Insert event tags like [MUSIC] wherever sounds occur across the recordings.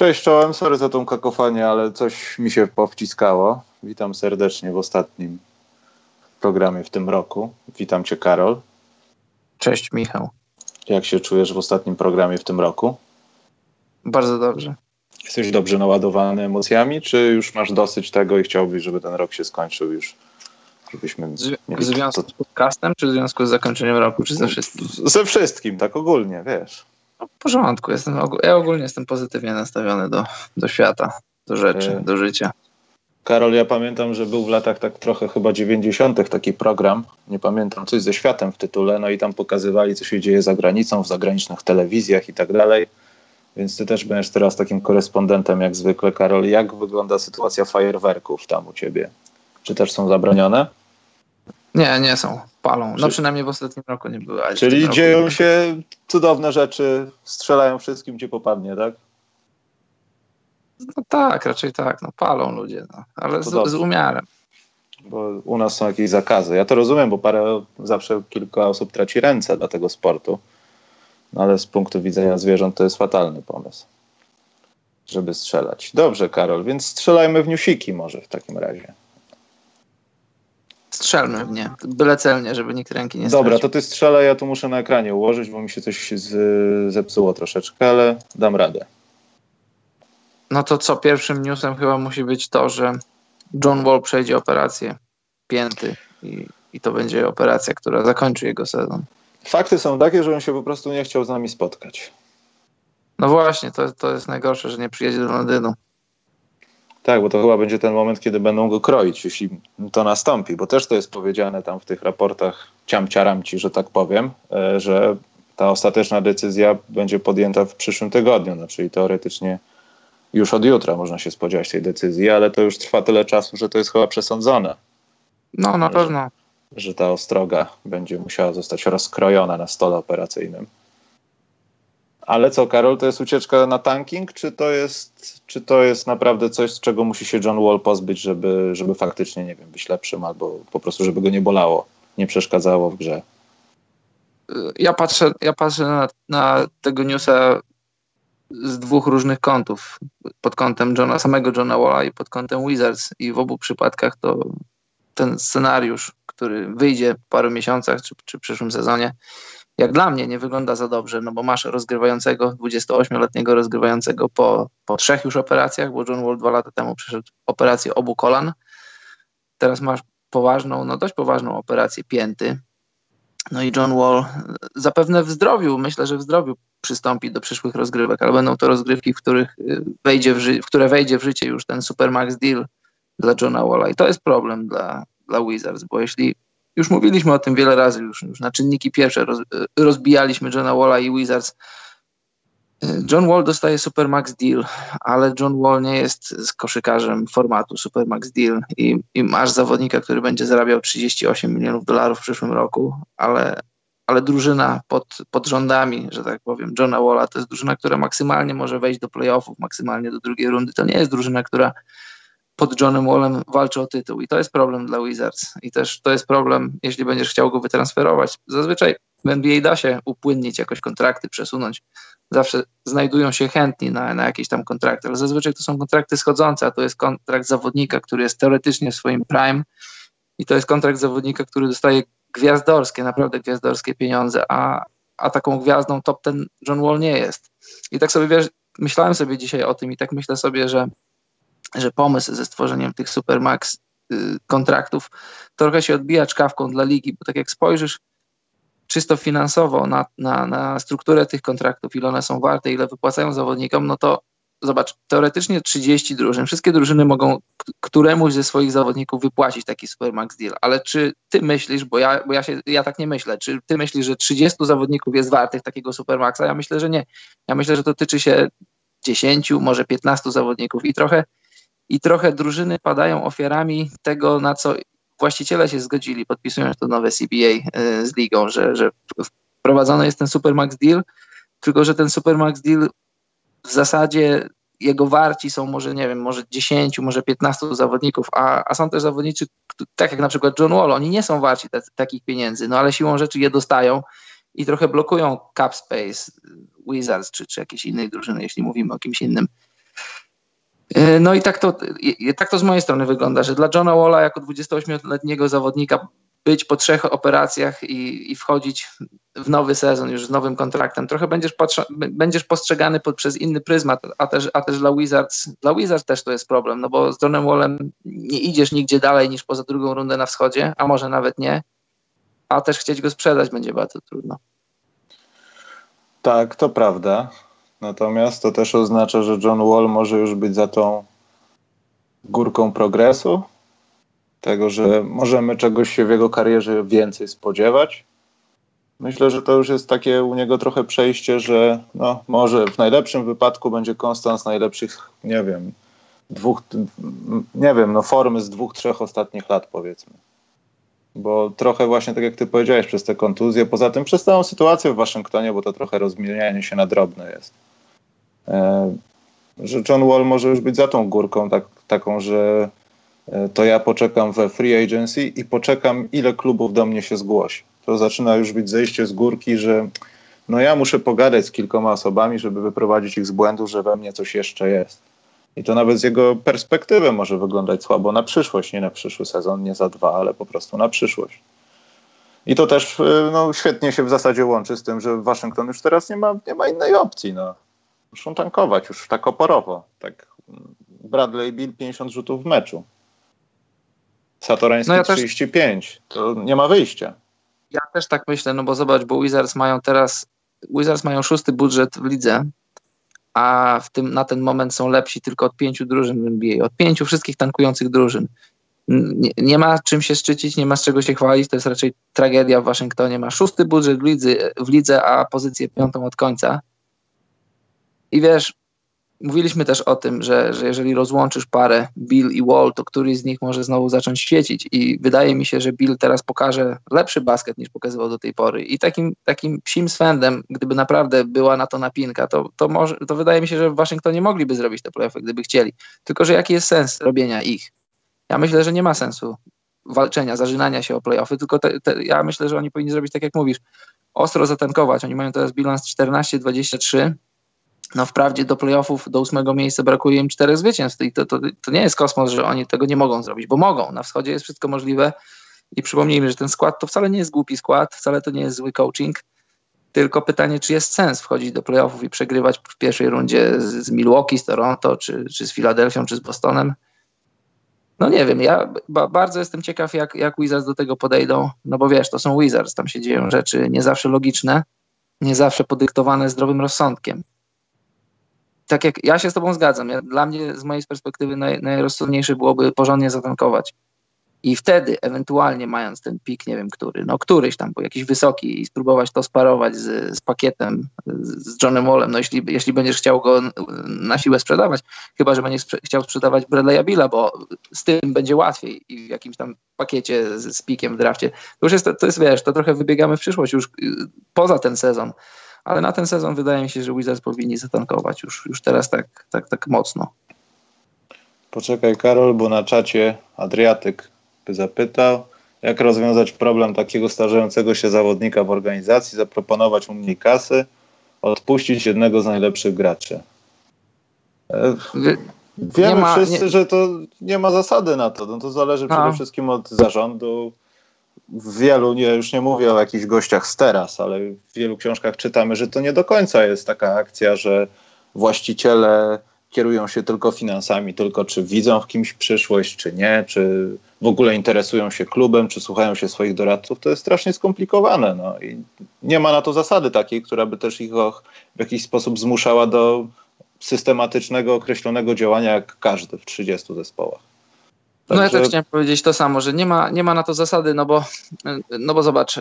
Cześć czołem, sorry za tą kakofonię, ale coś mi się powciskało. Witam serdecznie w ostatnim programie w tym roku. Witam cię Karol. Cześć Michał. Jak się czujesz w ostatnim programie w tym roku? Bardzo dobrze. Jesteś dobrze naładowany emocjami, czy już masz dosyć tego i chciałbyś, żeby ten rok się skończył już? Żebyśmy w związku to... z podcastem, czy w związku z zakończeniem roku, czy ze wszystkim? Ze wszystkim, tak ogólnie, wiesz. No, w porządku, jestem, ja ogólnie jestem pozytywnie nastawiony do, do świata, do rzeczy, e... do życia. Karol, ja pamiętam, że był w latach tak trochę chyba 90. taki program, nie pamiętam, coś ze światem w tytule, no i tam pokazywali, co się dzieje za granicą, w zagranicznych telewizjach i tak dalej. Więc ty też będziesz teraz takim korespondentem jak zwykle, Karol. Jak wygląda sytuacja fajerwerków tam u ciebie? Czy też są zabronione? Nie, nie są. Palą. No przynajmniej w ostatnim roku nie były. Czyli dzieją nie... się cudowne rzeczy, strzelają wszystkim, gdzie popadnie, tak? No tak, raczej tak. No, palą ludzie, no. ale z, z, umiarem. Bo u nas są jakieś zakazy. Ja to rozumiem, bo parę, zawsze kilka osób traci ręce dla tego sportu. No ale z punktu widzenia zwierząt to jest fatalny pomysł, żeby strzelać. Dobrze, Karol, więc strzelajmy w niusiki może w takim razie. Strzelmy w nie, byle celnie, żeby nikt ręki nie Dobra, stracił. to ty strzelaj, ja tu muszę na ekranie ułożyć, bo mi się coś z, zepsuło troszeczkę, ale dam radę. No to co, pierwszym newsem chyba musi być to, że John Wall przejdzie operację pięty i, i to będzie operacja, która zakończy jego sezon. Fakty są takie, że on się po prostu nie chciał z nami spotkać. No właśnie, to, to jest najgorsze, że nie przyjedzie do Londynu. Tak, bo to chyba będzie ten moment, kiedy będą go kroić, jeśli to nastąpi, bo też to jest powiedziane tam w tych raportach ciamciaramci, że tak powiem, e, że ta ostateczna decyzja będzie podjęta w przyszłym tygodniu, no, czyli teoretycznie już od jutra można się spodziewać tej decyzji, ale to już trwa tyle czasu, że to jest chyba przesądzone. No, na pewno. Że, że ta ostroga będzie musiała zostać rozkrojona na stole operacyjnym. Ale co, Karol, to jest ucieczka na tanking, czy to jest, czy to jest naprawdę coś, z czego musi się John Wall pozbyć, żeby, żeby faktycznie, nie wiem, być lepszym, albo po prostu, żeby go nie bolało, nie przeszkadzało w grze? Ja patrzę, ja patrzę na, na tego newsa z dwóch różnych kątów. Pod kątem Johna, samego Johna Walla i pod kątem Wizards. I w obu przypadkach to ten scenariusz, który wyjdzie po paru miesiącach czy, czy w przyszłym sezonie, jak dla mnie nie wygląda za dobrze, no bo masz rozgrywającego, 28-letniego rozgrywającego po, po trzech już operacjach, bo John Wall dwa lata temu przeszedł operację obu kolan. Teraz masz poważną, no dość poważną operację pięty. No i John Wall zapewne w zdrowiu, myślę, że w zdrowiu przystąpi do przyszłych rozgrywek, ale będą to rozgrywki, w których y, wejdzie w, ży- w które wejdzie w życie już ten Supermax Deal dla Johna Walla. I to jest problem dla, dla Wizards, bo jeśli już mówiliśmy o tym wiele razy, już, już na czynniki pierwsze roz, rozbijaliśmy Johna Walla i Wizards. John Wall dostaje Supermax Deal, ale John Wall nie jest koszykarzem formatu Supermax Deal i, i masz zawodnika, który będzie zarabiał 38 milionów dolarów w przyszłym roku, ale, ale drużyna pod, pod rządami, że tak powiem, Johna Walla to jest drużyna, która maksymalnie może wejść do playoffów, maksymalnie do drugiej rundy. To nie jest drużyna, która pod Johnem Wallem walczy o tytuł i to jest problem dla Wizards i też to jest problem, jeśli będziesz chciał go wytransferować. Zazwyczaj w NBA da się upłynnić jakoś kontrakty, przesunąć. Zawsze znajdują się chętni na, na jakieś tam kontrakty, ale zazwyczaj to są kontrakty schodzące, a to jest kontrakt zawodnika, który jest teoretycznie w swoim prime i to jest kontrakt zawodnika, który dostaje gwiazdorskie, naprawdę gwiazdorskie pieniądze, a, a taką gwiazdą top ten John Wall nie jest. I tak sobie wiesz, myślałem sobie dzisiaj o tym i tak myślę sobie, że że pomysł ze stworzeniem tych Supermax y, kontraktów trochę się odbija czkawką dla ligi, bo tak jak spojrzysz czysto finansowo na, na, na strukturę tych kontraktów, ile one są warte, ile wypłacają zawodnikom, no to zobacz, teoretycznie 30 drużyn, wszystkie drużyny mogą któremuś ze swoich zawodników wypłacić taki Supermax deal, ale czy ty myślisz, bo ja, bo ja, się, ja tak nie myślę, czy ty myślisz, że 30 zawodników jest wartych takiego Supermaxa? Ja myślę, że nie. Ja myślę, że to tyczy się 10, może 15 zawodników i trochę i trochę drużyny padają ofiarami tego, na co właściciele się zgodzili, podpisując to nowe CBA y, z ligą, że, że wprowadzony jest ten Supermax Deal, tylko że ten Supermax Deal w zasadzie jego warci są może, nie wiem, może 10, może 15 zawodników, a, a są też zawodnicy, tak jak na przykład John Wall, oni nie są warci takich pieniędzy, no ale siłą rzeczy je dostają i trochę blokują cap space Wizards czy, czy jakieś innej drużyny, jeśli mówimy o kimś innym. E, no i tak to, tak to z mojej strony wygląda, że dla Johna Walla jako 28-letniego zawodnika być po trzech operacjach i, i wchodzić w nowy sezon już z nowym kontraktem, trochę będziesz, będziesz postrzegany pod, przez inny pryzmat, a też, a też dla Wizards, dla Wizards też to jest problem, no bo z Johnem Wallem nie idziesz nigdzie dalej niż poza drugą rundę na wschodzie, a może nawet nie, a też chcieć go sprzedać będzie bardzo trudno. Tak, to prawda. Natomiast to też oznacza, że John Wall może już być za tą górką progresu, tego, że możemy czegoś się w jego karierze więcej spodziewać. Myślę, że to już jest takie u niego trochę przejście, że no, może w najlepszym wypadku będzie konstans najlepszych, nie wiem, dwóch, nie wiem, no formy z dwóch, trzech ostatnich lat powiedzmy. Bo trochę właśnie tak jak ty powiedziałeś, przez te kontuzje, poza tym przez całą sytuację w Waszyngtonie, bo to trochę rozmienianie się na drobne jest. E, że John Wall może już być za tą górką tak, taką, że e, to ja poczekam we free agency i poczekam, ile klubów do mnie się zgłosi. To zaczyna już być zejście z górki, że no ja muszę pogadać z kilkoma osobami, żeby wyprowadzić ich z błędu, że we mnie coś jeszcze jest. I to nawet z jego perspektywy może wyglądać słabo na przyszłość, nie na przyszły sezon, nie za dwa, ale po prostu na przyszłość. I to też e, no, świetnie się w zasadzie łączy z tym, że Waszyngton już teraz nie ma, nie ma innej opcji. No muszą tankować już tak oporowo. Tak Bradley Bill 50 rzutów w meczu. Satorański no ja 35. Też, to nie ma wyjścia. Ja też tak myślę, no bo zobacz, bo Wizards mają teraz Wizards mają szósty budżet w lidze, a w tym, na ten moment są lepsi tylko od pięciu drużyn w NBA. Od pięciu wszystkich tankujących drużyn. Nie, nie, ma czym się szczycić, nie ma z czego się chwalić, to jest raczej tragedia w Waszyngtonie. Ma szósty budżet w lidze, w lidze a pozycję piątą od końca. I wiesz, mówiliśmy też o tym, że, że jeżeli rozłączysz parę Bill i Wall, to któryś z nich może znowu zacząć świecić. I wydaje mi się, że Bill teraz pokaże lepszy basket niż pokazywał do tej pory. I takim, takim psim swędem, gdyby naprawdę była na to napinka, to, to, może, to wydaje mi się, że w Waszyngtonie mogliby zrobić te playoffy, gdyby chcieli. Tylko, że jaki jest sens robienia ich? Ja myślę, że nie ma sensu walczenia, zażynania się o playoffy, tylko te, te, ja myślę, że oni powinni zrobić tak, jak mówisz, ostro zatankować. Oni mają teraz bilans 14-23, no wprawdzie do playoffów, do ósmego miejsca brakuje im czterech zwycięstw i to, to, to nie jest kosmos, że oni tego nie mogą zrobić, bo mogą. Na wschodzie jest wszystko możliwe i przypomnijmy, że ten skład to wcale nie jest głupi skład, wcale to nie jest zły coaching, tylko pytanie, czy jest sens wchodzić do playoffów i przegrywać w pierwszej rundzie z, z Milwaukee, z Toronto, czy, czy z Filadelfią, czy z Bostonem. No nie wiem, ja ba bardzo jestem ciekaw, jak, jak Wizards do tego podejdą, no bo wiesz, to są Wizards, tam się dzieją rzeczy nie zawsze logiczne, nie zawsze podyktowane zdrowym rozsądkiem tak jak ja się z Tobą zgadzam, ja, dla mnie z mojej perspektywy naj, najrozsądniejsze byłoby porządnie zatankować. I wtedy, ewentualnie mając ten pik, nie wiem który, no któryś tam, bo jakiś wysoki i spróbować to sparować z, z pakietem, z Johnem Wallem, no jeśli, jeśli będziesz chciał go na siłę sprzedawać, chyba, że będziesz chciał sprzedawać Bradley'a Billa, bo z tym będzie łatwiej i w jakimś tam pakiecie z, z pikiem w drafcie. To już jest, to jest, wiesz, to trochę wybiegamy w przyszłość już y, poza ten sezon ale na ten sezon wydaje mi się, że Wizards powinni zatankować już, już teraz tak, tak, tak mocno. Poczekaj Karol, bo na czacie Adriatyk by zapytał, jak rozwiązać problem takiego starzejącego się zawodnika w organizacji, zaproponować mu mniej kasy, odpuścić jednego z najlepszych graczy. E, wiemy ma, wszyscy, nie... że to nie ma zasady na to. No to zależy przede A. wszystkim od zarządu, w wielu, nie, już nie mówię o jakichś gościach z teraz, ale w wielu książkach czytamy, że to nie do końca jest taka akcja, że właściciele kierują się tylko finansami, tylko czy widzą w kimś przyszłość, czy nie, czy w ogóle interesują się klubem, czy słuchają się swoich doradców, to jest strasznie skomplikowane. No. I nie ma na to zasady takiej, która by też ich w jakiś sposób zmuszała do systematycznego, określonego działania jak każdy w 30 zespołach. Także... No ja też chciałem powiedzieć to samo, że nie ma, nie ma na to zasady, no bo, no bo zobacz,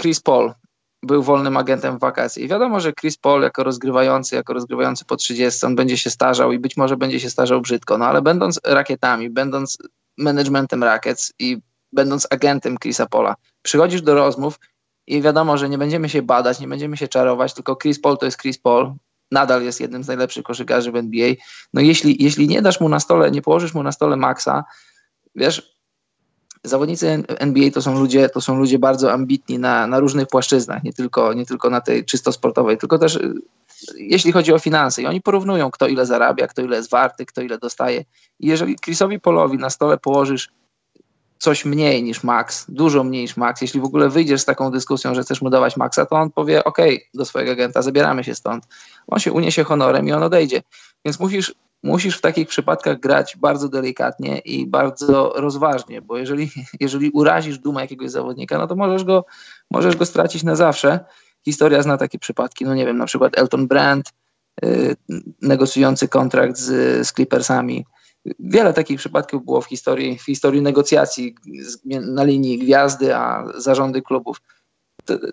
Chris Paul był wolnym agentem w wakacji. I wiadomo, że Chris Paul jako rozgrywający, jako rozgrywający po 30, on będzie się starzał i być może będzie się starzał brzydko, no ale będąc rakietami, będąc managementem Rackets i będąc agentem Chrisa Paula, przychodzisz do rozmów i wiadomo, że nie będziemy się badać, nie będziemy się czarować, tylko Chris Paul to jest Chris Paul, nadal jest jednym z najlepszych koszykarzy w NBA. No jeśli, jeśli nie dasz mu na stole, nie położysz mu na stole maksa, wiesz, zawodnicy NBA to są ludzie, to są ludzie bardzo ambitni na, na różnych płaszczyznach, nie tylko, nie tylko na tej czysto sportowej, tylko też jeśli chodzi o finanse. I oni porównują, kto ile zarabia, kto ile jest warty, kto ile dostaje. I jeżeli Chrisowi Polowi na stole położysz coś mniej niż max, dużo mniej niż max, jeśli w ogóle wyjdziesz z taką dyskusją, że chcesz mu dawać maxa, to on powie ok, do swojego agenta, zabieramy się stąd. On się uniesie honorem i on odejdzie. Więc musisz, musisz w takich przypadkach grać bardzo delikatnie i bardzo rozważnie, bo jeżeli, [LAUGHS] jeżeli urazisz dumę jakiegoś zawodnika, no to możesz go, możesz go stracić na zawsze. Historia zna takie przypadki, no nie wiem, na przykład Elton Brand, yy, negocjujący kontrakt z, z Clippersami, Wiele takich przypadków było w historii, w historii negocjacji na linii gwiazdy a zarządy klubów.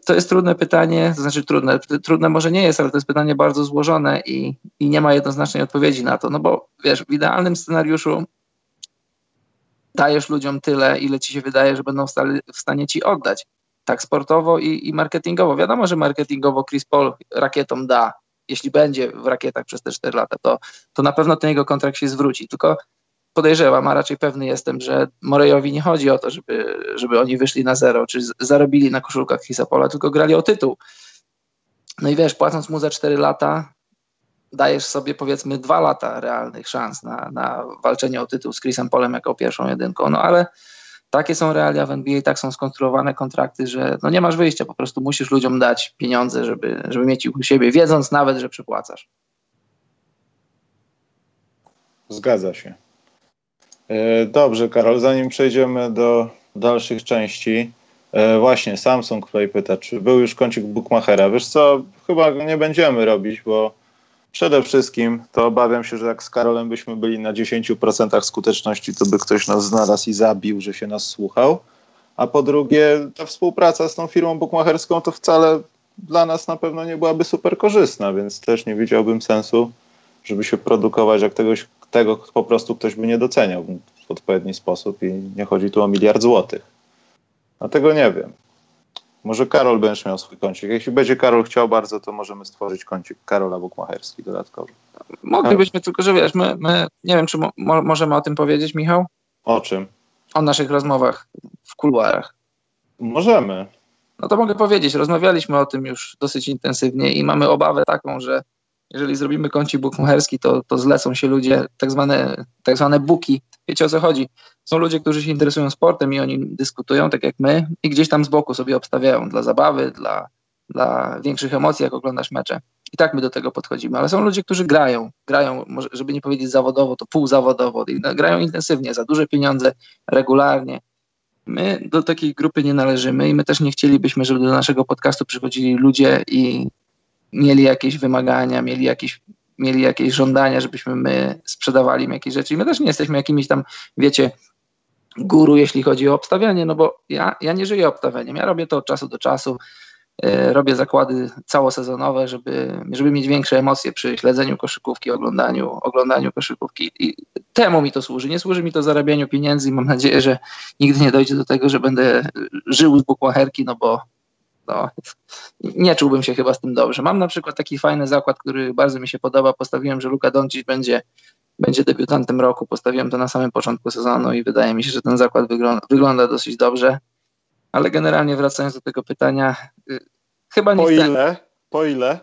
To, jest trudne pytanie, to znaczy trudne, trudne może nie jest, ale to jest pytanie bardzo złożone i, i nie ma jednoznacznej odpowiedzi na to. No bo wiesz, w idealnym scenariuszu dajesz ludziom tyle, ile ci się wydaje, że będą w, w stanie ci oddać. Tak sportowo i, i marketingowo. Wiadomo, że marketingowo Chris Paul rakietom da jeśli będzie w rakietach przez te 4 lata, to, to na pewno ten jego kontrakt się zwróci. Tylko podejrzewam, a raczej pewny jestem, że Morejowi nie chodzi o to, żeby, żeby oni wyszli na zero, czy zarobili na koszulkach Hisapola, tylko grali o tytuł. No i wiesz, płacąc mu za 4 lata, dajesz sobie powiedzmy dwa lata realnych szans na, na walczenie o tytuł z Chrisem Polem jako pierwszą jedynką. No ale takie są realia w NBA, tak są skonstruowane kontrakty, że no nie masz wyjścia, po prostu musisz ludziom dać pieniądze, żeby, żeby mieć ich u siebie, wiedząc nawet, że przypłacasz. Zgadza się. E, dobrze, Karol, zanim przejdziemy do dalszych części, e, właśnie Samsung tutaj pyta, czy był już kącik Bookmachera. Wiesz co, chyba nie będziemy robić, bo Przede wszystkim to obawiam się, że jak z Karolem byśmy byli na 10% skuteczności, to by ktoś nas znalazł i zabił, że się nas słuchał. A po drugie, ta współpraca z tą firmą bukmacherską to wcale dla nas na pewno nie byłaby super korzystna, więc też nie widziałbym sensu, żeby się produkować, jak tegoś, tego po prostu ktoś by nie doceniał w odpowiedni sposób i nie chodzi tu o miliard złotych. Dlatego nie wiem. Może Karol będziesz miał swój kącik. Jeśli będzie Karol chciał bardzo, to możemy stworzyć kącik Karola Bukmacherski dodatkowo. Moglibyśmy, tylko że wiesz, my, my nie wiem, czy mo możemy o tym powiedzieć, Michał? O czym? O naszych rozmowach w kuluarach. Możemy. No to mogę powiedzieć, rozmawialiśmy o tym już dosyć intensywnie i mamy obawę taką, że jeżeli zrobimy kącik bukmacherski, to, to zlecą się ludzie, tak zwane, tak zwane buki. Wiecie o co chodzi? Są ludzie, którzy się interesują sportem i oni dyskutują, tak jak my, i gdzieś tam z boku sobie obstawiają dla zabawy, dla, dla większych emocji, jak oglądasz mecze. I tak my do tego podchodzimy. Ale są ludzie, którzy grają, grają, żeby nie powiedzieć zawodowo, to półzawodowo, grają intensywnie, za duże pieniądze, regularnie. My do takiej grupy nie należymy i my też nie chcielibyśmy, żeby do naszego podcastu przychodzili ludzie i mieli jakieś wymagania, mieli jakieś, mieli jakieś żądania, żebyśmy my sprzedawali im jakieś rzeczy. I my też nie jesteśmy jakimiś tam, wiecie, guru, jeśli chodzi o obstawianie, no bo ja, ja nie żyję obstawianiem. Ja robię to od czasu do czasu. E, robię zakłady całosezonowe, żeby, żeby mieć większe emocje przy śledzeniu koszykówki, oglądaniu, oglądaniu koszykówki. I temu mi to służy. Nie służy mi to zarabianiu pieniędzy i mam nadzieję, że nigdy nie dojdzie do tego, że będę żył z bukmacherki, no bo no, nie czułbym się chyba z tym dobrze. Mam na przykład taki fajny zakład, który bardzo mi się podoba. Postawiłem, że Luka Doncic będzie, będzie debiutantem roku. Postawiłem to na samym początku sezonu i wydaje mi się, że ten zakład wygląda, wygląda dosyć dobrze. Ale generalnie wracając do tego pytania, y, chyba nie Po ile? Po ile?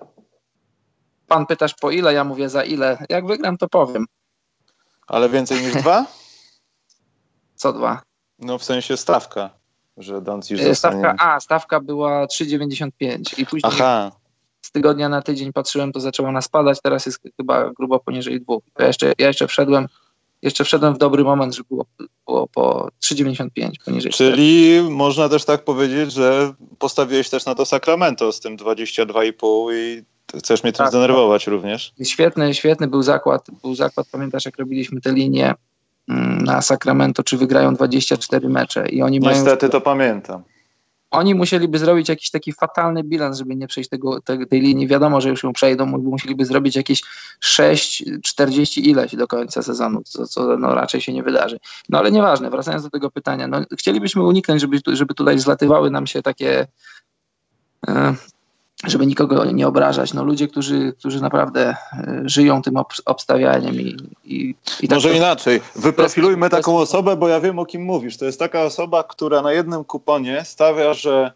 Pan pytasz po ile, ja mówię za ile. Jak wygram, to powiem. Ale więcej niż dwa? [LAUGHS] Co dwa? No w sensie stawka że Doncic e, Stawka, a, stawka była 3,95 i później Aha. z tygodnia na tydzień patrzyłem, to zaczęło nas spadać, teraz jest chyba grubo poniżej dwóch. Ja jeszcze, ja jeszcze wszedłem jeszcze wszedłem w dobry moment, że było, było po 3,95 poniżej Czyli 4. można też tak powiedzieć, że postawiłeś też na to Sacramento z tym 22,5 i chcesz mnie tym tak, zdenerwować tak. również. Świetny, świetny był zakład, był zakład, pamiętasz jak robiliśmy te linie na Sacramento, czy wygrają 24 mecze. I oni Niestety mają, to pamiętam. Oni musieliby zrobić jakiś taki fatalny bilans, żeby nie przejść tego, te, tej linii. Wiadomo, że już ją przejdą, musieliby zrobić jakieś 6, 40 ileś do końca sezonu, co, co no, raczej się nie wydarzy. No ale nieważne, wracając do tego pytania, no, chcielibyśmy uniknąć, żeby, żeby tutaj zlatywały nam się takie e, żeby nikogo nie obrażać. No, ludzie, którzy, którzy naprawdę e, żyją tym obstawianiem i, i, i tak Może to, inaczej. Wyprofilujmy taką osobę, bo ja wiem o kim mówisz. To jest taka osoba, która na jednym kuponie stawia, że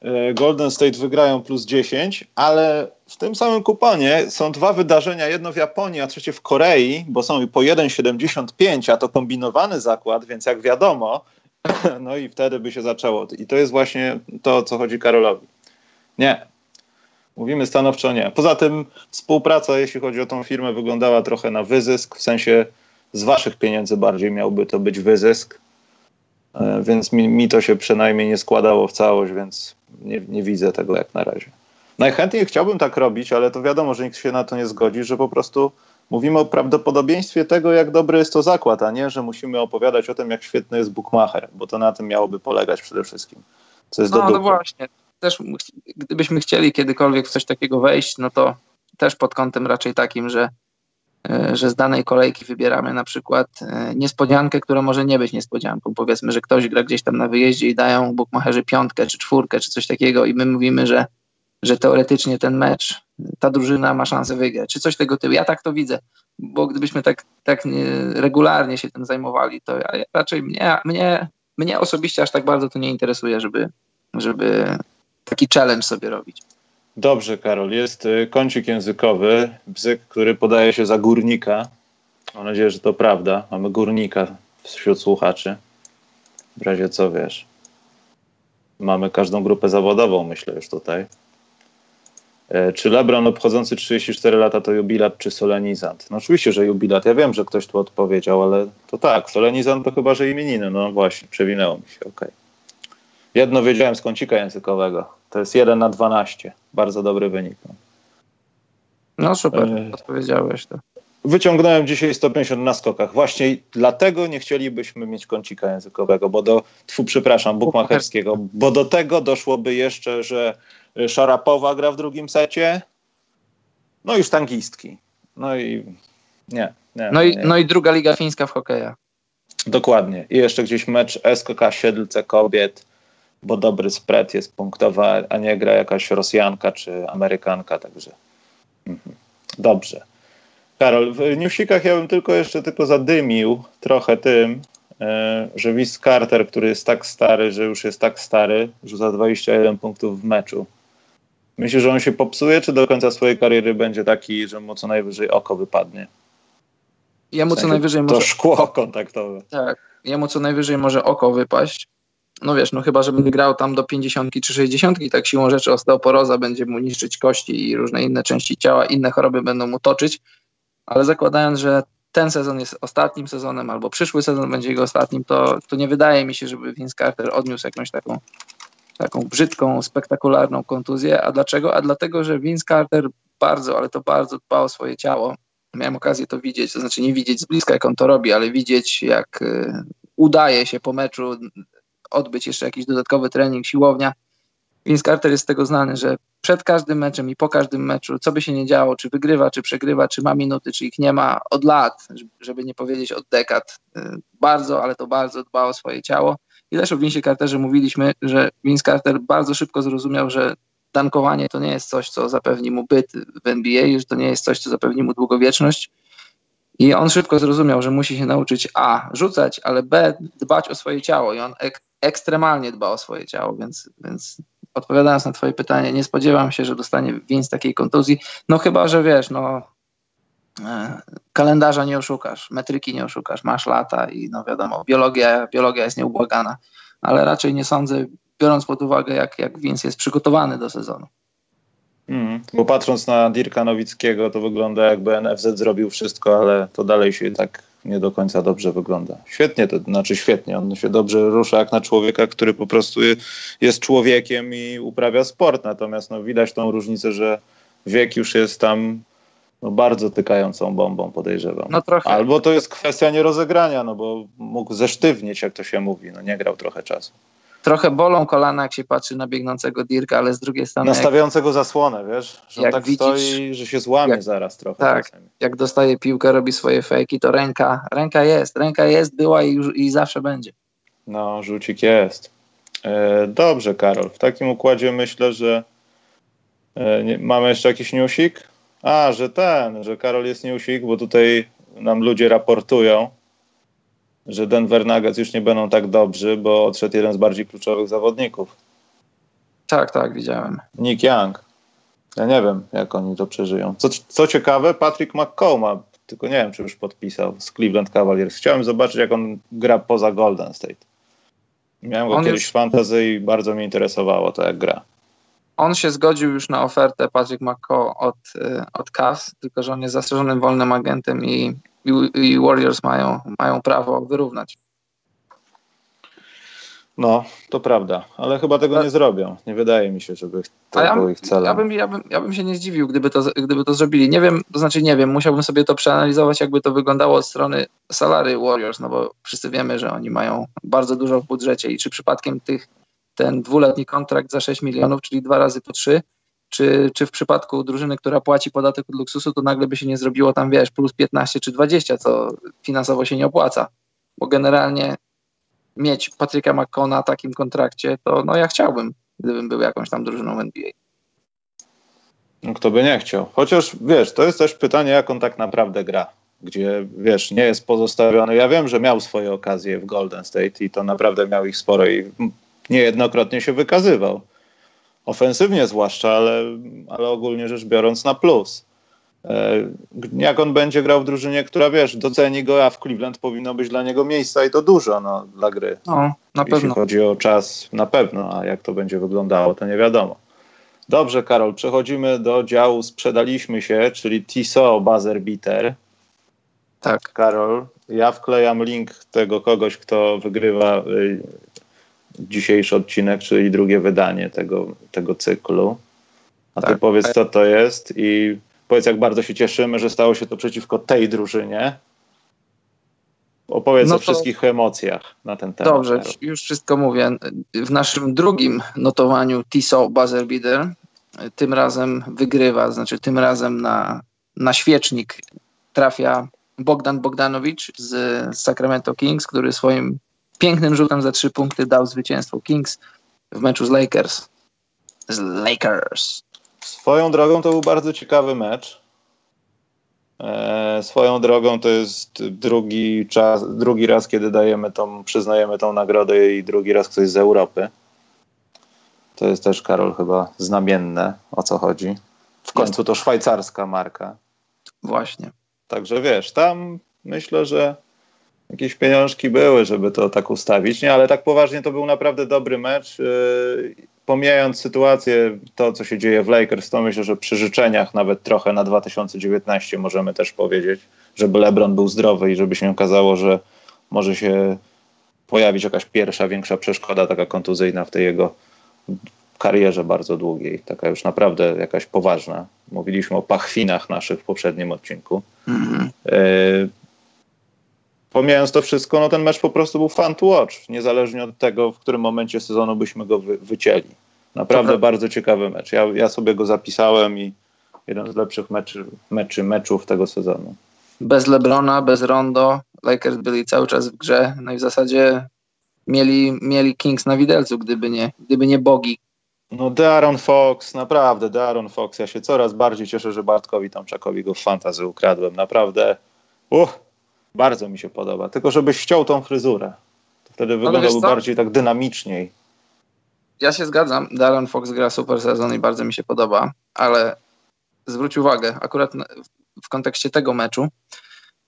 e, Golden State wygrają plus 10, ale w tym samym kuponie są dwa wydarzenia, jedno w Japonii, a trzecie w Korei, bo są po 1,75, a to kombinowany zakład, więc jak wiadomo, [LAUGHS] no i wtedy by się zaczęło. I to jest właśnie to, o co chodzi Karolowi. Nie. Mówimy stanowczo nie. Poza tym współpraca, jeśli chodzi o tą firmę, wyglądała trochę na wyzysk, w sensie z waszych pieniędzy bardziej miałby to być wyzysk, e, więc mi, mi to się przynajmniej nie składało w całość, więc nie, nie widzę tego jak na razie. Najchętniej chciałbym tak robić, ale to wiadomo, że nikt się na to nie zgodzi, że po prostu mówimy o prawdopodobieństwie tego, jak dobry jest to zakład, a nie, że musimy opowiadać o tym, jak świetny jest bookmacher, bo to na tym miałoby polegać przede wszystkim. Co jest no, do no właśnie. Też gdybyśmy chcieli kiedykolwiek w coś takiego wejść, no to też pod kątem raczej takim, że, e, że z danej kolejki wybieramy na przykład e, niespodziankę, która może nie być niespodzianką. Powiedzmy, że ktoś gra gdzieś tam na wyjeździe i dają bookmacherzy piątkę, czy czwórkę, czy coś takiego i my mówimy, że że teoretycznie ten mecz, ta drużyna ma szansę wygrać, czy coś tego typu. Ja tak to widzę, bo gdybyśmy tak, tak regularnie się tym zajmowali, to ja, raczej mnie, mnie, mnie osobiście aż tak bardzo to nie interesuje, żeby, żeby taki challenge sobie robić. Dobrze, Karol. Jest y, kącik językowy, bzyk, który podaje się za górnika. Mam nadzieję, że to prawda. Mamy górnika wśród słuchaczy. W razie co wiesz. Mamy każdą grupę zawodową, myślę już tutaj. E, czy LeBron obchodzący 34 lata to jubilat czy solenizant? No oczywiście, że jubilat. Ja wiem, że ktoś tu odpowiedział, ale to tak, solenizant to chyba, że imieniny. No właśnie, przewinęło mi się, okej. Okay. Jedno wiedziałem z kącika językowego. To jest 1 na 12. Bardzo dobry wynik. No, super, e... odpowiedziałeś to. Wyciągnąłem dzisiaj 150 na skokach. Właśnie dlatego nie chcielibyśmy mieć kącika językowego, bo do, tfu, przepraszam, bukmacherskiego, bo do tego doszłoby jeszcze, że Szarapowa gra w drugim secie. No i sztangistki. No i nie. nie no, i, nie. no i druga liga fińska w hokeja. Dokładnie. I jeszcze gdzieś mecz SKK Siedlce kobiet, bo dobry spread jest punktowa, a nie gra jakaś Rosjanka czy Amerykanka, także mhm. dobrze. Karol, w newsikach ja bym tylko jeszcze tylko zadymił trochę tym, e, że Wiz Carter, który jest tak stary, że już jest tak stary, rzuca 21 punktów w meczu. Myślisz, że on się popsuje, czy do końca swojej kariery będzie taki, że mu co najwyżej oko wypadnie? W sensie co najwyżej to może... szkło kontaktowe. Tak, jemu co najwyżej może oko wypaść. No wiesz, no chyba, że będzie grał tam do 50 czy 60, tak siłą rzeczy osteoporoza będzie mu niszczyć kości i różne inne części ciała, inne choroby będą mu toczyć, ale zakładając, że ten sezon jest ostatnim sezonem, albo przyszły sezon będzie jego ostatnim, to, to nie wydaje mi się, żeby Vince Carter odniósł jakąś taką taką brzydką, spektakularną kontuzję. A dlaczego? A dlatego, że Vince Carter bardzo, ale to bardzo dba o swoje ciało. Miałem okazję to widzieć, to znaczy nie widzieć z bliska, jak on to robi, ale widzieć, jak y, udaje się po meczu odbyć jeszcze jakiś dodatkowy trening, siłownia. Vince Carter jest z tego znany, że przed każdym meczem i po każdym meczu, co by się nie działo, czy wygrywa, czy przegrywa, czy ma minuty, czy ich nie ma, od lat, żeby nie powiedzieć od dekad, y, bardzo, ale to bardzo dba o swoje ciało. I też o Vince Carterze mówiliśmy, że Vince Carter bardzo szybko zrozumiał, że dankowanie to nie jest coś, co zapewni mu byt w NBA, że to nie jest coś, co zapewni mu długowieczność. I on szybko zrozumiał, że musi się nauczyć A. rzucać, ale B. dbać o swoje ciało. I on ekstremalnie dba o swoje ciało, więc, więc odpowiadając na Twoje pytanie, nie spodziewam się, że dostanie Vince takiej kontuzji. No chyba, że wiesz, no E, kalendarza nie oszukasz, metryki nie oszukasz, masz lata i no wiadomo, biologia, biologia jest nieubłagana, ale raczej nie sądzę, biorąc pod uwagę, jak, jak Vince jest przygotowany do sezonu. Mm, bo patrząc na Dirka Nowickiego, to wygląda jakby NFZ zrobił wszystko, ale to dalej się tak nie do końca dobrze wygląda. Świetnie, to znaczy świetnie, on się dobrze rusza jak na człowieka, który po prostu jest człowiekiem i uprawia sport, natomiast no, widać tą różnicę, że wiek już jest tam no bardzo tykającą bombą, podejrzewam. No. Albo to jest kwestia nierozegrania, no bo mógł zesztywnieć, jak to się mówi, no nie grał trochę czasu. Trochę bolą kolana, jak się patrzy na biegnącego Dirka, ale z drugiej strony... Nastawiającego jak, zasłonę, wiesz, że jak tak widzisz, stoi, że się złamie jak, zaraz trochę. Tak, czasami. jak dostaje piłkę, robi swoje fejki, to ręka, ręka jest, ręka jest, była i, już, i zawsze będzie. No, rzucik jest. E, dobrze, Karol, w takim układzie myślę, że e, nie, mamy jeszcze jakiś newsik? A, że ten, że Karol jest newsik, bo tutaj nam ludzie raportują, że Denver Nuggets już nie będą tak dobrzy, bo odszedł jeden z bardziej kluczowych zawodników. Tak, tak, widziałem. Nick Young. Ja nie wiem, jak oni to przeżyją. Co, co ciekawe, Patrick McCall ma, tylko nie wiem, czy już podpisał z Cleveland Cavaliers. Chciałem zobaczyć, jak on gra poza Golden State. Miałem go on kiedyś już... w fantasy i bardzo mnie interesowało to, jak gra. On się zgodził już na ofertę Patrick McCall od, y, od Cavs, tylko że on jest zastrzeżonym wolnym agentem i, i, i Warriors mają, mają prawo wyrównać. No, to prawda, ale chyba tego nie zrobią. Nie wydaje mi się, żeby to ja, było ich celem. Ja bym, ja, bym, ja bym się nie zdziwił, gdyby to, gdyby to zrobili. Nie wiem, to znaczy nie wiem, musiałbym sobie to przeanalizować, jakby to wyglądało od strony salary Warriors, no bo wszyscy wiemy, że oni mają bardzo dużo w budżecie i czy przypadkiem tych, ten dwuletni kontrakt za 6 milionów, czyli dwa razy po trzy, czy, czy w przypadku drużyny, która płaci podatek od luksusu, to nagle by się nie zrobiło tam, wiesz, plus 15 czy 20, co finansowo się nie opłaca. Bo generalnie mieć Patryka McCona na takim kontrakcie, to no ja chciałbym, gdybym był jakąś tam drużyną NBA. No, kto by nie chciał. Chociaż wiesz, to jest też pytanie, jak on tak naprawdę gra. Gdzie wiesz, nie jest pozostawiony. Ja wiem, że miał swoje okazje w Golden State i to naprawdę miał ich sporo i niejednokrotnie się wykazywał. Ofensywnie zwłaszcza, ale, ale ogólnie rzecz biorąc na plus. E, jak on będzie grał w drużynie, która wiesz, doceni go, a w Cleveland powinno być dla niego miejsca i to dużo no, dla gry. No, na Jeśli pewno. Jeśli chodzi o czas, na pewno, a jak to będzie wyglądało, to nie wiadomo. Dobrze, Karol, przechodzimy do działu sprzedaliśmy się, czyli TISO buzzer beater. Tak. Karol, ja wklejam link tego kogoś, kto wygrywa y, dzisiejszy odcinek, czyli drugie wydanie tego, tego cyklu. A ty tak. powiedz, co to jest i Powiedz, jak bardzo się cieszymy, że stało się to przeciwko tej drużynie. Opowiedz no o wszystkich emocjach na ten temat. Dobrze, już wszystko mówię. W naszym drugim notowaniu TISO Buzzer Beater tym razem wygrywa, znaczy tym razem na, na świecznik trafia Bogdan Bogdanowicz z Sacramento Kings, który swoim pięknym rzutem za trzy punkty dał zwycięstwo Kings w meczu z Lakers. Z Lakers. Swoją drogą to był bardzo ciekawy mecz. E, swoją drogą to jest drugi, czas, drugi raz, kiedy dajemy tą, przyznajemy tą nagrodę i drugi raz ktoś z Europy. To jest też, Karol, chyba znamienne, o co chodzi. W końcu to szwajcarska marka. Właśnie. Także wiesz, tam myślę, że jakieś pieniążki były, żeby to tak ustawić. Nie, ale tak poważnie to był naprawdę dobry mecz. Yy, pomijając sytuację, to co się dzieje w Lakers, to myślę, że przy życzeniach nawet trochę na 2019 możemy też powiedzieć, żeby LeBron był zdrowy i żeby się okazało, że może się pojawić jakaś pierwsza, większa przeszkoda taka kontuzyjna w tej jego karierze bardzo długiej, taka już naprawdę jakaś poważna. Mówiliśmy o pachwinach naszych w poprzednim odcinku. Mm-hmm pomijając to wszystko, no ten mecz po prostu był fun to watch, niezależnie od tego, w którym momencie sezonu byśmy go wy, wycięli. Naprawdę bardzo ciekawy mecz. Ja, ja sobie go zapisałem i jeden z lepszych meczy, meczy, meczów tego sezonu. Bez Lebrona, bez Rondo, Lakers byli cały czas w grze, no i w zasadzie mieli, mieli Kings na widelcu, gdyby nie, gdyby nie bogi. No De'Aaron Fox, naprawdę De'Aaron Fox, ja się coraz bardziej cieszę, że Bartkowi Tomczakowi go w fantazy ukradłem, naprawdę. Uh, bardzo mi się podoba. Tylko żebyś ściął tą fryzurę. To wtedy wyglądałby bardziej tak dynamiczniej. Ja się zgadzam. Darren Fox gra super sezon i bardzo mi się podoba, ale zwróć uwagę, akurat w kontekście tego meczu,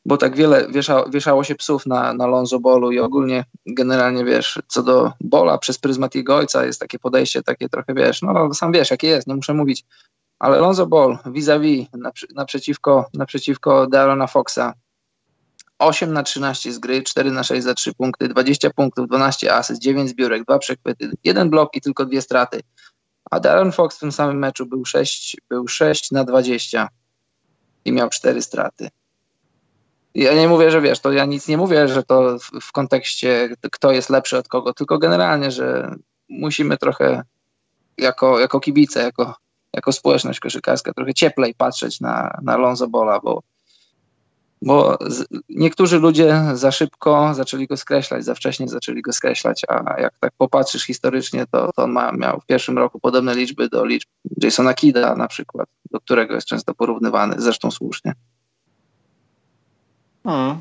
bo tak wiele wiesza, wieszało się psów na, na Lonzo Bolu i ogólnie generalnie wiesz, co do Bola przez pryzmat jego ojca jest takie podejście takie trochę wiesz, no sam wiesz jakie jest, nie muszę mówić, ale Lonzo Ball vis-a-vis naprzeciwko, naprzeciwko Darona Foxa 8 na 13 z gry, 4 na 6 za 3 punkty, 20 punktów, 12 asyst, 9 zbiórek, 2 przechwyty, 1 blok i tylko dwie straty. A Darren Fox w tym samym meczu był 6, był 6 na 20 i miał 4 straty. Ja nie mówię, że wiesz, to ja nic nie mówię, że to w, w kontekście kto jest lepszy od kogo, tylko generalnie, że musimy trochę jako, jako kibice, jako, jako społeczność koszykarska trochę cieplej patrzeć na, na Lonzo Bola, bo bo niektórzy ludzie za szybko zaczęli go skreślać, za wcześnie zaczęli go skreślać, a jak tak popatrzysz historycznie, to, to on ma, miał w pierwszym roku podobne liczby do liczb Jasona Kida na przykład, do którego jest często porównywany, zresztą słusznie. Hmm.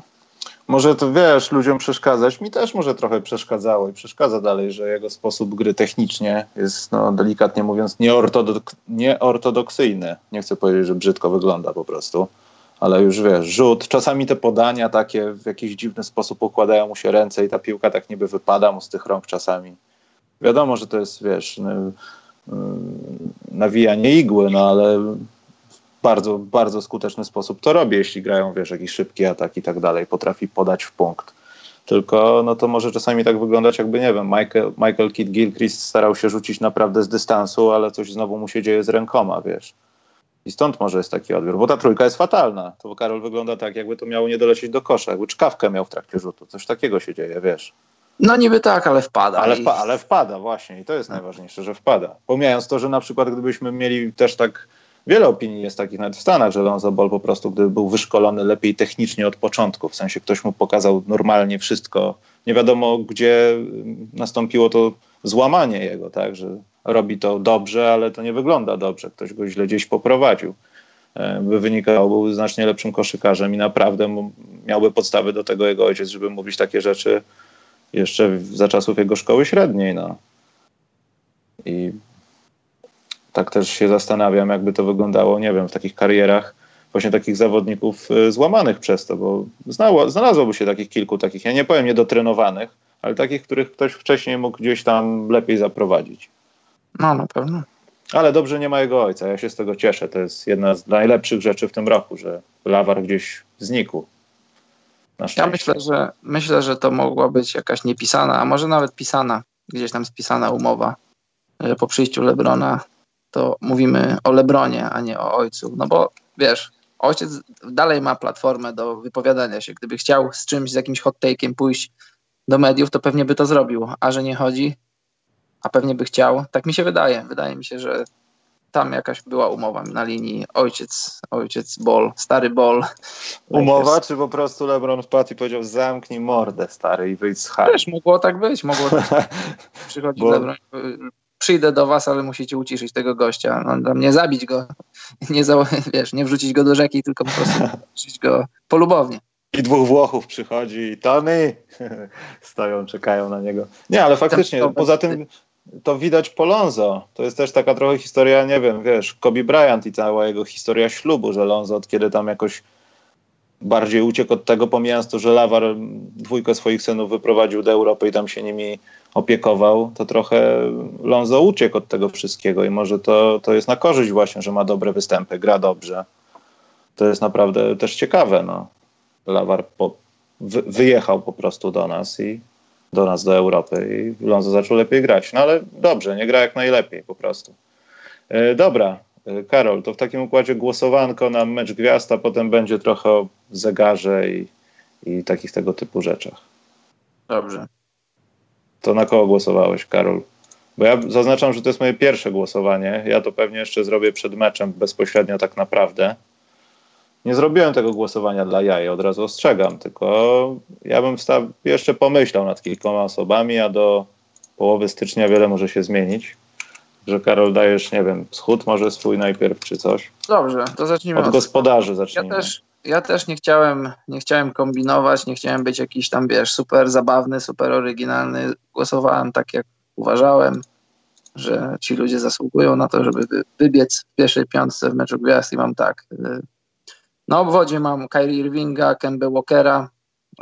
może to wiesz, ludziom przeszkadzać. Mi też może trochę przeszkadzało i przeszkadza dalej, że jego sposób gry technicznie jest, no, delikatnie mówiąc, nieortodok nieortodoksyjny. Nie chcę powiedzieć, że brzydko wygląda po prostu, ale już wiesz, rzut. Czasami te podania takie w jakiś dziwny sposób układają mu się ręce i ta piłka tak niby wypada mu z tych rąk czasami. Wiadomo, że to jest, wiesz, nawijanie igły, no ale bardzo, bardzo skuteczny sposób to robi, jeśli grają, wiesz, jakiś szybki atak i tak dalej, potrafi podać w punkt. Tylko no to może czasami tak wyglądać, jakby nie wiem, Michael, Michael Kidd Gilchrist starał się rzucić naprawdę z dystansu, ale coś znowu mu się dzieje z rękoma, wiesz. I stąd może jest taki odbiór, bo ta trójka jest fatalna. To Karol wygląda tak, jakby to miało nie dolecieć do kosza, jakby czkawkę miał w trakcie rzutu. Coś takiego się dzieje, wiesz. No niby tak, ale wpada. Ale, wpa ale wpada, właśnie. I to jest najważniejsze, że wpada. Pomijając to, że na przykład gdybyśmy mieli też tak wiele opinii jest takich nawet w Stanach, że Lonzo Ball po prostu, gdyby był wyszkolony lepiej technicznie od początku, w sensie ktoś mu pokazał normalnie wszystko, nie wiadomo gdzie nastąpiło to złamanie jego, tak, że robi to dobrze, ale to nie wygląda dobrze, ktoś go źle gdzieś poprowadził. E, by wynikało, był znacznie lepszym koszykarzem i naprawdę miałby podstawy do tego jego ojciec, żeby mówić takie rzeczy jeszcze za czasów jego szkoły średniej. No. I tak też się zastanawiam, jakby to wyglądało, nie wiem, w takich karierach właśnie takich zawodników y, złamanych przez to, bo znało, znalazłoby się takich kilku takich, ja nie powiem niedotrenowanych, ale takich, których ktoś wcześniej mógł gdzieś tam lepiej zaprowadzić. No, na pewno. Ale dobrze nie ma jego ojca, ja się z tego cieszę. To jest jedna z najlepszych rzeczy w tym roku, że Lawar gdzieś znikł. Ja myślę że, myślę, że to mogła być jakaś niepisana, a może nawet pisana, gdzieś tam spisana umowa, że po przyjściu Lebrona to mówimy o Lebronie, a nie o ojcu. No bo wiesz, ojciec dalej ma platformę do wypowiadania się. Gdyby chciał z czymś, z jakimś hot take'iem pójść do mediów, to pewnie by to zrobił. A że nie chodzi, a pewnie by chciał, tak mi się wydaje. Wydaje mi się, że tam jakaś była umowa na linii ojciec, ojciec bol, stary bol. [LAUGHS] Umowa, czy po prostu LeBron wpadł i powiedział zamknij mordę stary i wyjdź z hali? Też mogło tak być, mogło tak [LAUGHS] Przychodzi Bo... LeBron, przyjdę do was, ale musicie uciszyć tego gościa. No, nie zabić go, [LAUGHS] nie, za, wiesz, nie wrzucić go do rzeki, tylko po prostu wrzucić go polubownie. I dwóch Włochów przychodzi i Tony stoją, czekają na niego. Nie, ale faktycznie, poza tym to widać po Lonzo. To jest też taka trochę historia, nie wiem, wiesz, Kobe Bryant i cała jego historia ślubu, że Lonzo od kiedy tam jakoś bardziej uciekł od tego, pomijając to, że Lawar dwójkę swoich synów wyprowadził do Europy i tam się nimi opiekował, to trochę Lonzo uciekł od tego wszystkiego i może to, to jest na korzyść właśnie, że ma dobre występy, gra dobrze. To jest naprawdę też ciekawe. No. Lawar po, wy, wyjechał po prostu do nas i do nas, do Europy i Lonzo zaczął lepiej grać. No ale dobrze, nie gra jak najlepiej po prostu. E, dobra, e, Karol, to w takim układzie głosowanko na mecz gwiazd, a potem będzie trochę o zegarze i, i takich tego typu rzeczach. Dobrze. To na kogo głosowałeś, Karol? Bo ja zaznaczam, że to jest moje pierwsze głosowanie. Ja to pewnie jeszcze zrobię przed meczem bezpośrednio tak naprawdę. Nie zrobiłem tego głosowania dla jaj, od razu ostrzegam, tylko ja bym jeszcze pomyślał nad kilkoma osobami, a do połowy stycznia wiele może się zmienić. Że Karol dajesz, nie wiem, schód może swój najpierw czy coś. Dobrze, to zacznijmy. Od, od gospodarzy zacznijmy. Ja też, ja też nie chciałem, nie chciałem kombinować, nie chciałem być jakiś tam, wiesz, super zabawny, super oryginalny. Głosowałem tak, jak uważałem, że ci ludzie zasługują na to, żeby wybiec w pierwszej piątce w meczu gwiazd i mam tak. Y, na obwodzie mam Kyrie Irvinga, Kemba Walkera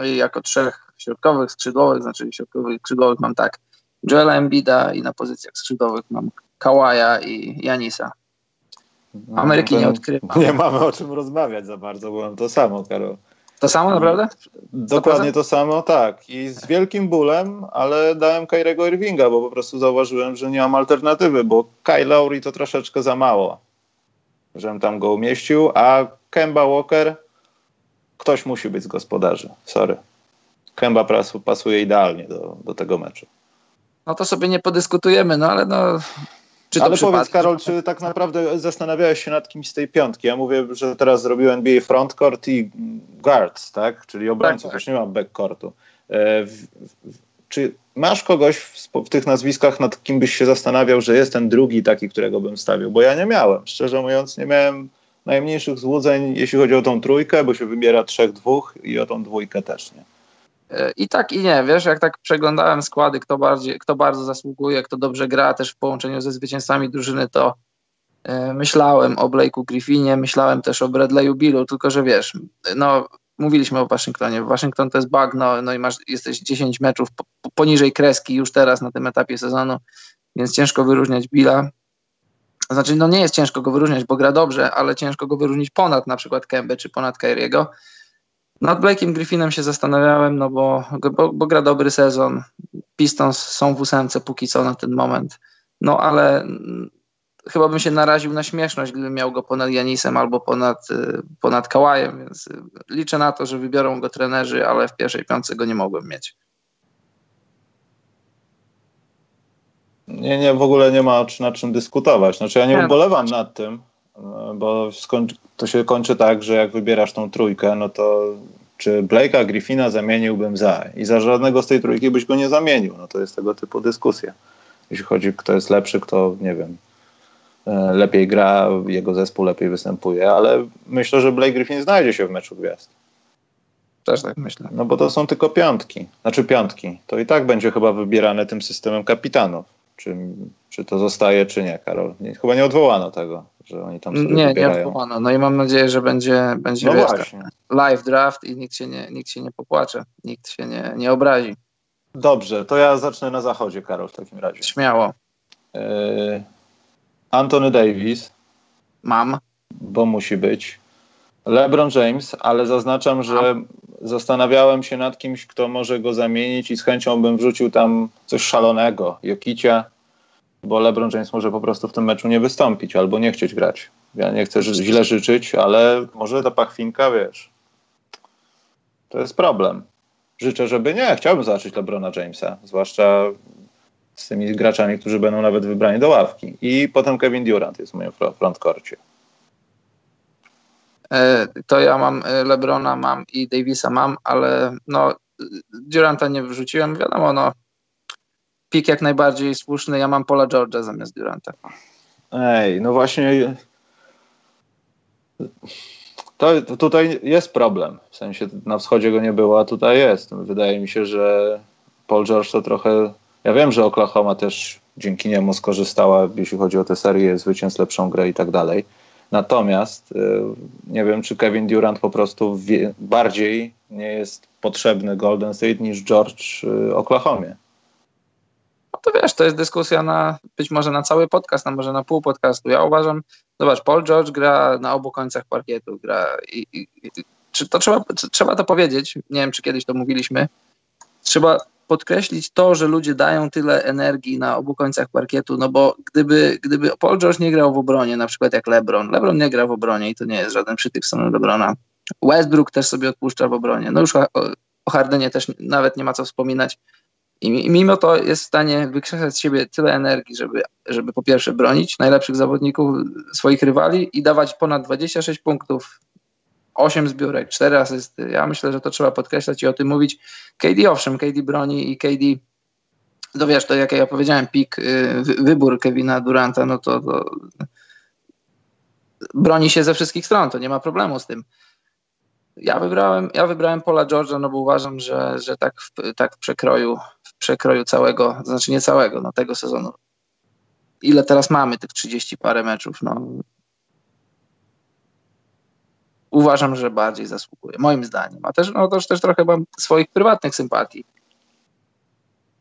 i jako trzech środkowych skrzydłowych, znaczy środkowych skrzydłowych mam tak Joela Embida i na pozycjach skrzydłowych mam Kawaja i Janisa. No, Ameryki nie odkrywam. Nie mamy o czym rozmawiać za bardzo, bo mam to samo, Karol. To samo naprawdę? Dokładnie to samo, tak. I z wielkim bólem, ale dałem Kyrego Irvinga, bo po prostu zauważyłem, że nie mam alternatywy, bo Kyle Lowry to troszeczkę za mało, żebym tam go umieścił, a Kemba Walker, ktoś musi być z gospodarzy. Sorry. Kemba pasuje idealnie do, do tego meczu. No to sobie nie podyskutujemy, no ale no ale powiedz Karol, czy tak naprawdę zastanawiałeś się nad kimś z tej piątki? Ja mówię, że teraz zrobiłem NBA frontcourt i guards, tak? Czyli obrońców, tak, tak. już nie mam backcourtu. E, w, w, czy masz kogoś w, w, tych nazwiskach, nad kim byś się zastanawiał, że jest ten drugi taki, którego bym stawił? Bo ja nie miałem. Szczerze mówiąc, nie miałem najmniejszych złudzeń, jeśli chodzi o tą trójkę, bo się wybiera trzech, dwóch i o tą dwójkę też nie. E, I tak i nie, wiesz, jak tak przeglądałem składy, kto, bardziej, kto bardzo zasługuje, kto dobrze gra też w połączeniu ze zwycięzcami drużyny, to e, myślałem o Blake'u Griffinie, myślałem też o Bradley'u Billu, tylko że wiesz, no mówiliśmy o Waszyngtonie, Waszyngton to jest bagno, no i masz, jesteś 10 meczów poniżej kreski już teraz na tym etapie sezonu, więc ciężko wyróżniać Billa. Znaczy, no nie jest ciężko go wyróżniać, bo gra dobrze, ale ciężko go wyróżnić ponad na przykład Kemby czy ponad Kyriego. Nad Blake'iem Griffinem się zastanawiałem, no bo, bo, bo, gra dobry sezon. Pistons są w ósemce póki co na ten moment. No ale mm, chyba bym się naraził na śmieszność, gdybym miał go ponad Janisem albo ponad, y, ponad Kałajem, więc y, liczę na to, że wybiorą go trenerzy, ale w pierwszej piątce go nie mogłem mieć. Nie, nie, w ogóle nie ma nad czym dyskutować. Znaczy ja nie no. ubolewam nad tym, bo to się kończy tak, że jak wybierasz tą trójkę, no to czy Blake'a Griffina zamieniłbym za i za żadnego z tej trójki byś go nie zamienił. No to jest tego typu dyskusja. Jeśli chodzi, kto jest lepszy, kto, nie wiem, e, lepiej gra, jego zespół lepiej występuje, ale myślę, że Blake Griffin znajdzie się w meczu gwiazd. Też tak myślę. No bo to są tylko piątki, znaczy piątki. To i tak będzie chyba wybierane tym systemem kapitanów. Czy, czy to zostaje, czy nie, Karol? Nie, chyba nie odwołano tego, że oni tam sobie Nie, wybierają. nie odwołano. No i mam nadzieję, że będzie, będzie no wiesz, live draft i nikt się nie, nikt się nie popłacze, nikt się nie, nie obrazi. Dobrze, to ja zacznę na zachodzie, Karol, w takim razie. Śmiało. Yy, Anthony Davis. Mam. Bo musi być. LeBron James, ale zaznaczam, że zastanawiałem się nad kimś, kto może go zamienić i z chęcią bym wrzucił tam coś szalonego, Jokicia, bo LeBron James może po prostu w tym meczu nie wystąpić albo nie chcieć grać. Ja nie chcę źle życzyć, ale może ta pachwinka, wiesz, to jest problem. Życzę, żeby nie. Chciałbym zobaczyć LeBrona Jamesa, zwłaszcza z tymi graczami, którzy będą nawet wybrani do ławki. I potem Kevin Durant jest w moim frontkorcie. E, to ja mam e, Lebrona, mam i Davisa mam, ale no Duranta nie wrzuciłem, wiadomo, no pik jak najbardziej słuszny, ja mam Paula George'a zamiast Duranta. Ej, no właśnie to, to, tutaj jest problem, w sensie na wschodzie go nie było, a tutaj jest. Wydaje mi się, że Paul George to trochę, ja wiem, że Oklahoma też dzięki niemu skorzystała, jeśli chodzi o tę serię, zwycięstw, lepszą grę i tak dalej, Natomiast y, nie wiem, czy Kevin Durant po prostu wie, bardziej nie jest potrzebny Golden State niż George y, Oklahomie. No to wiesz, to jest dyskusja na być może na cały podcast, a może na pół podcastu. Ja uważam, zobacz, Paul George gra na obu końcach parkietu, gra i, i, i czy to trzeba, trzeba to powiedzieć, nie wiem, czy kiedyś to mówiliśmy, trzeba podkreślić to, że ludzie dają tyle energii na obu końcach parkietu, no bo gdyby, gdyby Paul George nie grał w obronie, na przykład jak LeBron, LeBron nie gra w obronie i to nie jest żaden przytyk strony LeBrona, Westbrook też sobie odpuszcza w obronie, no już o, o Hardenie też nawet nie ma co wspominać. I mimo to jest w stanie wykrzesać z siebie tyle energii, żeby, żeby po pierwsze bronić najlepszych zawodników swoich rywali i dawać ponad 26 punktów 8 zbiórek, 4 asysty. Ja myślę, że to trzeba podkreślać i o tym mówić. KD owszem, KD broni i KD wiesz, to jak ja powiedziałem, pik, y, wybór Kevina Duranta, no to, to broni się ze wszystkich stron, to nie ma problemu z tym. Ja wybrałem, ja wybrałem Paula George'a, no bo uważam, że, że tak, w, tak w przekroju, w przekroju całego, znaczy nie całego, no tego sezonu. Ile teraz mamy tych 30 parę meczów, no uważam, że bardziej zasługuje, moim zdaniem. A też, no, też, też trochę mam swoich prywatnych sympatii.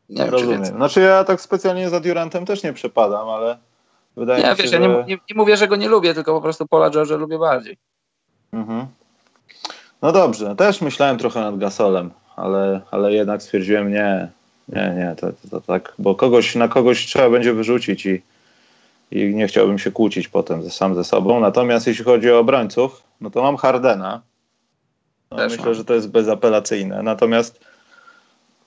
Nie Rozumiem. Wiem, znaczy ja tak specjalnie za Durantem też nie przepadam, ale wydaje nie, mi się, wiesz, że... ja nie, nie, nie, mówię, że go nie lubię, tylko po prostu Pola George'a lubię bardziej. Mhm. No dobrze, też myślałem trochę nad Gasolem, ale, ale jednak stwierdziłem nie, nie, nie, to, to, to tak, bo kogoś, na kogoś trzeba będzie wyrzucić i i nie chciałbym się kłócić potem sam ze sobą. Natomiast jeśli chodzi o obrońców, no to mam Hardena. No, myślę, mam. że to jest bezapelacyjne. Natomiast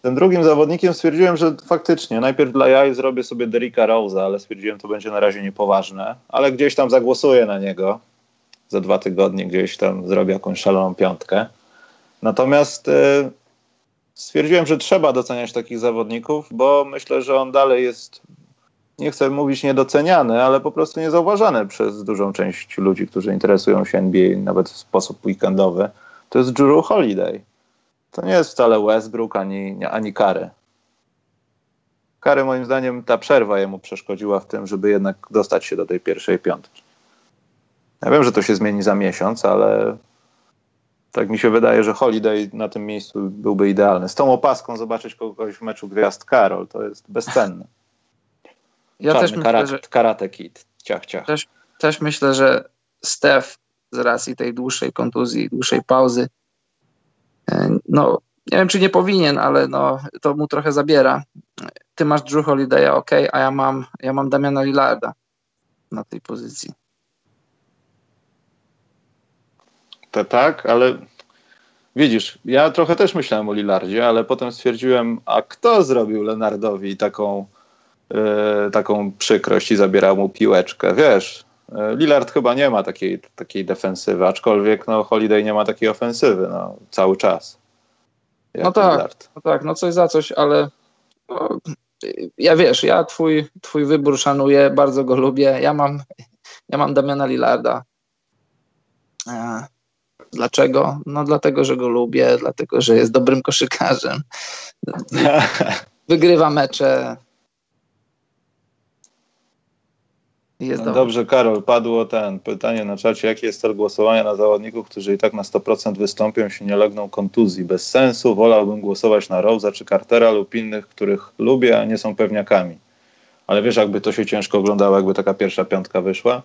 tym drugim zawodnikiem stwierdziłem, że faktycznie najpierw dla jaj zrobię sobie Derricka Rose'a, ale stwierdziłem, to będzie na razie niepoważne, ale gdzieś tam zagłosuję na niego za dwa tygodnie, gdzieś tam zrobię jakąś szaloną piątkę. Natomiast y, stwierdziłem, że trzeba doceniać takich zawodników, bo myślę, że on dalej jest nie chcę mówić niedoceniane, ale po prostu niezauważane przez dużą część ludzi, którzy interesują się NBA nawet w sposób weekendowy, to jest Drew Holiday. To nie jest wcale Westbrook ani, ani Kary. Kary moim zdaniem ta przerwa jemu przeszkodziła w tym, żeby jednak dostać się do tej pierwszej piątki. Ja wiem, że to się zmieni za miesiąc, ale tak mi się wydaje, że Holiday na tym miejscu byłby idealny. Z tą opaską zobaczyć kogoś w meczu gwiazd Karol to jest bezcenne. Ja Czarny też myślę, że, karate kid. Ciach, ciach. Też, też myślę, że Steph z racji tej dłuższej kontuzji, dłuższej pauzy, e, no nie wiem, czy nie powinien, ale no, to mu trochę zabiera. Ty masz Drew Holiday'a, ok, a ja mam, ja mam Damiana Lillarda na tej pozycji. To tak, ale widzisz, ja trochę też myślałem o Lillardzie, ale potem stwierdziłem, a kto zrobił Leonardowi taką, taką przykrość i zabierał mu piłeczkę? Wiesz, e, Lillard chyba nie ma takiej, takiej defensywy, aczkolwiek no, Holiday nie ma takiej ofensywy no, cały czas. No tak, no tak, no coś za coś, ale no, ja wiesz, ja twój, twój wybór szanuję, bardzo go lubię. Ja mam, ja mam Damiana Lillarda. E, dlaczego? No dlatego, że go lubię, dlatego, że jest dobrym koszykarzem. [LAUGHS] Wygrywa mecze, No dobrze, Karol, padło ten pytanie na czacie, jaki jest cel głosowania na zawodników, którzy i tak na 100% wystąpią, się nie legną kontuzji. Bez sensu, wolałbym głosować na Rose'a czy Cartera lub innych, których lubię, a nie są pewniakami. Ale wiesz, jakby to się ciężko oglądało, jakby taka pierwsza piątka wyszła?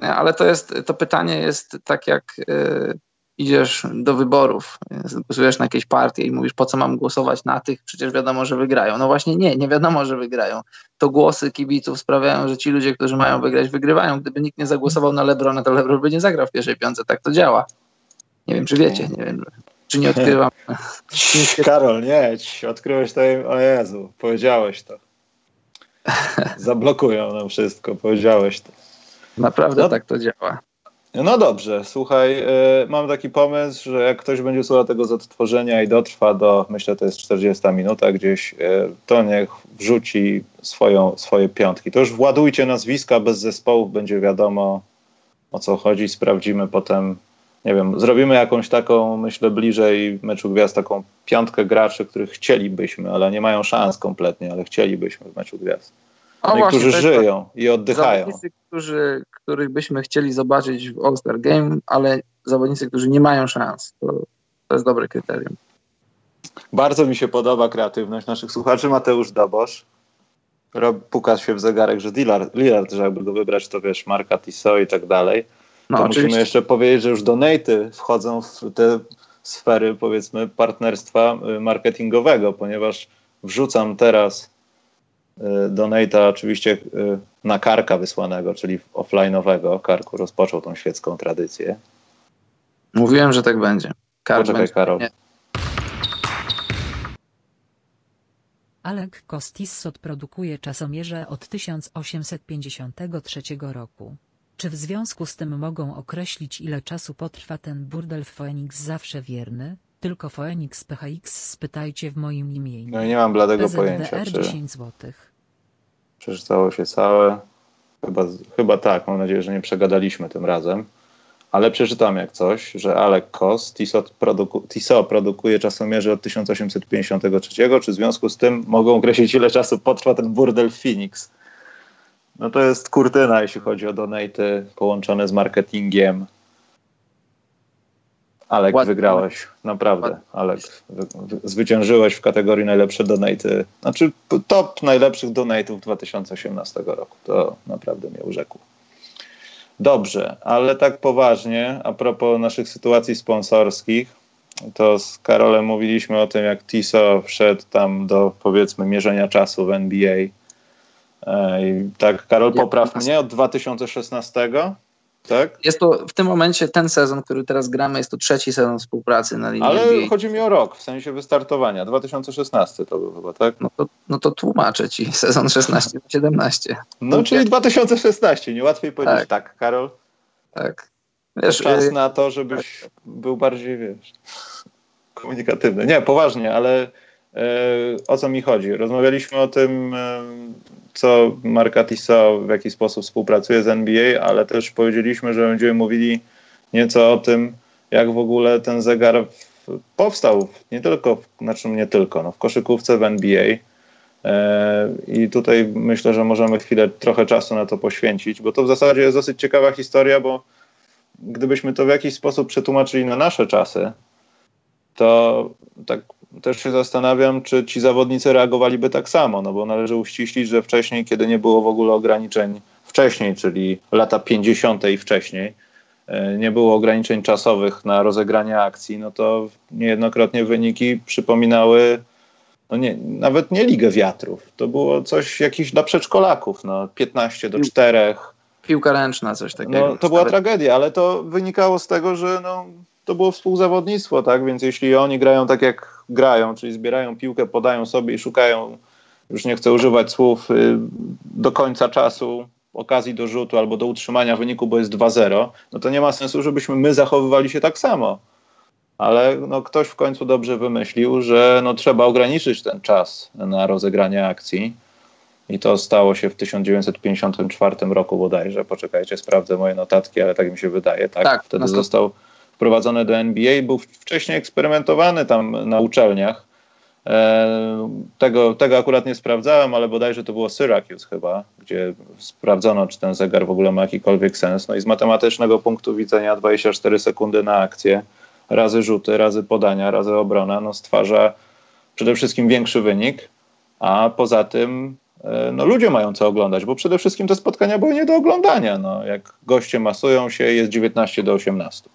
Nie, ale to jest, to pytanie jest tak jak... Yy idziesz do wyborów, głosujesz na jakieś partie i mówisz, po co mam głosować na tych, przecież wiadomo, że wygrają. No właśnie nie, nie wiadomo, że wygrają. To głosy kibiców sprawiają, że ci ludzie, którzy mają wygrać, wygrywają. Gdyby nikt nie zagłosował na Lebrona, to Lebron by nie zagrał w pierwszej piątce. Tak to działa. Nie wiem, czy wiecie, nie wiem, czy nie odkrywam. Karol, nie, odkryłeś to, o Jezu, powiedziałeś to. [LAUGHS] Zablokują nam wszystko, powiedziałeś to. Naprawdę no. tak to działa. No dobrze, słuchaj, y, mam taki pomysł, że jak ktoś będzie słuchał tego z odtworzenia i dotrwa do, myślę, to jest 40 minuta gdzieś, y, to niech wrzuci swoją, swoje piątki. To już władujcie nazwiska, bez zespołów będzie wiadomo o co chodzi, sprawdzimy potem, nie wiem, zrobimy jakąś taką, myślę, bliżej meczu gwiazd, taką piątkę graczy, których chcielibyśmy, ale nie mają szans kompletnie, ale chcielibyśmy w meczu gwiazd. No właśnie, którzy żyją tak. i oddychają. Zawodnicy, którzy, których byśmy chcieli zobaczyć w All-Star Game, ale zawodnicy, którzy nie mają szans. To, to jest dobre kryterium. Bardzo mi się podoba kreatywność naszych słuchaczy. Mateusz Dabosz puka się w zegarek, że Lillard, Lillard żeby go wybrać, to wiesz, Marka Tissot i tak dalej. No, to oczywiście. musimy jeszcze powiedzieć, że już donaty wchodzą w te sfery, powiedzmy, partnerstwa y, marketingowego, ponieważ wrzucam teraz donata oczywiście y, na Karka wysłanego, czyli offline'owego. Karku rozpoczął tą świecką tradycję. Mówiłem, że tak będzie. Kark Poczekaj, będzie. Karol. Nie. Alek Kostissot produkuje czasomierze od 1853 roku. Czy w związku z tym mogą określić ile czasu potrwa ten burdel w Phoenix zawsze wierny? Tylko Phoenix PHX spytajcie w moim imieniu. No i nie mam bladego PZDR pojęcia. Czy... 10 złotych. Przeczytało się całe. Chyba, chyba tak, mam nadzieję, że nie przegadaliśmy tym razem. Ale przeczytam jak coś, że Alec Kos, Tissot, produku, Tissot produkuje czasomierzy od 1853, czy w związku z tym mogą określić, ile czasu potrwa ten burdel Phoenix. No to jest kurtyna, jeśli chodzi o donaty połączone z marketingiem, Alek, Ładnie. wygrałeś, naprawdę. Alek, zwyciężyłeś w kategorii najlepsze donaty, znaczy top najlepszych donatów 2018 roku. To naprawdę mnie urzekło. Dobrze, ale tak poważnie, a propos naszych sytuacji sponsorskich, to z Karolem mówiliśmy o tym, jak Tiso wszedł tam do powiedzmy mierzenia czasu w NBA. I tak, Karol, popraw mnie od 2016 tak? Jest to w tym momencie ten sezon, który teraz gramy, jest to trzeci sezon współpracy na linii Ale NBA. chodzi mi o rok, w sensie wystartowania. 2016 to był chyba, tak? No to, no to tłumaczę ci, [LAUGHS] sezon 16-17. No czyli 2016, niełatwiej powiedzieć tak, tak Karol? Tak. Wiesz, czas y na to, żebyś był bardziej, wiesz, komunikatywny. Nie, poważnie, ale o co mi chodzi? Rozmawialiśmy o tym, co Marka Tissot w jaki sposób współpracuje z NBA, ale też powiedzieliśmy, że będziemy mówili nieco o tym, jak w ogóle ten zegar powstał, nie tylko, znaczy nie tylko, no, w koszykówce w NBA. E, I tutaj myślę, że możemy chwilę, trochę czasu na to poświęcić, bo to w zasadzie jest dosyć ciekawa historia, bo gdybyśmy to w jakiś sposób przetłumaczyli na nasze czasy, to tak też się zastanawiam, czy ci zawodnicy reagowaliby tak samo, no bo należy uściślić, że wcześniej, kiedy nie było w ogóle ograniczeń, wcześniej, czyli lata 50. i wcześniej, e, nie było ograniczeń czasowych na rozegranie akcji, no to niejednokrotnie wyniki przypominały no nie, nawet nie Ligę Wiatrów. To było coś jakiś dla przedszkolaków, no 15 do 4. Piłka ręczna, coś takiego. No, to była tragedia, ale to wynikało z tego, że no, to było współzawodnictwo, tak? Więc jeśli oni grają tak jak grają, czyli zbierają piłkę, podają sobie i szukają, już nie chcę używać słów, y, do końca czasu okazji do rzutu albo do utrzymania wyniku, bo jest 2-0, no to nie ma sensu, żebyśmy my zachowywali się tak samo. Ale no, ktoś w końcu dobrze wymyślił, że no, trzeba ograniczyć ten czas na rozegranie akcji. I to stało się w 1954 roku bodajże. Poczekajcie, sprawdzę moje notatki, ale tak mi się wydaje. Tak, tak wtedy został wprowadzony do NBA. Był wcześniej eksperymentowany tam na uczelniach. E, tego, tego akurat nie sprawdzałem, ale bodajże to było Syracuse chyba, gdzie sprawdzono, czy ten zegar w ogóle ma jakikolwiek sens. No i z matematycznego punktu widzenia 24 sekundy na akcję, razy rzuty, razy podania, razy obrona, no stwarza przede wszystkim większy wynik, a poza tym e, no ludzie mają co oglądać, bo przede wszystkim te spotkania były nie do oglądania. No, jak goście masują się, jest 19 do 18.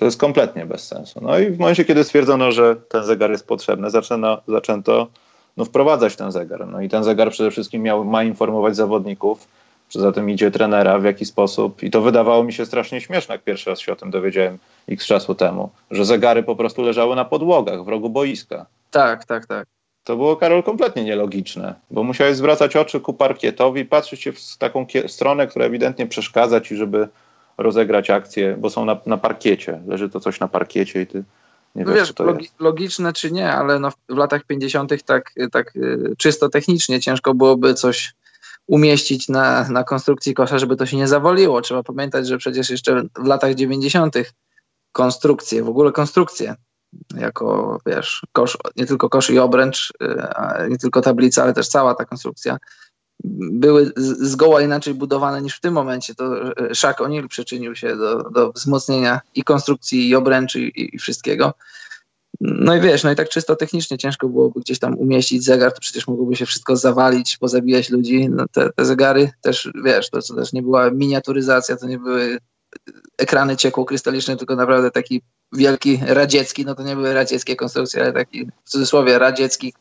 To jest kompletnie bez sensu. No i w momencie, kiedy stwierdzono, że ten zegar jest potrzebny, zaczęto, zaczęto no, wprowadzać ten zegar. No i ten zegar przede wszystkim miał, ma informować zawodników, poza tym idzie trenera w jaki sposób. I to wydawało mi się strasznie śmieszne, jak pierwszy raz się o tym dowiedziałem x czasu temu, że zegary po prostu leżały na podłogach w rogu boiska. Tak, tak, tak. To było, Karol, kompletnie nielogiczne, bo musiałeś zwracać oczy ku parkietowi, patrzeć się w taką stronę, która ewidentnie przeszkadza ci, żeby rozegrać akcję, bo są na, na parkiecie. Leży to coś na parkiecie i ty nie no wiesz, wiesz, to logi jest. logiczne czy nie, ale no w latach 50. tak, tak y, czysto technicznie ciężko byłoby coś umieścić na, na konstrukcji kosza, żeby to się nie zawoliło. Trzeba pamiętać, że przecież jeszcze w latach 90. konstrukcje, w ogóle konstrukcje, jako wiesz, kosz, nie tylko kosz i obręcz, y, nie tylko tablica, ale też cała ta konstrukcja były zgoła inaczej budowane niż w tym momencie. To e, Shaq O'Neal przyczynił się do, do wzmocnienia i konstrukcji, i obręczy, i, i, wszystkiego. No i wiesz, no i tak czysto technicznie ciężko byłoby gdzieś tam umieścić zegar, to przecież mogłoby się wszystko zawalić, pozabijać ludzi. No te, te zegary też, wiesz, to, to też nie była miniaturyzacja, to nie były ekrany ciekło-krystaliczne, tylko naprawdę taki wielki radziecki, no to nie były radzieckie konstrukcje, ale taki w cudzysłowie radziecki,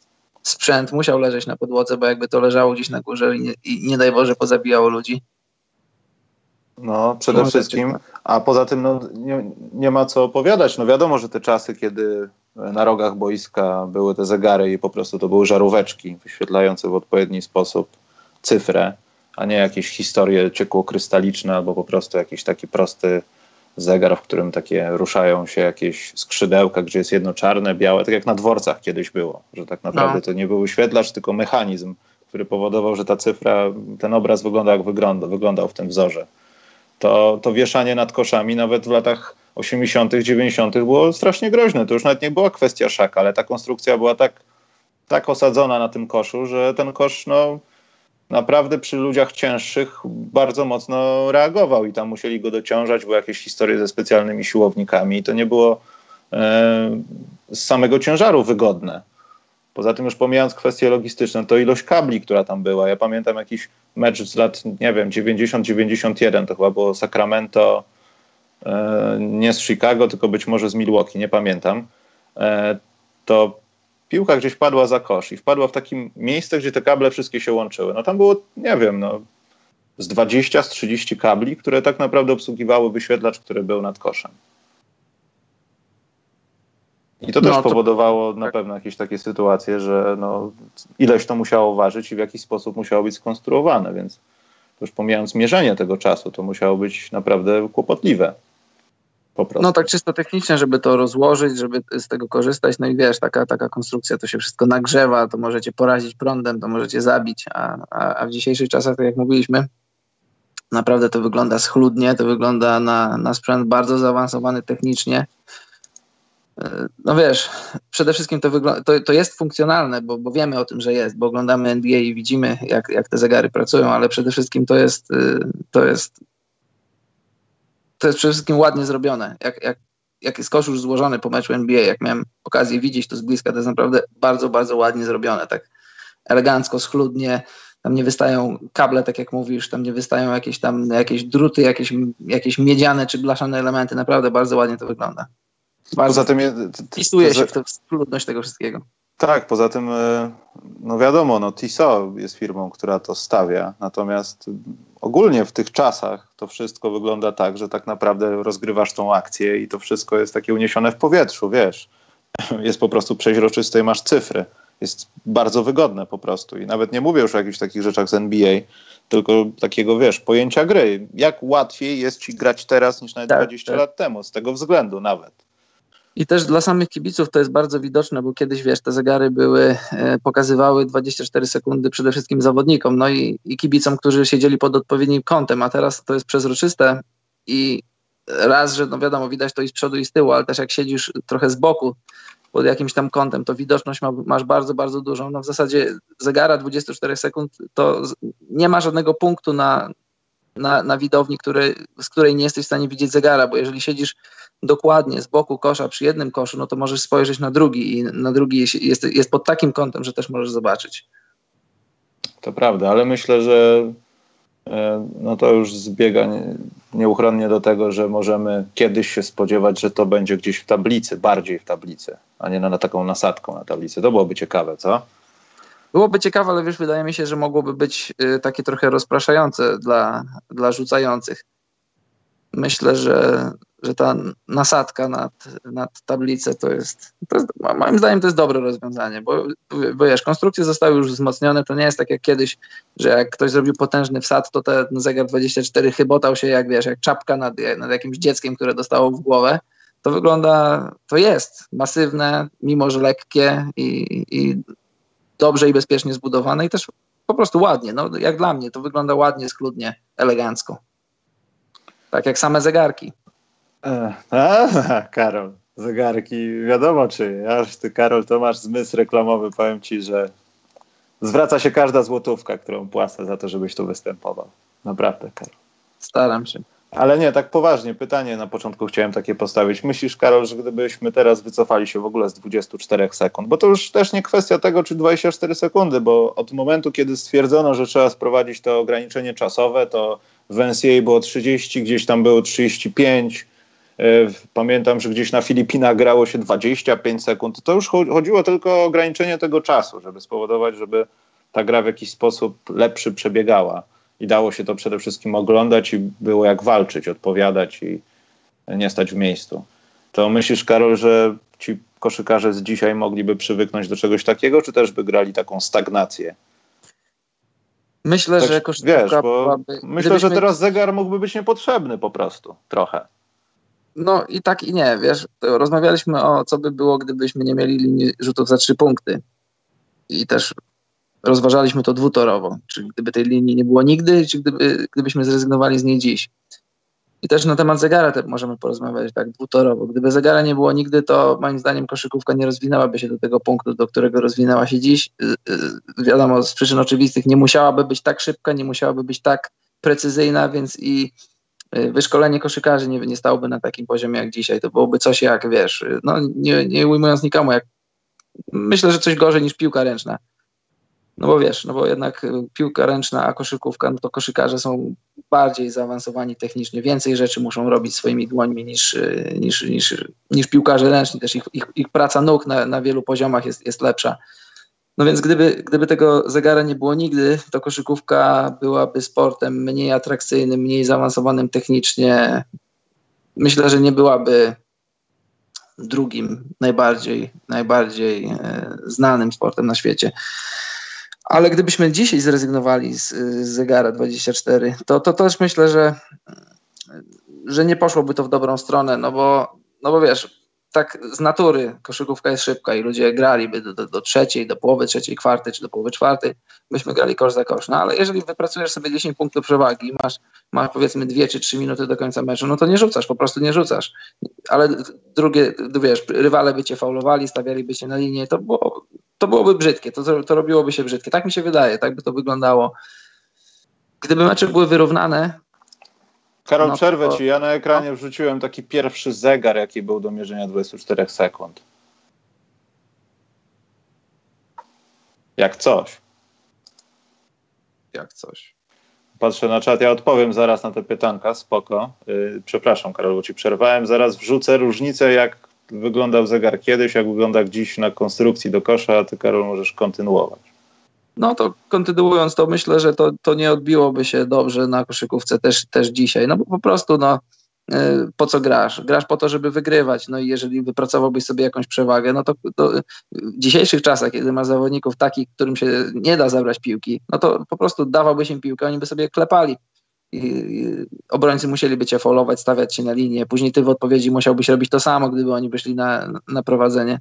sprzęt musiał leżeć na podłodze, bo jakby to leżało gdzieś na górze i nie, i nie daj Boże pozabijało ludzi. No, przede no, wszystkim. A poza tym no, nie, nie, ma co opowiadać. No wiadomo, że te czasy, kiedy na rogach boiska były te zegary i po prostu to były żaróweczki wyświetlające w odpowiedni sposób cyfrę, a nie jakieś historie ciekło-krystaliczne albo po prostu jakiś taki prosty zegar, w którym takie ruszają się jakieś skrzydełka, gdzie jest jedno czarne, białe, tak jak na dworcach kiedyś było, że tak naprawdę no. to nie był wyświetlacz, tylko mechanizm, który powodował, że ta cyfra, ten obraz wygląda jak wygląda, wyglądał w tym wzorze. To, to wieszanie nad koszami nawet w latach 80., 90. było strasznie groźne. To już nawet nie była kwestia szaka, ale ta konstrukcja była tak, tak osadzona na tym koszu, że ten kosz no, naprawdę przy ludziach cięższych bardzo mocno reagował i tam musieli go dociążać, były jakieś historie ze specjalnymi siłownikami i to nie było e, z samego ciężaru wygodne. Poza tym już pomijając kwestie logistyczne, to ilość kabli, która tam była. Ja pamiętam jakiś mecz z lat, nie wiem, 90-91, to chyba było Sacramento, e, nie z Chicago, tylko być może z Milwaukee, nie pamiętam. E, to piłka gdzieś padła za kosz i wpadła w takim miejsce, gdzie te kable wszystkie się łączyły. No tam było, nie wiem, no, z 20, z 30 kabli, które tak naprawdę obsługiwały wyświetlacz, który był nad koszem. I to też no, to... powodowało na pewno jakieś takie sytuacje, że no, ileś to musiało ważyć i w jakiś sposób musiało być skonstruowane, więc już pomijając mierzenie tego czasu, to musiało być naprawdę kłopotliwe Po prostu. No tak czysto technicznie, żeby to rozłożyć, żeby z tego korzystać. No i wiesz, taka, taka konstrukcja to się wszystko nagrzewa, to możecie porazić prądem, to możecie zabić, a, a, a w dzisiejszych czasach, tak jak mówiliśmy, naprawdę to wygląda schludnie, to wygląda na, na sprzęt bardzo zaawansowany technicznie. No wiesz, przede wszystkim to, to, to jest funkcjonalne, bo, bo wiemy o tym, że jest, bo oglądamy NBA i widzimy, jak, jak te zegary pracują, ale przede wszystkim to jest, y, to jest to jest przede wszystkim ładnie zrobione. Jak, jak, jak jest kosz złożony po meczu NBA, jak miałem okazję widzieć to z bliska, to jest naprawdę bardzo, bardzo ładnie zrobione. Tak elegancko, schludnie. Tam nie wystają kable, tak jak mówisz, tam nie wystają jakieś tam jakieś druty, jakieś, jakieś miedziane czy blaszane elementy. Naprawdę bardzo ładnie to wygląda. Bardzo Poza tym wpisuje się w tę schludność tego wszystkiego. Tak, poza tym, e, no wiadomo, no TISO jest firmą, która to stawia, natomiast ogólnie w tych czasach to wszystko wygląda tak, że tak naprawdę rozgrywasz tą akcję i to wszystko jest takie uniesione w powietrzu, wiesz. [LAUGHS] Jest po prostu przeźroczyste i masz cyfry. Jest bardzo wygodne po prostu. I nawet nie mówię już o jakichś takich rzeczach z NBA, tylko takiego, wiesz, pojęcia gry. Jak łatwiej jest ci grać teraz niż nawet tak, 20 tak. lat temu, z tego względu nawet. I też dla samych kibiców to jest bardzo widoczne, bo kiedyś, wiesz, te zegary były, e, pokazywały 24 sekundy przede wszystkim zawodnikom, no i, i kibicom, którzy siedzieli pod odpowiednim kątem, a teraz to jest przezroczyste i raz, że no wiadomo, widać to i z przodu i z tyłu, ale też jak siedzisz trochę z boku pod jakimś tam kątem, to widoczność ma, masz bardzo, bardzo dużą. No w zasadzie zegara 24 sekund to nie ma żadnego punktu na, na, na widowni, który, z której nie jesteś w stanie widzieć zegara, bo jeżeli siedzisz dokładnie z boku kosza przy jednym koszu, no to możesz spojrzeć na drugi i na drugi jest, jest pod takim kątem, że też możesz zobaczyć. To prawda, ale myślę, że e, no to już zbiega nieuchronnie do tego, że możemy kiedyś się spodziewać, że to będzie gdzieś w tablicy, bardziej w tablicy, a nie na, na taką nasadką na tablicy. To byłoby ciekawe, co? Byłoby ciekawe, ale wiesz, wydaje mi się, że mogłoby być y, takie trochę rozpraszające dla, dla rzucających. Myślę, że, że ta nasadka nad, nad tablicę to jest, to jest, moim zdaniem to jest dobre rozwiązanie, bo, bo wiesz, konstrukcje zostały już wzmocnione, to nie jest tak jak kiedyś, że jak ktoś zrobił potężny wsad, to ten zegar 24 chybotał się jak wiesz, jak czapka nad, nad jakimś dzieckiem, które dostało w głowę. To wygląda, to jest masywne, mimo że lekkie i, i dobrze i bezpiecznie zbudowane i też po prostu ładnie. No, jak dla mnie to wygląda ładnie, schludnie, elegancko. Tak jak same zegarki. E, a, [LAUGHS] Karol, zegarki, wiadomo czy. Aż ty, Karol, to masz zmysł reklamowy. Powiem ci, że zwraca się każda złotówka, którą płacę za to, żebyś tu występował. Naprawdę, Karol. Staram się. Ale nie, tak poważnie, pytanie na początku chciałem takie postawić. Myślisz, Karol, że gdybyśmy teraz wycofali się w ogóle z 24 sekund, bo to już też nie kwestia tego, czy 24 sekundy, bo od momentu, kiedy stwierdzono, że trzeba sprowadzić to ograniczenie czasowe, to w NCAA było 30, gdzieś tam było 35, e, Pamiętam, że gdzieś na Filipinach grało się 25 sekund. To już chodziło tylko o ograniczenie tego czasu, żeby spowodować, żeby ta gra w jakiś sposób lepszy przebiegała i dało się to przede wszystkim oglądać i było jak walczyć, odpowiadać i nie stać w miejscu. To myślisz, Karol, że ci koszykarze z dzisiaj mogliby przywyknąć do czegoś takiego, czy też by grali taką stagnację? Myślę, tak, że koszykówka wiesz, byłaby... Myślę, że teraz zegar mógłby być niepotrzebny po prostu, trochę. No i tak i nie, wiesz, rozmawialiśmy o co by było, gdybyśmy nie mieli linii rzutów za trzy punkty. I też rozważaliśmy to dwutorowo. Czy gdyby tej linii nie było nigdy, czy gdyby, gdybyśmy zrezygnowali z niej dziś. I też na temat zegara też możemy porozmawiać tak dwutorowo. Gdyby zegara nie było nigdy, to moim zdaniem koszykówka nie rozwinęłaby się do tego punktu, do którego rozwinęła się dziś. Y, y, wiadomo, z przyczyn oczywistych nie musiałaby być tak szybka, nie musiałaby być tak precyzyjna, więc i y, wyszkolenie koszykarzy nie, nie stałoby na takim poziomie jak dzisiaj. To byłoby coś jak, wiesz, no nie, nie ujmując nikomu, jak myślę, że coś gorzej niż piłka ręczna. No bo wiesz, no bo jednak y, piłka ręczna, a koszykówka, no to koszykarze są bardziej zaawansowani technicznie, więcej rzeczy muszą robić swoimi dłońmi niż, y, niż, niż, niż piłkarze ręczni. Też ich, ich, ich praca nóg na, na wielu poziomach jest, jest lepsza. No więc gdyby, gdyby tego zegara nie było nigdy, to koszykówka byłaby sportem mniej atrakcyjnym, mniej zaawansowanym technicznie. Myślę, że nie byłaby drugim najbardziej, najbardziej e, znanym sportem na świecie. Ale gdybyśmy dzisiaj zrezygnowali z, z zegara 24, to, to też myślę, że, że nie poszłoby to w dobrą stronę, no bo, no bo wiesz, tak z natury koszykówka jest szybka i ludzie graliby do, do, do, trzeciej, do połowy trzeciej kwarty, czy do połowy czwartej, byśmy grali kosz za kosz. No ale jeżeli wypracujesz sobie 10 punktów przewagi i masz, masz powiedzmy 2 czy 3 minuty do końca meczu, no to nie rzucasz, po prostu nie rzucasz. Ale drugie, wiesz, rywale by cię faulowali, stawialiby cię na linię, to, było, to byłoby brzydkie, to, to robiłoby się brzydkie. Tak mi się wydaje, tak by to wyglądało. Gdyby mecze były wyrównane, Karol, no przerwę to... ci. Ja na ekranie no. wrzuciłem taki pierwszy zegar, jaki był do mierzenia 24 sekund. Jak coś. Jak coś. Patrzę na czat, ja odpowiem zaraz na te pytanka, spoko. Yy, przepraszam, Karol, bo ci przerwałem. Zaraz wrzucę różnicę, jak wyglądał zegar kiedyś, jak wygląda dziś na konstrukcji do kosza, a ty, Karol, możesz kontynuować. No to kontynuując to, myślę, że to, to nie odbiłoby się dobrze na koszykówce też, też dzisiaj, no bo po prostu no, y, po co grasz? Grasz po to, żeby wygrywać. No i jeżeli wypracowałbyś sobie jakąś przewagę, no to, to, w dzisiejszych czasach, kiedy ma zawodników takich, którym się nie da zabrać piłki, no to po prostu dawałbyś im piłkę, oni by sobie klepali. Obrońcy musieliby cię faulować, stawiać się na linię. Później ty w odpowiedzi musiałbyś robić to samo, gdyby oni wyszli na, na prowadzenie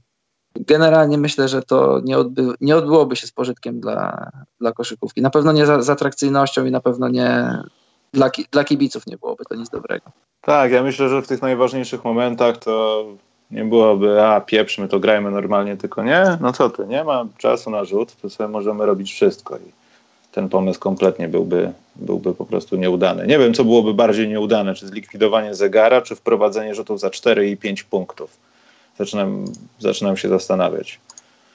generalnie myślę, że to nie, odby, nie odbyłoby się z pożytkiem dla, dla koszykówki. Na pewno nie za, z atrakcyjnością i na pewno nie dla, dla kibiców nie byłoby to nic dobrego. Tak, ja myślę, że w tych najważniejszych momentach to nie byłoby, a pieprzmy to, grajmy normalnie, tylko nie, no co ty, nie ma czasu na rzut, to sobie możemy robić wszystko i ten pomysł kompletnie byłby, byłby po prostu nieudany. Nie wiem, co byłoby bardziej nieudane, czy zlikwidowanie zegara, czy wprowadzenie rzutów za 4 i 5 punktów zaczynam, zaczynam się zastanawiać.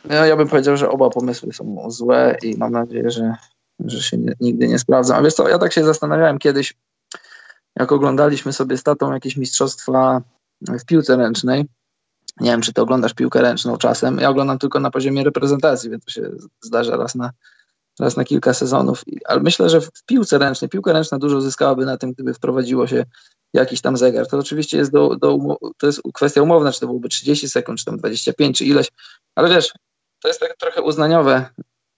Ja, ja bym powiedział, że oba pomysły są złe i mam nadzieję, że, że się nie, nigdy nie sprawdzą. A wiesz co, ja tak się zastanawiałem kiedyś, jak oglądaliśmy sobie z tatą jakieś mistrzostwa w piłce ręcznej. Nie wiem, czy ty oglądasz piłkę ręczną czasem. Ja oglądam tylko na poziomie reprezentacji, więc to się zdarza raz na, raz na kilka sezonów. Ale myślę, że w piłce ręcznej, piłka ręczna dużo zyskałaby na tym, gdyby wprowadziło się jakiś tam zegar. To oczywiście jest, do, do, to jest kwestia umowna, czy to byłoby 30 sekund, czy tam 25, czy ileś, ale wiesz, to jest tak trochę uznaniowe,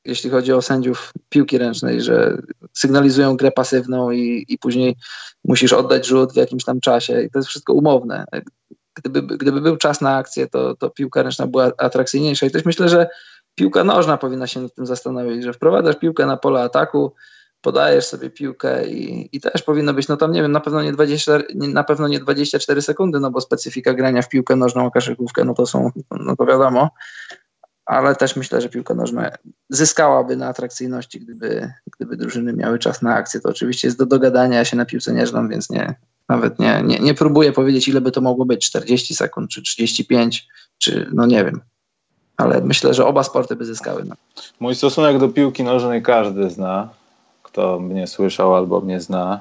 jeśli chodzi o sędziów piłki ręcznej, że sygnalizują grę pasywną i, i później musisz oddać rzut w jakimś tam czasie i to jest wszystko umowne. Gdyby, gdyby był czas na akcję, to, to piłka ręczna była atrakcyjniejsza i też myślę, że piłka nożna powinna się nad tym zastanowić, że wprowadzasz piłkę na pole ataku, podajesz sobie piłkę i, i też powinno być, no tam nie wiem, na pewno nie, 20, na pewno nie 24 sekundy, no bo specyfika grania w piłkę nożną, a kaszykówkę, no to są, no to wiadomo, ale też myślę, że piłka nożna zyskałaby na atrakcyjności, gdyby, gdyby drużyny miały czas na akcję. To oczywiście jest do dogadania się na piłce nieżną, więc nie, nawet nie, nie, nie próbuję powiedzieć, ile by to mogło być, 40 sekund, czy 35, czy no nie wiem. Ale myślę, że oba sporty by zyskały. No. Mój stosunek do piłki nożnej każdy zna kto mnie słyszał albo mnie zna.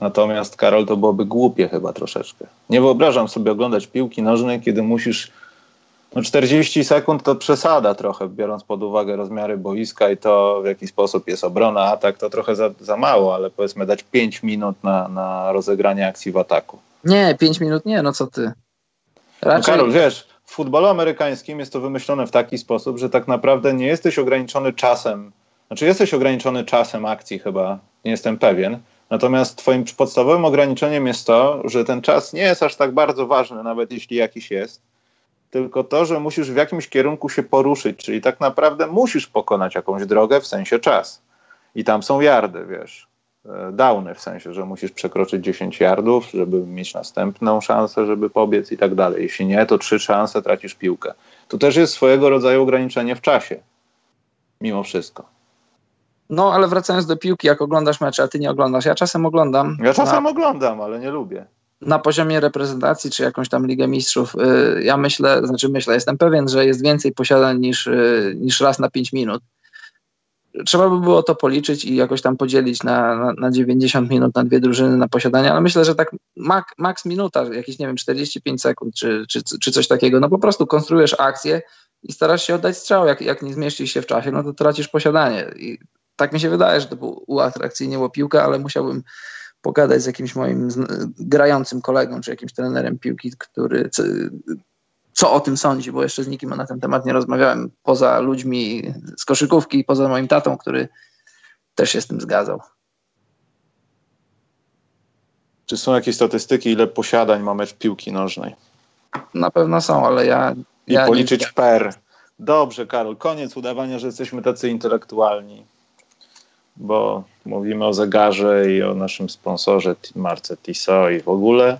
Natomiast Karol to byłoby głupie chyba troszeczkę. Nie wyobrażam sobie oglądać piłki nożnej, kiedy musisz. No 40 sekund to przesada trochę, biorąc pod uwagę rozmiary boiska i to, w jaki sposób jest obrona, atak, to trochę za, za mało, ale powiedzmy dać 5 minut na, na rozegranie akcji w ataku. Nie, 5 minut nie, no co ty. Raczej... No Karol, wiesz, w futbolu amerykańskim jest to wymyślone w taki sposób, że tak naprawdę nie jesteś ograniczony czasem znaczy jesteś ograniczony czasem akcji chyba, nie jestem pewien. Natomiast twoim podstawowym ograniczeniem jest to, że ten czas nie jest aż tak bardzo ważny, nawet jeśli jakiś jest, tylko to, że musisz w jakimś kierunku się poruszyć, czyli tak naprawdę musisz pokonać jakąś drogę w sensie czas. I tam są yardy, wiesz, downy w sensie, że musisz przekroczyć 10 yardów, żeby mieć następną szansę, żeby pobiec i tak dalej. Jeśli nie, to trzy szanse tracisz piłkę. To też jest swojego rodzaju ograniczenie w czasie, mimo wszystko. No, ale wracając do piłki, jak oglądasz mecze, a ty nie oglądasz. Ja czasem oglądam. Ja czasem na, oglądam, ale nie lubię. Na poziomie reprezentacji, czy jakąś tam Ligę Mistrzów, y, ja myślę, znaczy myślę, jestem pewien, że jest więcej posiadań niż, y, niż raz na 5 minut. Trzeba by było to policzyć i jakoś tam podzielić na, na, na 90 minut na dwie drużyny na posiadanie, ale myślę, że tak mak, maks minuta, jakieś, nie wiem, 45 sekund czy, czy, czy coś takiego. No po prostu konstruujesz akcję i starasz się oddać strzał. Jak, jak nie zmieścisz się w czasie, no to tracisz posiadanie. I tak mi się wydaje, że to uatrakcyjniło piłkę, ale musiałbym pogadać z jakimś moim grającym kolegą, czy jakimś trenerem piłki, który co, o tym sądzi, bo jeszcze z nikim na ten temat nie rozmawiałem, poza ludźmi z koszykówki, poza moim tatą, który też się z tym zgadzał. Czy są jakieś statystyki, ile posiadań ma mecz piłki nożnej? Na pewno są, ale ja. I ja policzyć nie... per. Dobrze, Karol, koniec udawania, że jesteśmy tacy intelektualni, bo mówimy o zegarze i o naszym sponsorze Marce Tissot i w ogóle,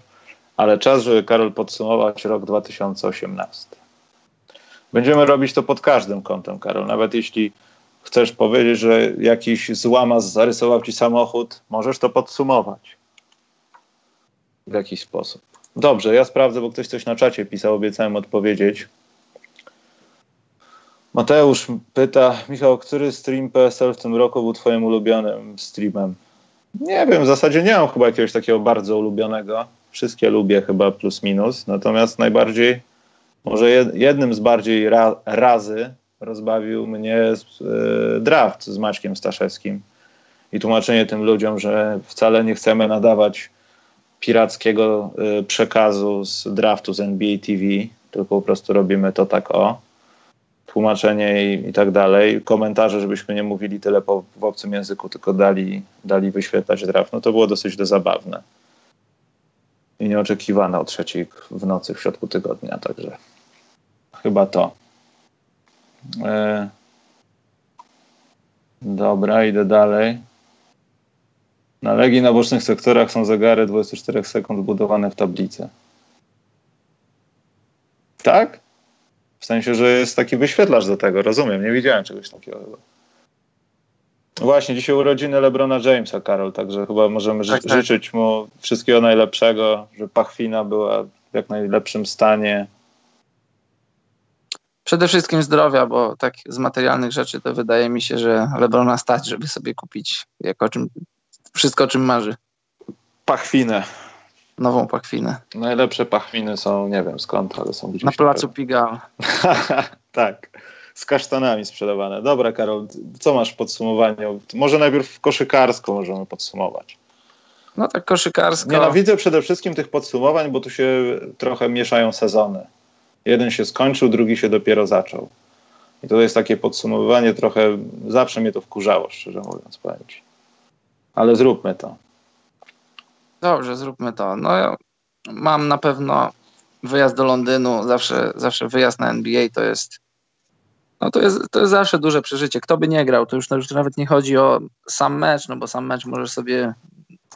ale czas, żeby Karol podsumować rok 2018. Będziemy robić to pod każdym kątem, Karol. Nawet jeśli chcesz powiedzieć, że jakiś złamas zarysował ci samochód, możesz to podsumować w jakiś sposób. Dobrze, ja sprawdzę, bo ktoś coś na czacie pisał, obiecałem odpowiedzieć. Mateusz pyta, Michał, który stream PSL w tym roku był twoim ulubionym streamem? Nie wiem, w zasadzie nie mam chyba jakiegoś takiego bardzo ulubionego. Wszystkie lubię chyba plus minus, natomiast najbardziej, może jednym z bardziej ra, razy rozbawił mnie y, draft z Maćkiem Staszewskim i tłumaczenie tym ludziom, że wcale nie chcemy nadawać pirackiego y, przekazu z draftu z NBA TV, tylko po prostu robimy to tak o. Tłumaczenie i, i tak dalej. Komentarze, żebyśmy nie mówili tyle po, w obcym języku, tylko dali, dali wyświetlać draft. No to było dosyć zabawne. I nieoczekiwane o trzeciej w nocy w środku tygodnia, także chyba to. E... Dobra, idę dalej. Na Legii na bocznych sektorach są zegary 24 sekund budowane w tablicy. Tak? W sensie, że jest taki wyświetlacz do tego, rozumiem, nie widziałem czegoś takiego chyba. Właśnie, dzisiaj urodziny Lebrona Jamesa, Karol, także chyba możemy ży- tak, tak. życzyć mu wszystkiego najlepszego, żeby Pachwina była w jak najlepszym stanie. Przede wszystkim zdrowia, bo tak z materialnych rzeczy to wydaje mi się, że Lebrona stać, żeby sobie kupić jako czym, wszystko, o czym marzy. Pachwinę. Nową pachwinę. Najlepsze pachwiny są, nie wiem skąd, ale są gdzieś. Na placu Pigal. [LAUGHS] tak. Z kasztanami sprzedawane. Dobra, Karol, co masz w podsumowaniu? Może najpierw koszykarsko możemy podsumować. No tak koszykarsko. Nienawidzę przede wszystkim tych podsumowań, bo tu się trochę mieszają sezony. Jeden się skończył, drugi się dopiero zaczął. I to jest takie podsumowywanie trochę, zawsze mnie to wkurzało, szczerze mówiąc, powiem ci ale zróbmy to. Dobrze, zróbmy to. No ja mam na pewno wyjazd do Londynu, zawsze, zawsze wyjazd na NBA to jest no to jest, to jest zawsze duże przeżycie. Kto by nie grał, to już, to już nawet nie chodzi o sam mecz, no bo sam mecz możesz sobie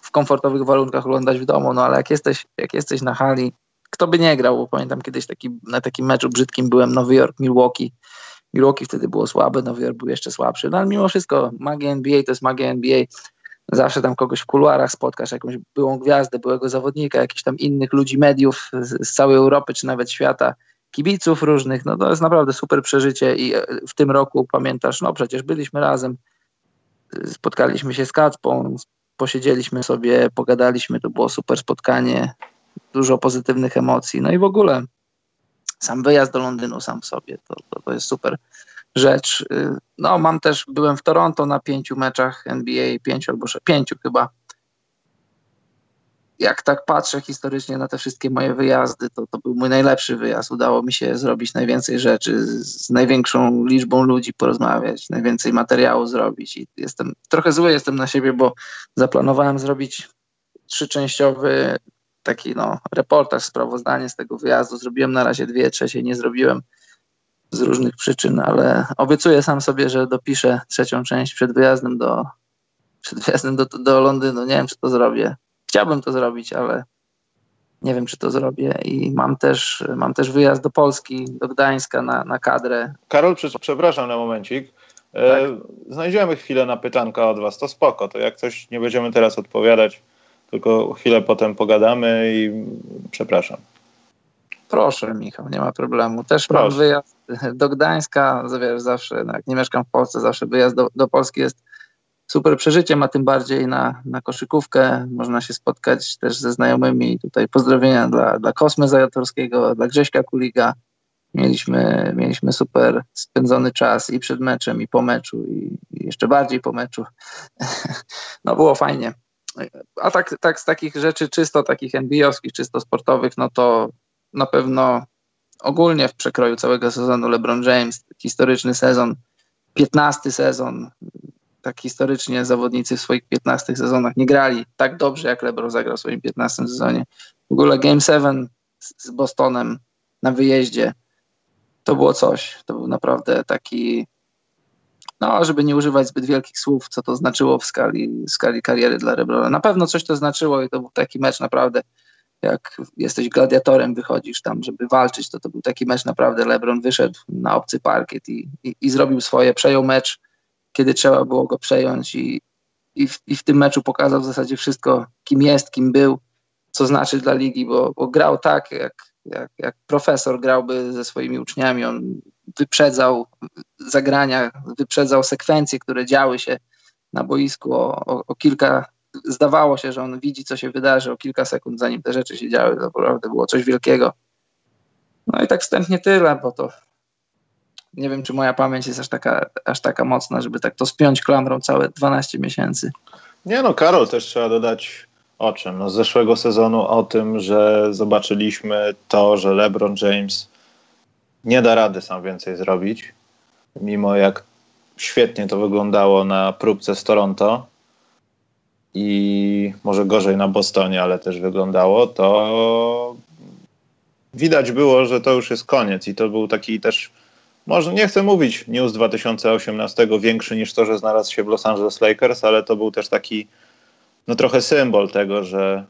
w komfortowych warunkach oglądać w domu, no ale jak jesteś, jak jesteś na hali, kto by nie grał, bo pamiętam kiedyś taki, na takim meczu brzydkim byłem Nowy Jork, Milwaukee. Milwaukee wtedy było słabe, Nowy Jork był jeszcze słabszy, no ale mimo wszystko magia NBA to jest magia NBA zawsze tam kogoś w kuluarach spotkasz, jakąś byłą gwiazdę, byłego zawodnika, jakichś tam innych ludzi, mediów z, z całej Europy czy nawet świata, kibiców różnych, no to jest naprawdę super przeżycie i e, w tym roku pamiętasz, no przecież byliśmy razem, spotkaliśmy się z Kacpą, posiedzieliśmy sobie, pogadaliśmy, to było super spotkanie, dużo pozytywnych emocji, no i w ogóle sam wyjazd do Londynu sam w sobie, to, to, to jest super rzecz. Y, no, mam też, byłem w Toronto na pięciu meczach NBA, pięciu albo pięciu chyba. Jak tak patrzę historycznie na te wszystkie moje wyjazdy, to to był mój najlepszy wyjazd. Udało mi się zrobić najwięcej rzeczy, z największą liczbą ludzi porozmawiać, najwięcej materiału zrobić. I jestem trochę zły jestem na siebie, bo zaplanowałem zrobić trzyczęściowy taki no, reportaż, sprawozdanie z tego wyjazdu. Zrobiłem na razie dwie, trzecie nie zrobiłem z różnych przyczyn, ale obiecuję sam sobie, że dopiszę trzecią część przed wyjazdem do, przed wyjazdem do, do Londynu. Nie wiem, czy to zrobię. Chciałbym to zrobić, ale nie wiem, czy to zrobię. I mam też, mam też wyjazd do Polski, do Gdańska na, na kadrę. Karol, przepraszam na momencik. E, tak? Znajdziemy chwilę na pytanka od Was, to spoko. To jak coś nie będziemy teraz odpowiadać, tylko chwilę potem pogadamy i przepraszam. Proszę, Michał, nie ma problemu. Też Proszę. mam wyjazd do Gdańska, wiesz, zawsze, no jak nie mieszkam w Polsce, zawsze wyjazd do, do Polski jest super przeżyciem, a tym bardziej na, na koszykówkę. Można się spotkać też ze znajomymi. Tutaj pozdrowienia dla, dla Kosmy Zajatorskiego, dla Grześka Kuliga. Mieliśmy, mieliśmy super spędzony czas i przed meczem, i po meczu, i, i jeszcze bardziej po meczu. [LAUGHS] no było fajnie. A tak, tak z takich rzeczy czysto takich NBA-owskich, czysto sportowych, no to na pewno ogólnie w przekroju całego sezonu LeBron James, historyczny sezon, 15 sezon, tak historycznie zawodnicy w swoich 15 sezonach nie grali tak dobrze, jak LeBron zagrał w swoim 15 sezonie. W ogóle Game 7 z Bostonem na wyjeździe to było coś. To był naprawdę taki, no, żeby nie używać zbyt wielkich słów, co to znaczyło w skali, w skali kariery dla LeBrona. Na pewno coś to znaczyło i to był taki mecz naprawdę, jak jesteś gladiatorem, wychodzisz tam, żeby walczyć, to to był taki mecz naprawdę. LeBron wyszedł na obcy parkiet i, i, i zrobił swoje, przejął mecz, kiedy trzeba było go przejąć i, i, w, i w tym meczu pokazał w zasadzie wszystko, kim jest, kim był, co znaczy dla ligi, bo, bo grał tak, jak, jak, jak profesor grałby ze swoimi uczniami. On wyprzedzał zagrania, wyprzedzał sekwencje, które działy się na boisku o, o, o, kilka. Zdawało się, że on widzi, co się wydarzy o kilka sekund, zanim te rzeczy się działy. To naprawdę było coś wielkiego. No i tak wstępnie tyle, bo to nie wiem, czy moja pamięć jest aż taka, aż taka mocna, żeby tak to spiąć klamrą całe 12 miesięcy. Nie no, Karol, też trzeba dodać o czym? No, z zeszłego sezonu o tym, że zobaczyliśmy to, że LeBron James nie da rady sam więcej zrobić, mimo jak świetnie to wyglądało na próbce z Toronto i może gorzej na Bostonie, ale też wyglądało, to widać było, że to już jest koniec i to był taki też, może nie chcę mówić news 2018 większy niż to, że znalazł się w Los Angeles Lakers, ale to był też taki no trochę symbol tego, że,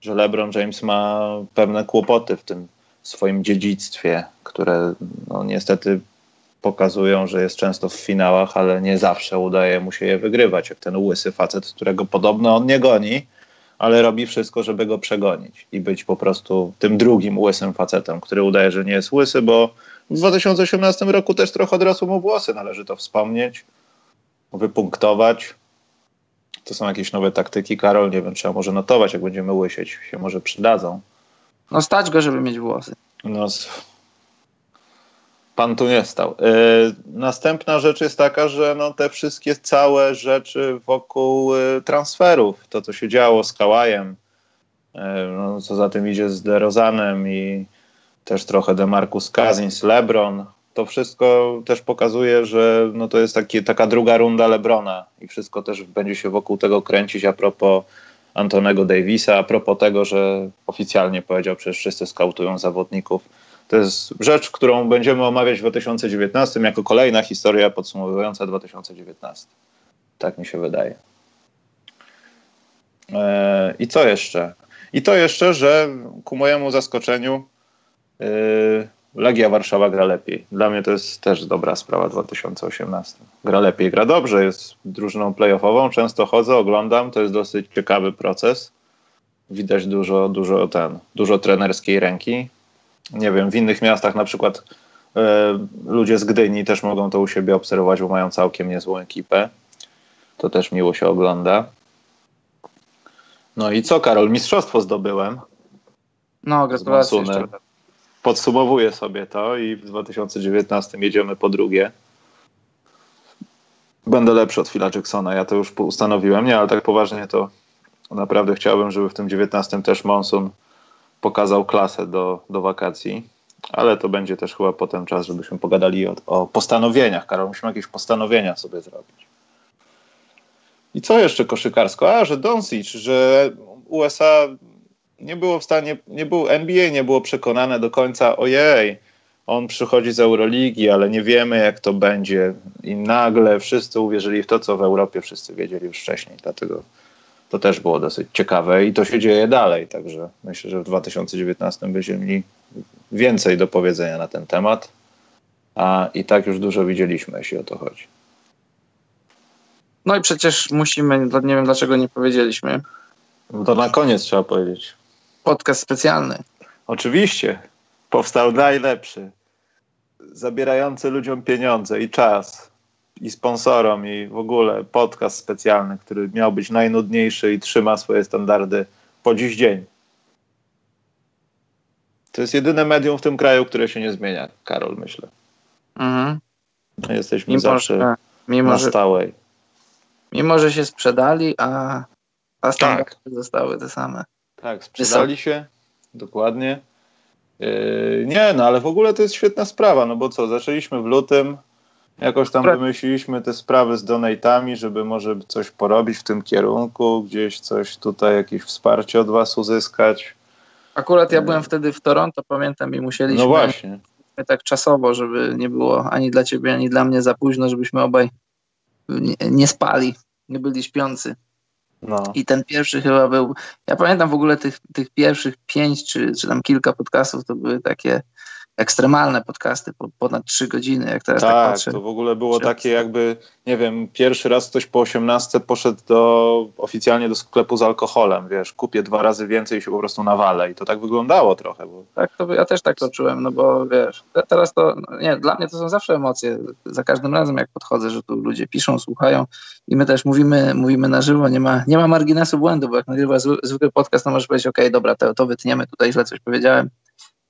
że LeBron James ma pewne kłopoty w tym swoim dziedzictwie, które no, niestety pokazują, że jest często w finałach, ale nie zawsze udaje mu się je wygrywać, jak ten łysy facet, którego podobno on nie goni, ale robi wszystko, żeby go przegonić i być po prostu tym drugim łysym facetem, który udaje, że nie jest łysy, bo w 2018 roku też trochę odrosły mu włosy, należy to wspomnieć, wypunktować. To są jakieś nowe taktyki, Karol, nie wiem, trzeba może notować, jak będziemy łysieć, się może przydadzą. No stać go, żeby mieć włosy. No, pan tu nie stał. Yy, następna rzecz jest taka, że no, te wszystkie całe rzeczy wokół y, transferów, to co się działo z Kałajem, yy, no, co za tym idzie z DeRozanem i też trochę DeMarcus Cousins, LeBron, to wszystko też pokazuje, że no to jest taki, taka druga runda Lebrona i wszystko też będzie się wokół tego kręcić a propos Antonego Davisa, a propos tego, że oficjalnie powiedział, przecież wszyscy skautują zawodników. To jest rzecz, którą będziemy omawiać w 2019 jako kolejna historia podsumowująca 2019. Tak mi się wydaje. Eee, I co jeszcze? I to jeszcze, że ku mojemu zaskoczeniu Legia Warszawa gra lepiej. Dla mnie to jest też dobra sprawa 2018. Gra lepiej, gra dobrze, jest drużyną playoffową, często chodzę, oglądam, to jest dosyć ciekawy proces. Widać dużo, dużo ten, dużo trenerskiej ręki. Nie wiem, w innych miastach na przykład e, ludzie z Gdyni też mogą to u siebie obserwować, bo mają całkiem niezłą ekipę. To też miło się ogląda. No i co, Karol? Mistrzostwo zdobyłem. No, gratulacje podsumowuję sobie to i w 2019 jedziemy po drugie. Będę lepszy od Phila Jacksona, ja to już ustanowiłem, nie, ale tak poważnie to naprawdę chciałbym, żeby w tym 19 też Monsun pokazał klasę do, do wakacji, ale to będzie też chyba potem czas, żebyśmy pogadali o, o postanowieniach. Karol, musimy jakieś postanowienia sobie zrobić. I co jeszcze koszykarsko? A, że Doncic, że USA nie było w stanie, nie było, NBA nie było przekonane do końca, ojej, on przychodzi z Euroligi, ale nie wiemy jak to będzie. I nagle wszyscy uwierzyli w to, co w Europie wszyscy wiedzieli już wcześniej. Dlatego to też było dosyć ciekawe i to się dzieje dalej. Także myślę, że w 2019 będziemy mieli więcej do powiedzenia na ten temat. A i tak już dużo widzieliśmy, jeśli o to chodzi. No i przecież musimy, nie wiem dlaczego nie powiedzieliśmy. No to na koniec trzeba powiedzieć podcast specjalny. Oczywiście. Powstał najlepszy. Zabierający ludziom pieniądze i czas. I sponsorom, i w ogóle podcast specjalny, który miał być najnudniejszy i trzyma swoje standardy po dziś dzień. To jest jedyne medium w tym kraju, które się nie zmienia, Karol, myślę. Mhm. My jesteśmy mimo, zawsze że, mimo, na stałej. Że, mimo, że się sprzedali, a, a standardy tak. zostały te same. Tak, sprzedali się, dokładnie. Yy, nie, no ale w ogóle to jest świetna sprawa, no bo co, zaczęliśmy w lutym, Jakoś tam wymyśliliśmy te sprawy z donatami, żeby może coś porobić w tym kierunku, gdzieś coś tutaj, jakieś wsparcie od was uzyskać. Akurat ja byłem wtedy w Toronto, pamiętam, i musieliśmy. No właśnie. Tak czasowo, żeby nie było ani dla ciebie, ani dla mnie za późno, żebyśmy obaj nie, nie spali, nie byli śpiący. No. I ten pierwszy chyba był. Ja pamiętam w ogóle tych, tych pierwszych pięć czy, czy tam kilka podcastów to były takie ekstremalne podcasty, po, ponad trzy godziny, jak teraz tak, tak patrzę. to w ogóle było takie jakby, nie wiem, pierwszy raz ktoś po 18 poszedł do, oficjalnie do sklepu z alkoholem, wiesz, kupię dwa razy więcej i się po prostu nawalę i to tak wyglądało trochę. Bo... Tak, to ja też tak to czułem, no bo wiesz, teraz to, nie, dla mnie to są zawsze emocje, za każdym razem jak podchodzę, że tu ludzie piszą, słuchają i my też mówimy, mówimy na żywo, nie ma, nie ma marginesu błędu, bo jak nagrywa zwykły podcast, to możesz powiedzieć, okej, okay, dobra, to, to wytniemy, tutaj źle coś powiedziałem,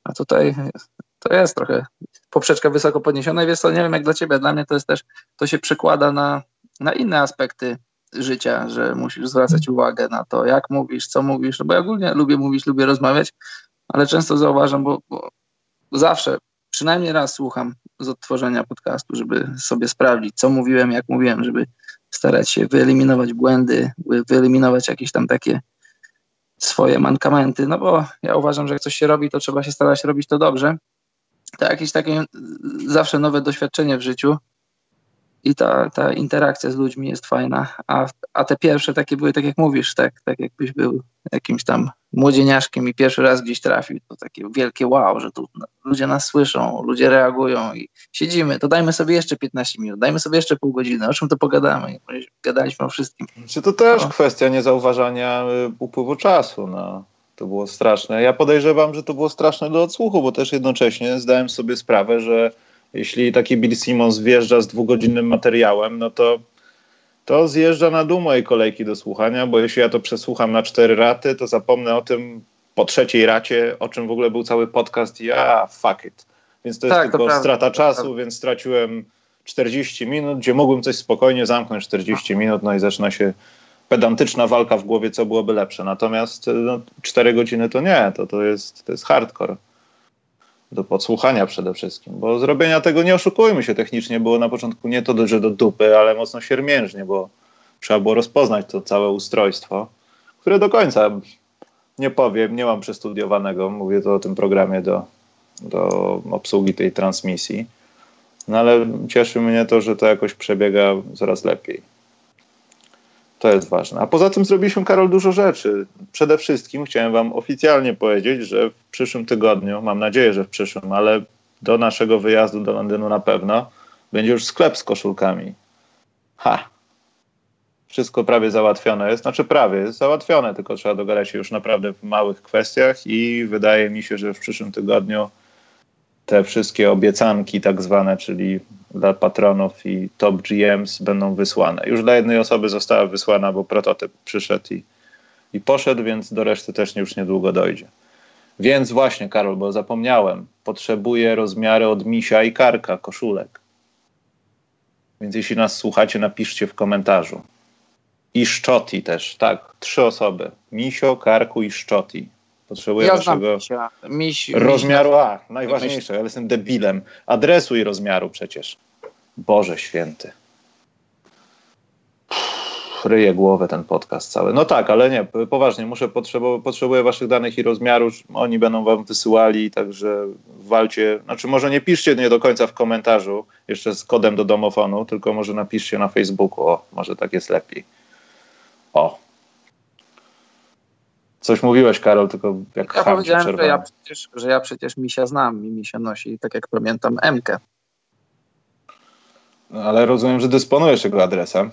a tutaj to jest trochę poprzeczka wysoko podniesiona i wiesz co, nie wiem jak dla ciebie, dla mnie to jest też, to się przekłada na, na inne aspekty życia, że musisz zwracać uwagę na to, jak mówisz, co mówisz, no bo ja ogólnie lubię mówić, lubię rozmawiać, ale często zauważam, bo, bo zawsze, przynajmniej raz słucham z odtworzenia podcastu, żeby sobie sprawdzić, co mówiłem, jak mówiłem, żeby starać się wyeliminować błędy, wyeliminować jakieś tam takie swoje mankamenty, no bo ja uważam, że jak coś się robi, to trzeba się starać robić to dobrze. To jakieś takie zawsze nowe doświadczenie w życiu i ta, ta interakcja z ludźmi jest fajna, a, a te pierwsze takie były, tak jak mówisz, tak, tak jakbyś był jakimś tam młodzieniaszkiem i pierwszy raz gdzieś trafił, to takie wielkie wow, że tu ludzie nas słyszą, ludzie reagują i siedzimy, to dajmy sobie jeszcze 15 minut, dajmy sobie jeszcze pół godziny, o czym to pogadamy? Gadaliśmy o wszystkim. Czy to też no. kwestia niezauważania y, upływu czasu, no. To było straszne. Ja podejrzewam, że to było straszne do odsłuchu, bo też jednocześnie zdałem sobie sprawę, że jeśli taki Bill Simmons wjeżdża z dwugodzinnym materiałem, no to to zjeżdża na dół mojej kolejki do słuchania, bo jeśli ja to przesłucham na cztery raty, to zapomnę o tym po trzeciej racie, o czym w ogóle był cały podcast i ja fuck it. Więc to jest tak, tylko to strata czasu, więc straciłem 40 minut, gdzie mógłbym coś spokojnie zamknąć 40 minut, no i zaczyna się pedantyczna walka w głowie, co byłoby lepsze. Natomiast no, 4 godziny to nie, to, to, jest, to jest hardcore do podsłuchania przede wszystkim, bo zrobienia tego, nie oszukujmy się, technicznie było na początku nie to, że do dupy, ale mocno siermiężnie, bo trzeba było rozpoznać to całe ustrojstwo, które do końca nie powiem, nie mam przestudiowanego, mówię to o tym programie do, do obsługi tej transmisji, no ale cieszy mnie to, że to jakoś przebiega coraz lepiej. To jest ważne. A poza tym zrobiliśmy, Karol, dużo rzeczy. Przede wszystkim chciałem Wam oficjalnie powiedzieć, że w przyszłym tygodniu, mam nadzieję, że w przyszłym, ale do naszego wyjazdu do Londynu na pewno, będzie już sklep z koszulkami. Ha! Wszystko prawie załatwione jest. Znaczy prawie jest załatwione, tylko trzeba dogadać się już naprawdę w małych kwestiach i wydaje mi się, że w przyszłym tygodniu te wszystkie obiecanki tak zwane, czyli dla patronów i top GMs będą wysłane. Już dla jednej osoby została wysłana, bo prototyp przyszedł i, i poszedł, więc do reszty też już niedługo dojdzie. Więc właśnie, Karol, bo zapomniałem, potrzebuję rozmiary od misia i karka koszulek. Więc jeśli nas słuchacie, napiszcie w komentarzu. I Szczoti też, tak, trzy osoby. Misio, Karku i Szczoti. Potrzebuję ja waszego miś, rozmiaru. A, najważniejsze, ja jestem debilem. Adresu i rozmiaru przecież. Boże święty. Ryje głowę ten podcast cały. No tak, ale nie, poważnie, muszę potrzebować, potrzebuję waszych danych i rozmiaru. Oni będą wam wysyłali, także walcie. Znaczy, może nie piszcie nie do końca w komentarzu, jeszcze z kodem do domofonu, tylko może napiszcie na Facebooku. O, może tak jest lepiej. O, Coś mówiłeś, Karol, tylko jak Ja powiedziałem, że ja, przecież, że ja przecież misia znam i misia nosi, tak jak pamiętam, Mkę. No, ale rozumiem, że dysponujesz jego adresem.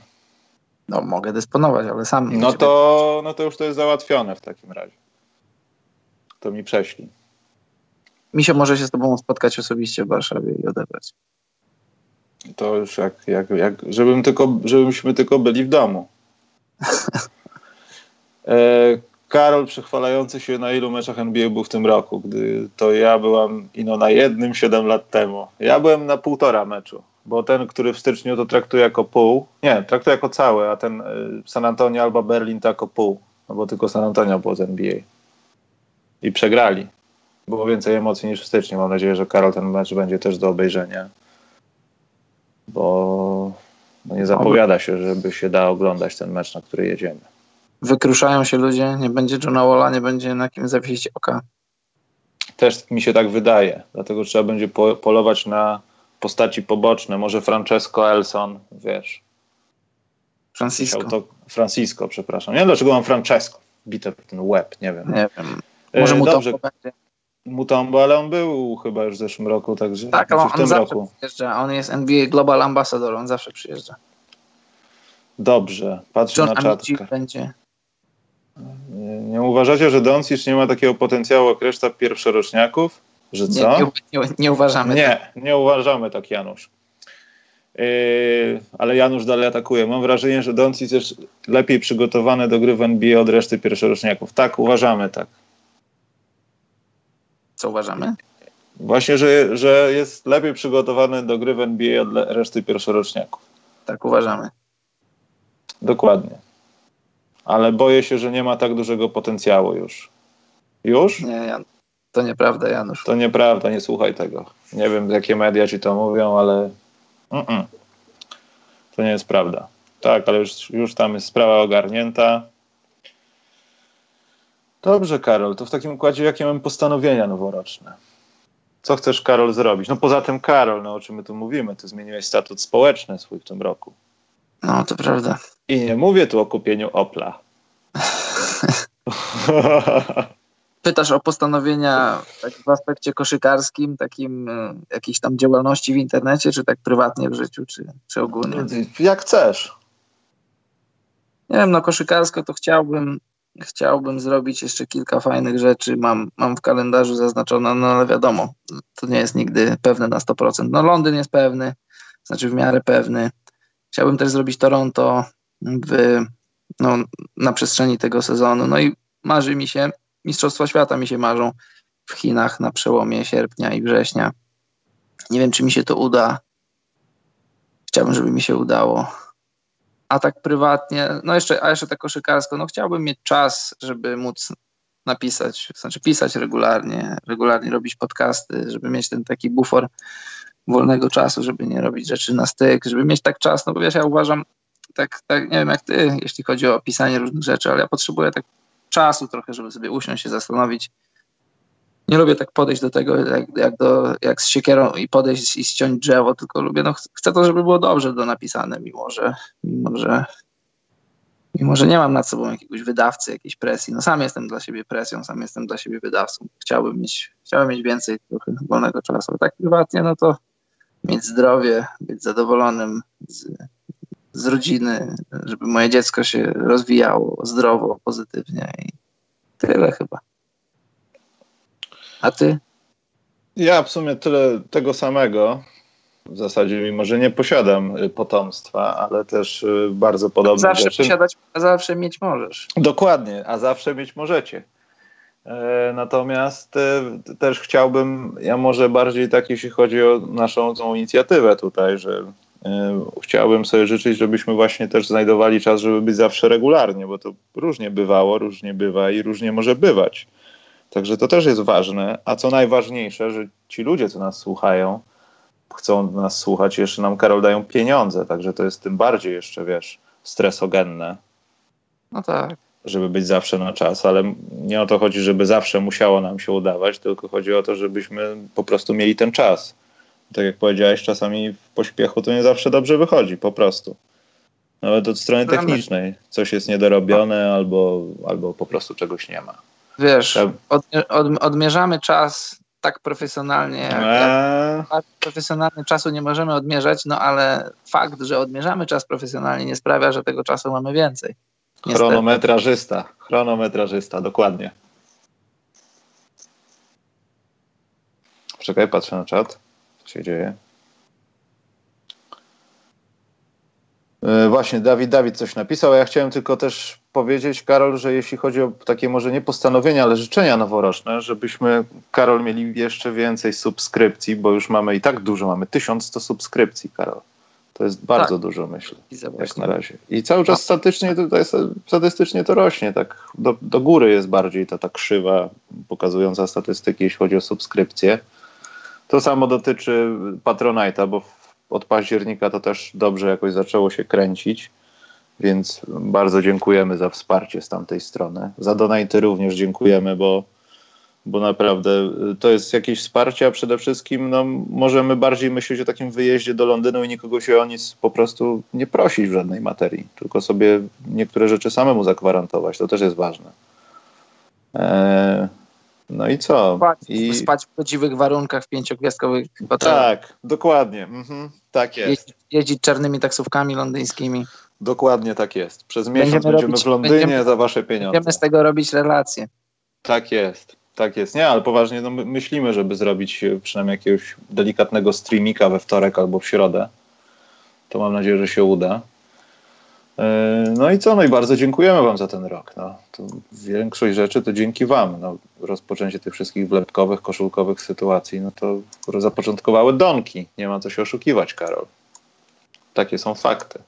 No, mogę dysponować, ale sam. No to, no to już to jest załatwione w takim razie. To mi prześlij. Misio może się z tobą spotkać osobiście w Warszawie i odebrać. To już jak, jak, jak żebym tylko, żebyśmy tylko byli w domu. [LAUGHS] e, Karol przechwalający się na ilu meczach NBA był w tym roku, gdy to ja byłam ino na jednym 7 lat temu. Ja byłem na półtora meczu, bo ten, który w styczniu to traktuje jako pół, nie, traktuje jako cały, a ten y, San Antonio albo Berlin to jako pół, no bo tylko San Antonio było z NBA. I przegrali. Było więcej emocji niż w styczniu. Mam nadzieję, że Karol ten mecz będzie też do obejrzenia. bo no nie zapowiada się, żeby się da oglądać ten mecz, na który jedziemy. Wykruszają się ludzie, nie będzie Johna Walla, nie będzie na kim zawiesić oka. Też mi się tak wydaje, dlatego trzeba będzie po, polować na postaci poboczne, może Francesco Elson, wiesz. Francisco. To, Francisco, przepraszam. Nie wiem, dlaczego mam Francesco. Bite w ten łeb, nie wiem. Nie wiem. Może mu dobrze. będzie. Mutombo, ale on był chyba już w zeszłym roku, także tak, znaczy on, w tym zawsze roku. przyjeżdża. On jest NBA Global Ambassador, on zawsze przyjeżdża. Dobrze, patrzę John na czatkę. będzie. Nie, nie, uważacie, że Doncic nie ma takiego potencjału jak reszta pierwszoroczniaków? Że co? Nie, nie, nie uważamy. Nie, tak. nie uważamy tak, Janusz. Yy, ale Janusz dalej atakuje. Mam wrażenie, że Doncic jest lepiej przygotowany do gry w NBA od reszty pierwszoroczniaków. Tak, uważamy tak. Co uważamy? Właśnie, że, że jest lepiej przygotowany do gry w NBA od reszty pierwszoroczniaków. Tak uważamy. Dokładnie. Ale boję się, że nie ma tak dużego potencjału już. Już? Nie, Jan. To nieprawda, Janusz. To nieprawda, nie słuchaj tego. Nie wiem, jakie media ci to mówią, ale mm -mm. to nie jest prawda. Tak, ale już, już tam jest sprawa ogarnięta. Dobrze, Karol, to w takim układzie jakie mamy postanowienia noworoczne? Co chcesz, Karol, zrobić? No poza tym, Karol, no o czym my tu mówimy? Ty zmieniłeś statut społeczny swój w tym roku. No, to prawda. I nie mówię tu o kupieniu Opla. [LAUGHS] Pytasz o postanowienia tak w aspekcie koszykarskim, takim y, jakiejś tam działalności w internecie, czy tak prywatnie w życiu, czy, czy ogólnie? Jak chcesz. Nie wiem, no koszykarsko to chciałbym chciałbym zrobić jeszcze kilka fajnych rzeczy. Mam, mam w kalendarzu zaznaczone, no ale wiadomo, to nie jest nigdy pewne na 100%. No Londyn jest pewny, znaczy w miarę pewny. Chciałbym też zrobić Toronto w, no, na przestrzeni tego sezonu. No i marzy mi się, Mistrzostwa Świata mi się marzą w Chinach na przełomie sierpnia i września. Nie wiem, czy mi się to uda. Chciałbym, żeby mi się udało a tak prywatnie, no jeszcze, a jeszcze tak koszykarsko, no chciałbym mieć czas, żeby móc napisać, znaczy pisać regularnie, regularnie robić podcasty, żeby mieć ten taki bufor wolnego czasu, żeby nie robić rzeczy na styk, żeby mieć tak czas, no bo wiesz, ja uważam, tak, tak nie wiem jak ty, jeśli chodzi o pisanie różnych rzeczy, ale ja potrzebuję tak czasu trochę, żeby sobie usiąść się zastanowić, nie lubię tak podejść do tego, jak, jak, do, jak z siekierą i podejść i ściąć drzewo, tylko lubię, no chcę to, żeby było dobrze do napisane, mimo że, mimo że, mimo że nie mam nad sobą jakiegoś wydawcy, jakiejś presji. No sam jestem dla siebie presją, sam jestem dla siebie wydawcą. Chciałbym mieć, chciałbym mieć więcej trochę wolnego czasu. Ale tak prywatnie, no to mieć zdrowie, być zadowolonym z, z rodziny, żeby moje dziecko się rozwijało zdrowo, pozytywnie i tyle chyba. A ty? Ja w sumie tyle tego samego. W zasadzie, mimo że nie posiadam y, potomstwa, ale też y, bardzo podobne zawsze rzeczy. posiadać, a zawsze mieć możesz. Dokładnie, a zawsze mieć możecie. E, natomiast e, też chciałbym, ja może bardziej tak, jeśli chodzi o naszą tą inicjatywę tutaj, że chciałbym sobie życzyć, żebyśmy właśnie też znajdowali czas, żeby być zawsze regularnie, bo to różnie bywało, różnie bywa i różnie może bywać. Także to też jest ważne. A co najważniejsze, że ci ludzie, co nas słuchają, chcą nas słuchać, jeszcze nam, Karol, dają pieniądze. Także to jest tym bardziej jeszcze, wiesz, stresogenne. No tak. Żeby być zawsze na czas, ale nie o to chodzi, żeby zawsze musiało nam się udawać, tylko chodzi o to, żebyśmy po prostu mieli ten czas. Tak jak powiedziałeś, czasami w pośpiechu to nie zawsze dobrze wychodzi, po prostu. Nawet od strony technicznej. Coś jest niedorobione albo, albo po prostu czegoś nie ma. Wiesz, od, od, odmierzamy czas tak profesjonalnie, eee. tak profesjonalnie czasu nie możemy odmierzać, no ale fakt, że odmierzamy czas profesjonalnie nie sprawia, że tego czasu mamy więcej. Niestety. Chronometrażysta, chronometrażysta, dokładnie. Czekaj, patrzę na czat. Co się dzieje? E, właśnie, Dawid, Dawid coś napisał, a ja chciałem tylko też powiedzieć, Karol, że jeśli chodzi o takie może nie postanowienia, ale życzenia noworoczne, żebyśmy, Karol, mieli jeszcze więcej subskrypcji, bo już mamy i tak dużo, mamy 1100 subskrypcji, Karol. To jest bardzo tak. dużo, myślę, jak na razie. I cały czas statycznie jest, statystycznie to rośnie, tak do, do góry jest bardziej ta, ta krzywa pokazująca statystyki, jeśli chodzi o subskrypcje. To samo dotyczy Patronite'a, bo od października to też dobrze jakoś zaczęło się kręcić, więc bardzo dziękujemy za wsparcie z tamtej strony. Za donaty również dziękujemy, bo bo naprawdę y, to jest jakieś wsparcie, a przede wszystkim no, możemy bardziej myśleć o takim wyjeździe do Londynu i nikogo się o nic po prostu nie prosić w żadnej materii, tylko sobie niektóre rzeczy samemu zagwarantować. To też jest ważne. Eee, no i co? Spać, I... spać w podziwych warunkach w pięciogwiazdkowych hotelach. Tak, dokładnie. Mhm, tak jest. Jeździć, jeździć czarnymi taksówkami londyńskimi. Dokładnie tak jest. Przez miesiąc będziemy, będziemy robić, w Londynie będziemy, za wasze pieniądze. Będziemy z tego robić relacje. Tak jest. Tak jest, nie, ale poważnie no, myślimy, żeby zrobić e, przynajmniej jakiegoś delikatnego streamika we wtorek albo w środę. To mam nadzieję, że się uda. E, no i co? No i bardzo dziękujemy Wam za ten rok. No, większość rzeczy to dzięki Wam. No, rozpoczęcie tych wszystkich wlepkowych, koszulkowych sytuacji, no to zapoczątkowały donki. Nie ma co się oszukiwać, Karol. Takie są fakty.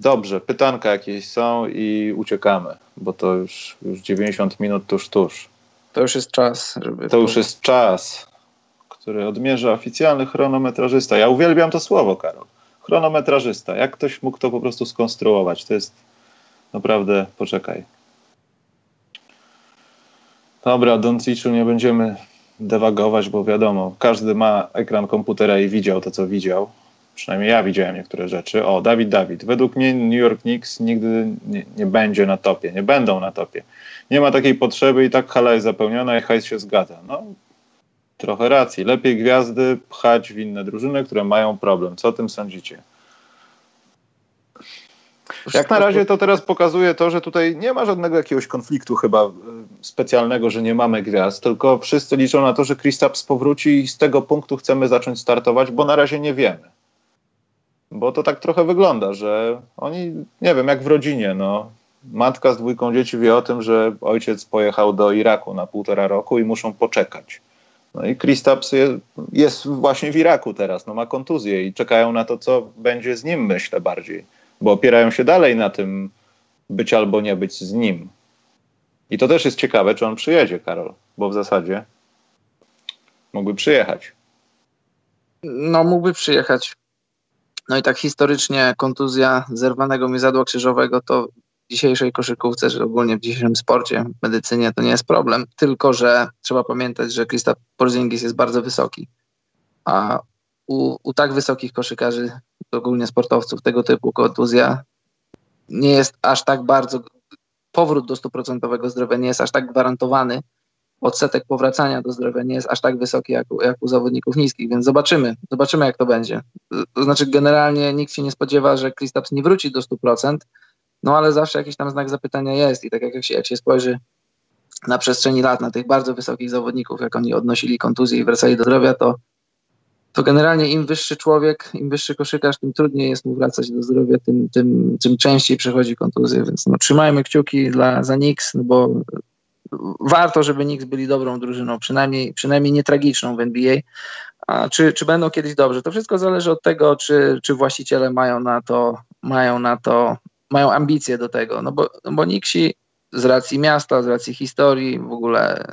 Dobrze, pytanka jakieś są i uciekamy, bo to już, już 90 minut tuż, tuż. To już jest czas, żeby... To już jest czas, który odmierza oficjalny chronometrażysta. Ja uwielbiam to słowo, Karol. Chronometrażysta. Jak ktoś mógł to po prostu skonstruować? To jest naprawdę... Poczekaj. Dobra, Donciczu nie będziemy dewagować, bo wiadomo, każdy ma ekran komputera i widział to, co widział przynajmniej ja widziałem niektóre rzeczy. O, Dawid Dawid. Według mnie New York Knicks nigdy nie, nie, będzie na topie, nie będą na topie. Nie ma takiej potrzeby i tak hala jest zapełniona i hajs się zgadza. No, trochę racji. Lepiej gwiazdy pchać w inne drużyny, które mają problem. Co o tym sądzicie? Jak na razie to teraz pokazuje to, że tutaj nie ma żadnego jakiegoś konfliktu chyba e, specjalnego, że nie mamy gwiazd, tylko wszyscy liczą na to, że Kristaps powróci i z tego punktu chcemy zacząć startować, bo na razie nie wiemy. Bo to tak trochę wygląda, że oni, nie wiem, jak w rodzinie, no. Matka z dwójką dzieci wie o tym, że ojciec pojechał do Iraku na półtora roku i muszą poczekać. No i Kristaps jest właśnie w Iraku teraz, no ma kontuzję i czekają na to, co będzie z nim, myślę bardziej. Bo opierają się dalej na tym być albo nie być z nim. I to też jest ciekawe, czy on przyjedzie, Karol, bo w zasadzie mógłby przyjechać. No, mógłby przyjechać. No i tak historycznie kontuzja zerwanego miezadła krzyżowego to dzisiejszej koszykówce, czy ogólnie w dzisiejszym sporcie, w medycynie to nie jest problem, tylko że trzeba pamiętać, że Krista Porzingis jest bardzo wysoki, a u, u tak wysokich koszykarzy, ogólnie sportowców tego typu kontuzja nie jest aż tak bardzo, powrót do stuprocentowego zdrowia nie jest aż tak gwarantowany, odsetek powracania do zdrowia nie jest aż tak wysoki jak, jak u zawodników niskich, więc zobaczymy, zobaczymy jak to będzie. To znaczy generalnie nikt się nie spodziewa, że Kristaps nie wróci do 100%, no ale zawsze jakiś tam znak zapytania jest i tak jak się, jak się spojrzy na przestrzeni lat na tych bardzo wysokich zawodników, jak oni odnosili kontuzje i wracali do zdrowia, to, to generalnie im wyższy człowiek, im wyższy koszykarz, tym trudniej jest mu wracać do zdrowia, tym, tym, tym częściej przechodzi kontuzję, więc no, trzymajmy kciuki dla, za Nix, no bo warto, żeby Knicks byli dobrą drużyną, przynajmniej, przynajmniej nie tragiczną w NBA. A czy, czy będą kiedyś dobrze? To wszystko zależy od tego, czy, czy właściciele mają na to, mają na to, mają ambicje do tego. No bo, no bo Knicksi z racji miasta, z racji historii, w ogóle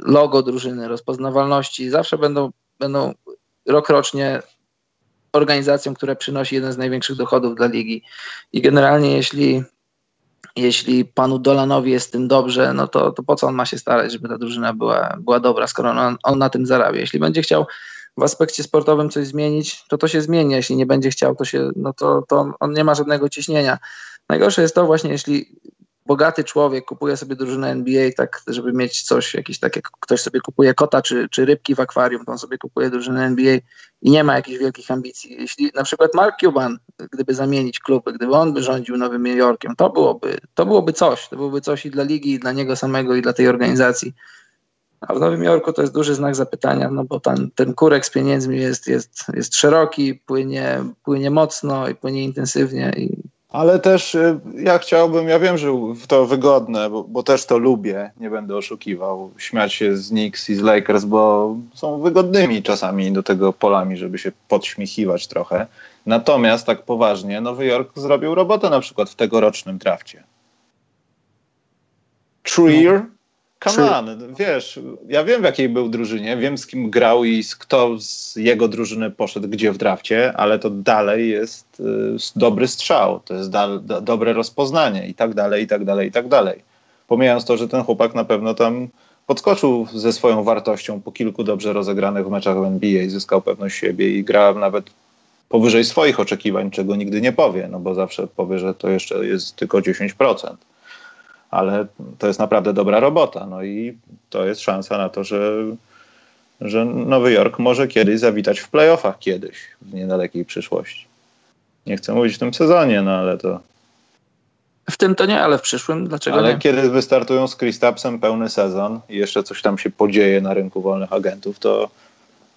logo drużyny, rozpoznawalności, zawsze będą, będą rokrocznie organizacją, która przynosi jeden z największych dochodów dla ligi. I generalnie jeśli jeśli panu Dolanowi jest tym dobrze, no to, to po co on ma się starać, żeby ta drużyna była, była dobra, skoro on, on na tym zarabia. Jeśli będzie chciał w aspekcie sportowym coś zmienić, to to się zmieni. Jeśli nie będzie chciał, to, się, no to, to on nie ma żadnego ciśnienia. Najgorsze jest to właśnie, jeśli bogaty człowiek kupuje sobie drużynę NBA, tak, żeby mieć coś, jakiś tak jak ktoś sobie kupuje kota czy, czy rybki w akwarium, to on sobie kupuje drużynę NBA i nie ma jakichś wielkich ambicji. Jeśli na przykład Mark Cuban, gdyby zamienić kluby, gdyby on by rządził Nowym Jorkiem, to byłoby, to byłoby coś. To byłoby coś i dla ligi, i dla niego samego, i dla tej organizacji. A w Nowym Jorku to jest duży znak zapytania, no bo ten, ten kurek z pieniędzmi jest, jest, jest szeroki, płynie, płynie mocno i płynie intensywnie i ale też y, ja chciałbym, ja wiem, że to wygodne, bo, bo, też to lubię, nie będę oszukiwał, śmiać się z Knicks i z Lakers, bo są wygodnymi czasami do tego polami, żeby się podśmiechiwać trochę. Natomiast tak poważnie, Nowy Jork zrobił robotę na przykład w tegorocznym drafcie. Trier, Come on, wiesz, ja wiem w jakiej był drużynie, wiem z kim grał i z kto z jego drużyny poszedł gdzie w drafcie, ale to dalej jest y, dobry strzał, to jest da, da, dobre rozpoznanie i tak dalej, i tak dalej, i tak dalej. Pomijając to, że ten chłopak na pewno tam podskoczył ze swoją wartością po kilku dobrze rozegranych meczach w NBA, zyskał pewność siebie i gra nawet powyżej swoich oczekiwań, czego nigdy nie powie, no bo zawsze powie, że to jeszcze jest tylko 10% ale to jest naprawdę dobra robota. No i to jest szansa na to, że, że Nowy Jork może kiedyś zawitać w playoffach kiedyś, w niedalekiej przyszłości. Nie chcę mówić w tym sezonie, no ale to. W tym to nie, ale w przyszłym dlaczego ale nie? kiedy wystartują z Kristapsem pełny sezon i jeszcze coś tam się podzieje na rynku wolnych agentów, to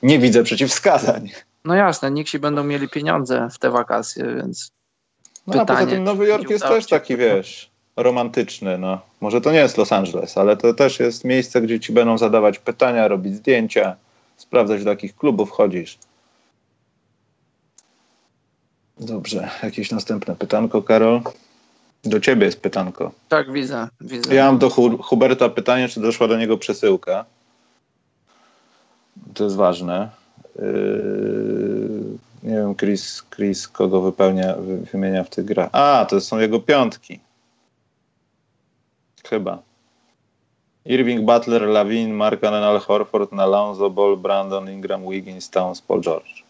nie widzę przeciwwskazań. No jasne, Nixi będą mieli pieniądze w te wakacje, więc. No Pytanie, a poza tym Nowy Jork jest też taki, wiesz, romantyczny. No. Może to nie jest Los Angeles, ale to też jest miejsce, gdzie ci będą zadawać pytania, robić zdjęcia, sprawdzać do jakich klubów chodzisz. Dobrze, jakieś następne pytanko, Karol? Do ciebie jest pytanko. Tak, widzę, widzę. Ja mam do Hu Huberta pytanie, czy doszła do niego przesyłka. To jest ważne. Yy, nie wiem, Chris, Chris kogo wypełnia, wymienia w tych grach. A, to są jego piątki. Chyba. Irving, Butler, Lavin, Markanen, Al Horford, Alonso, Ball, Brandon, Ingram, Wiggins, Towns, Paul George.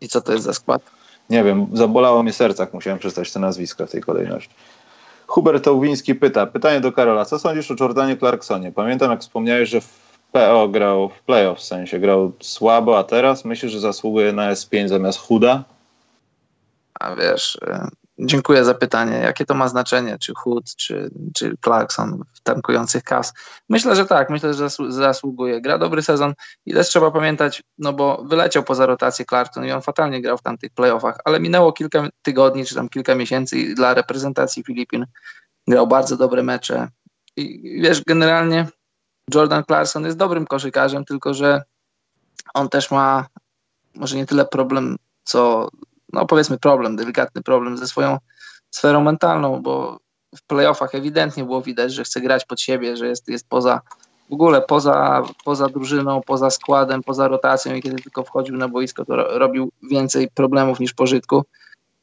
I co to jest za skład? Nie wiem, zabolało mnie serce, jak musiałem przeczytać te nazwiska w tej kolejności. Hubert Ołwiński pyta, pytanie do Karola, co sądzisz o Jordanie Clarksonie? Pamiętam, jak wspomniałeś, że w PO grał w playoff, w sensie grał słabo, a teraz myślisz, że zasługuje na S5 zamiast Huda? A wiesz, y, dziękuję za pytanie. Jakie to ma znaczenie? Czy Hood, czy, czy Clarkson w tankujących kas? Myślę, że tak. Myślę, że zasługuje. Gra dobry sezon i też trzeba pamiętać, no bo wyleciał poza rotację Clarkson i on fatalnie grał w tamtych playoffach, ale minęło kilka tygodni, czy tam kilka miesięcy i dla reprezentacji Filipin grał bardzo dobre mecze. I wiesz, generalnie Jordan Clarkson jest dobrym koszykarzem, tylko że on też ma może nie tyle problem, co no powiedzmy problem, delikatny problem ze swoją sferą mentalną, bo w playoffach ewidentnie było widać, że chce grać pod siebie, że jest, jest poza w ogóle poza, poza drużyną, poza składem, poza rotacją i kiedy tylko wchodził na boisko, to ro, robił więcej problemów niż pożytku,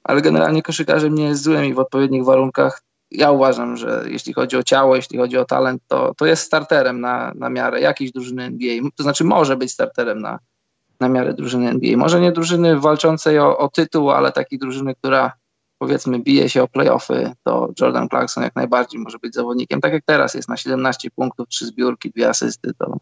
ale generalnie koszykarzem nie jest złym i w odpowiednich warunkach ja uważam, że jeśli chodzi o ciało, jeśli chodzi o talent, to, to jest starterem na, na miarę jakiejś drużyny NBA. To znaczy może być starterem na, na miarę drużyny NBA. Może nie drużyny walczącej o, o tytuł, ale takiej drużyny, która powiedzmy bije się o playoffy, to Jordan Clarkson jak najbardziej może być zawodnikiem. Tak jak teraz jest na 17 punktów, 3 zbiórki, 2 asysty, to...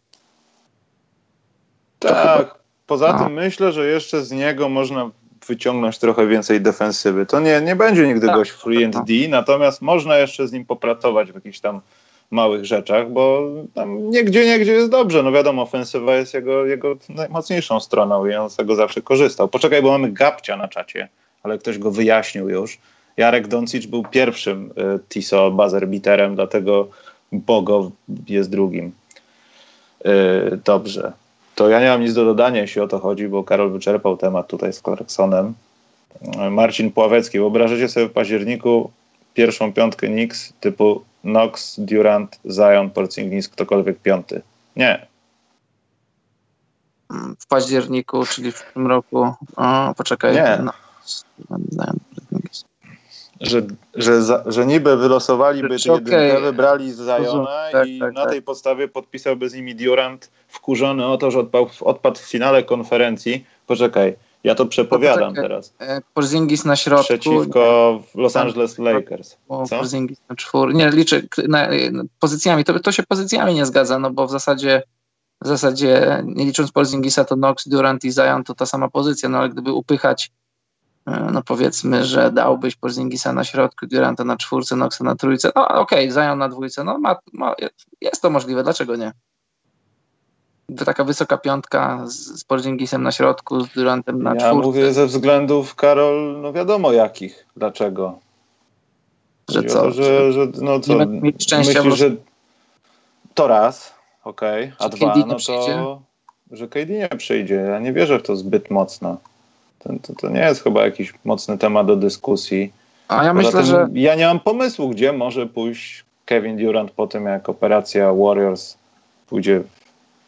to tak, chyba... poza no. tym myślę, że jeszcze z niego można wyciągnąć trochę więcej defensywy. To nie, nie będzie nigdy tak, gość free and D, natomiast można jeszcze z nim popracować w jakichś tam małych rzeczach, bo tam niegdzie, niegdzie jest dobrze. No wiadomo, ofensywa jest jego, jego najmocniejszą stroną i on z tego zawsze korzystał. Poczekaj, bo mamy Gapcia na czacie, ale ktoś go wyjaśnił już. Jarek Doncic był pierwszym y, TISO buzzer beaterem, dlatego Bogo jest drugim. Y, dobrze. To ja nie mam nic do dodania, jeśli o to chodzi, bo Karol wyczerpał temat tutaj z Clarksonem. Marcin Pławecki, wyobrażacie sobie w październiku pierwszą piątkę Knicks typu Knox, Durant, Zion, Porzingis, ktokolwiek piąty? Nie. W październiku, czyli w tym roku, o, poczekaj. Nie. No. Że, że, za, że niby wylosowaliby jedynkę, okay. wybrali z Zajona tak, i tak, na tak. tej podstawie podpisałby z nimi Durant wkurzony o to, że odpadł, odpadł w finale konferencji. Poczekaj, ja to przepowiadam Poczekaj. teraz. E, Porzingis na środku. Przeciwko Los Angeles Lakers. Co? Porzingis na czwór. Nie, liczę na, na pozycjami. To, to się pozycjami nie zgadza, no bo w zasadzie w zasadzie nie licząc Porzingisa to Knox, Durant i Zion to ta sama pozycja, no ale gdyby upychać e, no powiedzmy, że dałbyś Porzingisa na środku, Duranta na czwórce, Knoxa na trójce, no okej, okay, Zion na dwójce, no ma, ma, jest to możliwe, dlaczego nie? Taka wysoka piątka z, z Porzingisem na środku, z Durantem na ja czwórce. mówię ze względów, Karol, no wiadomo jakich. Dlaczego? Że co? To, że, że, no co, nie będę mieć szczęścia, myślisz, że to raz, okej, a Że dwa, KD no to, że KD nie przyjdzie. Ja nie wierzę w to zbyt mocno. To, to, to nie jest chyba jakiś mocny temat do dyskusji. A ja Poza myślę, tym że Ja nie mam pomysłu, gdzie może pójść Kevin Durant po tym, jak operacja Warriors pójdzie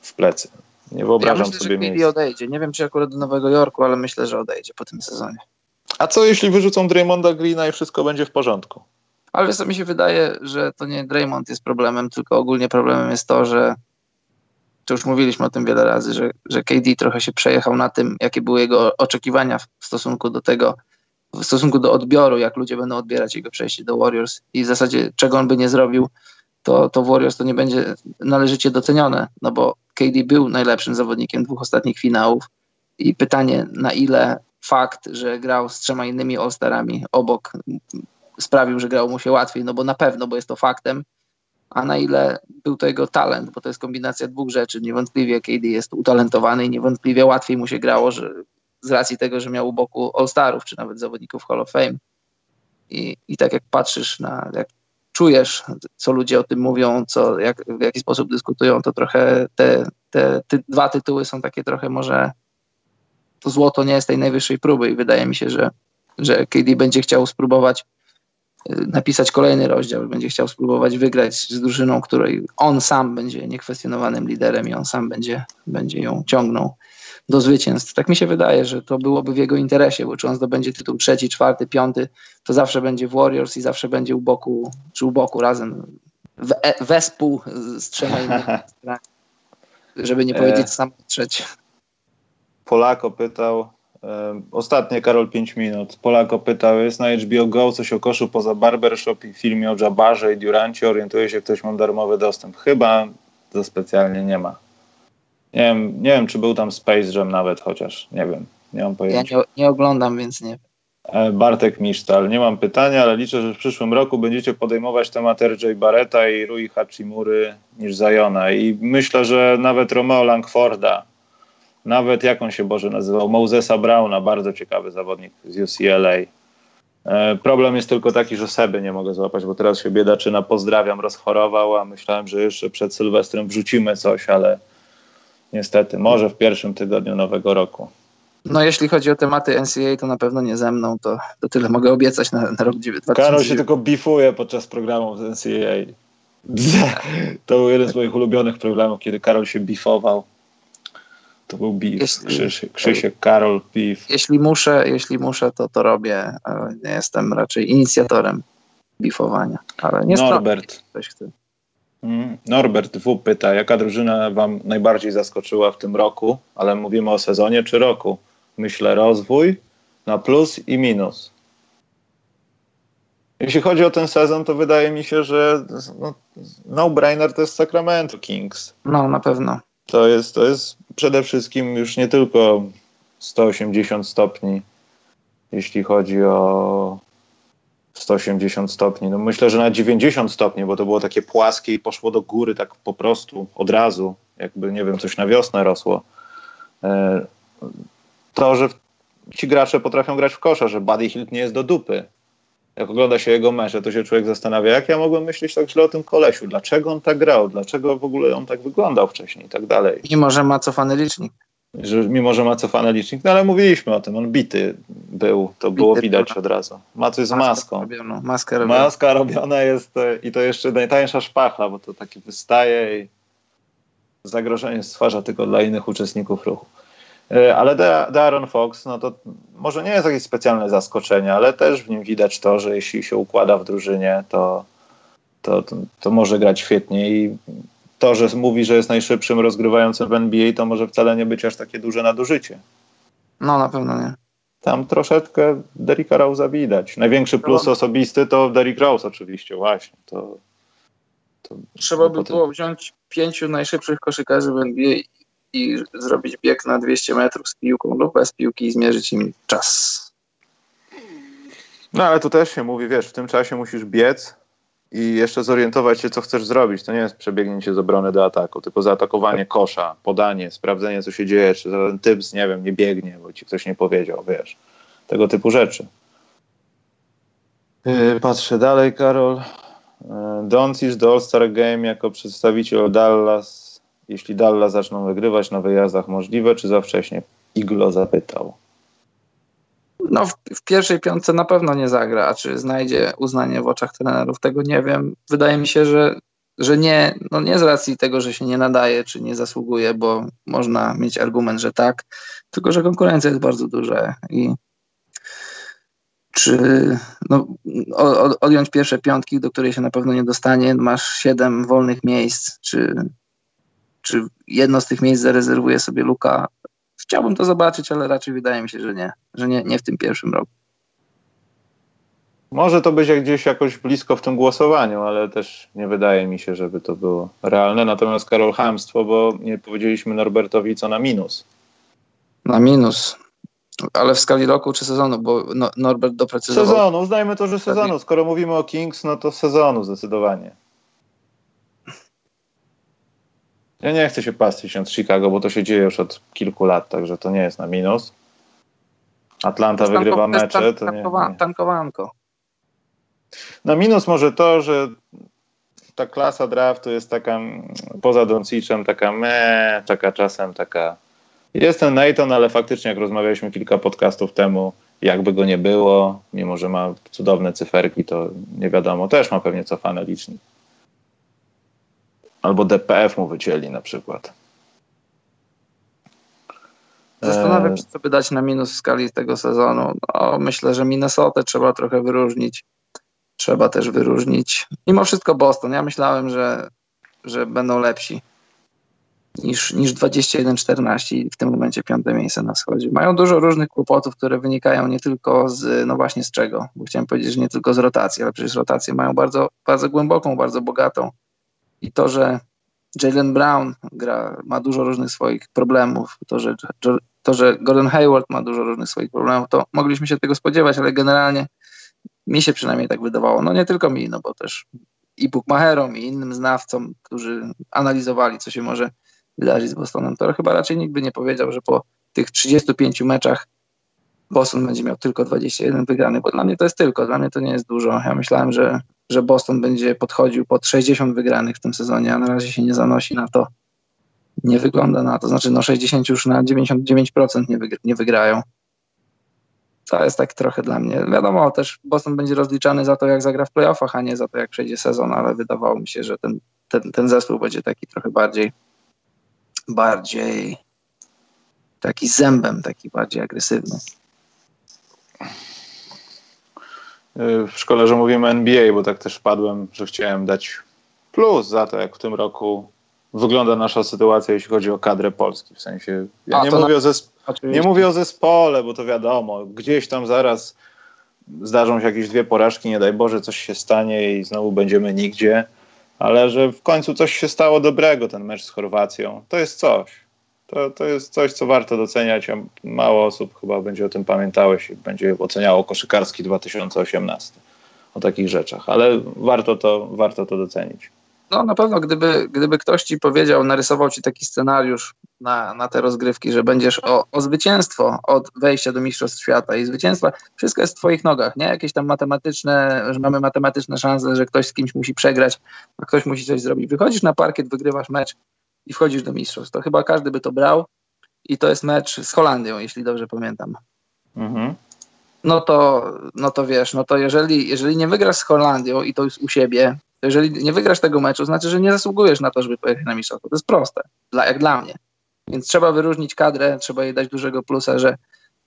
w plecy. Nie wyobrażam ja myślę, sobie że miejsca. odejdzie. Nie wiem, czy akurat do Nowego Jorku, ale myślę, że odejdzie po tym sezonie. A co jeśli wyrzucą Draymonda Greena i wszystko będzie w porządku? Ale wiesz mi się wydaje, że to nie Draymond jest problemem, tylko ogólnie problemem jest to, że to już mówiliśmy o tym wiele razy, że, że KD trochę się przejechał na tym, jakie były jego oczekiwania w stosunku do tego, w stosunku do odbioru, jak ludzie będą odbierać jego przejście do Warriors i w zasadzie czego on by nie zrobił, to, to Warriors to nie będzie należycie docenione, no bo KD był najlepszym zawodnikiem dwóch ostatnich finałów i pytanie na ile fakt, że grał z trzema innymi All-Starami obok sprawił, że grało mu się łatwiej, no bo na pewno, bo jest to faktem, a na ile był to jego talent, bo to jest kombinacja dwóch rzeczy. Niewątpliwie KD jest utalentowany i niewątpliwie łatwiej mu się grało, że z racji tego, że miał u boku All-Starów, czy nawet zawodników Hall of Fame. I, i tak jak patrzysz na, jak czujesz, co ludzie o tym mówią, co, jak, w jaki sposób dyskutują, to trochę te, te, te dwa tytuły są takie trochę może to złoto nie jest tej najwyższej próby i wydaje mi się, że, że KD będzie chciał spróbować y, napisać kolejny rozdział, będzie chciał spróbować wygrać z drużyną, której on sam będzie niekwestionowanym liderem i on sam będzie, będzie ją ciągnął do zwycięstw. Tak mi się wydaje, że to byłoby w jego interesie, bo czy on zdobędzie tytuł trzeci, czwarty, piąty, to zawsze będzie w Warriors i zawsze będzie u boku, czy u boku razem, we, wespół z trzema innymi, [LAUGHS] żeby nie powiedzieć sam trzeci. Polako pytał, e, ostatnie Karol 5 minut, Polako pytał, jest na HBO Go coś o koszu poza Barbershop i filmie o Jabbarze i Durancie, orientuje się, ktoś ma darmowy dostęp. Chyba to specjalnie nie ma. Nie wiem, nie wiem, czy był tam Space Jam nawet chociaż, nie wiem, nie mam pojęcia. Ja nie, nie oglądam, więc nie. E, Bartek Misztal, nie mam pytania, ale liczę, że w przyszłym roku będziecie podejmować temat RJ Barretta i Rui Hachimury niż Zajona i myślę, że nawet Romeo Langforda nawet jak on się Boże nazywał, Mosesa Browna, bardzo ciekawy zawodnik z UCLA. E, problem jest tylko taki, że Seby nie mogę złapać, bo teraz się biedaczyna, pozdrawiam, rozchorował, a myślałem, że jeszcze przed Sylwestrem wrzucimy coś, ale niestety, może w pierwszym tygodniu nowego roku. No jeśli chodzi o tematy NCAA, to na pewno nie ze mną, to, to tyle mogę obiecać na, na rok 2020. Karol się tylko bifuje podczas programu z NCAA. To był jeden z moich ulubionych programów, kiedy Karol się bifował. To był beef. Jeśli- Krzysiek, Krzysiek Karol, beef. Jeśli muszę, jeśli muszę, to to robię, ale nie jestem raczej inicjatorem bifowania, ale nie Norbert. ktoś chce. Mm, Norbert W. pyta, jaka drużyna Wam najbardziej zaskoczyła w tym roku, ale mówimy o sezonie czy roku? Myślę rozwój na plus i minus. Jeśli chodzi o ten sezon, to wydaje mi się, że no, no-brainer to jest Sacramento Kings. No, na pewno. To jest, to jest przede wszystkim już nie tylko 180 stopni, jeśli chodzi o 180 stopni. No myślę, że na 90 stopni, bo to było takie płaskie i poszło do góry tak po prostu od razu, jakby nie wiem, coś na wiosnę rosło. E, To, że ci gracze potrafią grać w kosza, że Buddy Hilt nie jest do dupy. Jak ogląda się jego mecze, to się człowiek zastanawia, jak ja mogłem myśleć tak źle o tym kolesiu, dlaczego on tak grał, dlaczego w ogóle on tak wyglądał wcześniej i tak dalej. Mimo, że ma cofany licznik. Że mimo, że ma cofany licznik, no ale mówiliśmy o tym, on bity był, to było Bity, widać dobra. od razu. Ma coś z maską. Robioną, maskę robioną. Maska robiona jest e, i to jeszcze najtańsza szpachla, bo to taki wystaje i zagrożenie stwarza tylko dla innych uczestników ruchu. E, Ale Da- Darren Fox, no to może nie jest jakieś specjalne zaskoczenie, ale też w nim widać to, że jeśli się układa w drużynie, to, to, to, to może grać świetnie i to, że mówi, że jest najszybszym rozgrywającym w NBA, to może wcale nie być aż takie duże nadużycie. No, na pewno nie. Tam troszeczkę Derricka Rose'a widać. Największy plus No. osobisty to Derrick Rose oczywiście, właśnie. To, to Trzeba by potem- było wziąć pięciu najszybszych koszykarzy w NBA i zrobić bieg na 200 metrów z piłką lub bez piłki i zmierzyć im czas. No ale tu też się mówi, wiesz, w tym czasie musisz biec i jeszcze zorientować się, co chcesz zrobić. To nie jest przebiegnięcie z obrony do ataku, tylko zaatakowanie kosza, podanie, sprawdzenie, co się dzieje, czy ten typ, nie wiem, nie biegnie, bo ci ktoś nie powiedział, wiesz. Tego typu rzeczy. Yy, patrzę dalej, Karol. Yy, Doncic do All-Star Game jako przedstawiciel Dallas. Jeśli Dallas zaczną wygrywać na wyjazdach, możliwe, czy za wcześnie? Iglo zapytał. No, w, w, pierwszej piątce na pewno nie zagra, a czy znajdzie uznanie w oczach trenerów, tego nie wiem. Wydaje mi się, że, że nie, no nie z racji tego, że się nie nadaje, czy nie zasługuje, bo można mieć argument, że tak, tylko że konkurencja jest bardzo duża i czy no, odjąć pierwsze piątki, do której się na pewno nie dostanie, masz siedem wolnych miejsc, czy, czy jedno z tych miejsc zarezerwuje sobie Luka. Chciałbym to zobaczyć, ale raczej wydaje mi się, że nie, że nie, nie w tym pierwszym roku. Może to być gdzieś jakoś blisko w tym głosowaniu, ale też nie wydaje mi się, żeby to było realne. Natomiast Karol Hamstwo, bo nie powiedzieliśmy Norbertowi co na minus. Na minus. Ale w skali roku czy sezonu, bo no, Norbert doprecyzował. Sezonu, uznajmy to, że sezonu. Skoro mówimy o Kings, no to sezonu zdecydowanie. Ja nie chcę się pastwić od Chicago, bo to się dzieje już od kilku lat, także to nie jest na minus. Atlanta tanko, wygrywa mecze. To nie, nie. Tankowanko. Na minus może to, że ta klasa draftu jest taka poza Doncicem, taka me, taka czasem taka jest ten Nathan, ale faktycznie jak rozmawialiśmy kilka podcastów temu, jakby go nie było, mimo że ma cudowne cyferki, to nie wiadomo, też ma pewnie cofane licznik. Albo DPF mu wycięli na przykład. Zastanawiam się, co by dać na minus w skali tego sezonu. No, myślę, że Minnesota trzeba trochę wyróżnić. Trzeba też wyróżnić. Mimo wszystko Boston. Ja myślałem, że, że będą lepsi niż, niż 21-14 i w tym momencie piąte miejsce na wschodzie. Mają dużo różnych kłopotów, które wynikają nie tylko z, no właśnie z czego, bo chciałem powiedzieć, że nie tylko z rotacji, ale przecież rotację mają bardzo, bardzo głęboką, bardzo bogatą i to, że Jalen Brown gra, ma dużo różnych swoich problemów, to że, to, że Gordon Hayward ma dużo różnych swoich problemów, to mogliśmy się tego spodziewać, ale generalnie mi się przynajmniej tak wydawało. No nie tylko mi, no bo też i bookmacherom, i innym znawcom, którzy analizowali, co się może wydarzyć z Bostonem, to chyba raczej nikt by nie powiedział, że po tych 35 meczach Boston będzie miał tylko 21 wygranych, bo dla mnie to jest tylko, dla mnie to nie jest dużo. Ja myślałem, że, że Boston będzie podchodził pod 60 wygranych w tym sezonie, a na razie się nie zanosi na to. Nie wygląda na to, znaczy no 60 już na 99% nie, wygra, nie wygrają. To jest tak trochę dla mnie. Wiadomo, też Boston będzie rozliczany za to, jak zagra w playoffach, a nie za to, jak przejdzie sezon, ale wydawało mi się, że ten, ten, ten zespół będzie taki trochę bardziej bardziej taki zębem, taki bardziej agresywny. W szkole, że mówimy NBA, bo tak też padłem, że chciałem dać plus za to, jak w tym roku wygląda nasza sytuacja, jeśli chodzi o kadrę Polski. W sensie, ja A, nie, mówię na... o nie mówię o zespole, bo to wiadomo, gdzieś tam zaraz zdarzą się jakieś dwie porażki, nie daj Boże, coś się stanie i znowu będziemy nigdzie ale że w końcu coś się stało dobrego, ten mecz z Chorwacją, to jest coś. To, to jest coś, co warto doceniać, a mało osób chyba będzie o tym pamiętało i będzie oceniało koszykarski 2018 o takich rzeczach, ale warto to, warto to docenić. No na pewno, gdyby, gdyby ktoś ci powiedział, narysował ci taki scenariusz na, na te rozgrywki, że będziesz o, o zwycięstwo od wejścia do Mistrzostw Świata i zwycięstwa, wszystko jest w twoich nogach, nie? Jakieś tam matematyczne, że mamy matematyczne szanse, że ktoś z kimś musi przegrać, a ktoś musi coś zrobić. Wychodzisz na parkiet, wygrywasz mecz i wchodzisz do Mistrzostw. To chyba każdy by to brał i to jest mecz z Holandią, jeśli dobrze pamiętam. Mhm. No to, no to wiesz, no to jeżeli, jeżeli nie wygrasz z Holandią i to jest u siebie, to jeżeli nie wygrasz tego meczu, znaczy, że nie zasługujesz na to, żeby pojechać na mistrzostwo. To jest proste, dla, jak dla mnie. Więc trzeba wyróżnić kadrę, trzeba jej dać dużego plusa, że,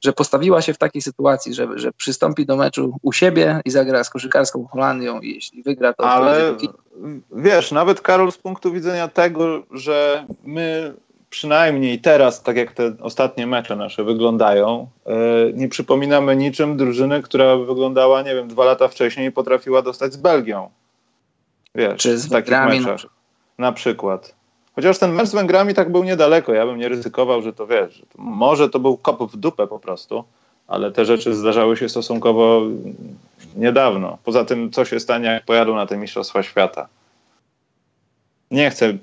że postawiła się w takiej sytuacji, że, że przystąpi do meczu u siebie i zagra z koszykarską Holandią i jeśli wygra, to... Ale wiesz, nawet Karol z punktu widzenia tego, że my przynajmniej teraz, tak jak te ostatnie mecze nasze wyglądają, e, nie przypominamy niczym drużyny, która wyglądała, nie wiem, dwa lata wcześniej i potrafiła dostać z Belgią. Wiesz, Czy z Węgrami na, na przykład. Chociaż ten mecz z Węgrami tak był niedaleko, ja bym nie ryzykował, że to wiesz, że to, może to był kop w dupę po prostu, ale te rzeczy zdarzały się stosunkowo niedawno. Poza tym, co się stanie, jak pojadą na te Mistrzostwa Świata. Nie chcę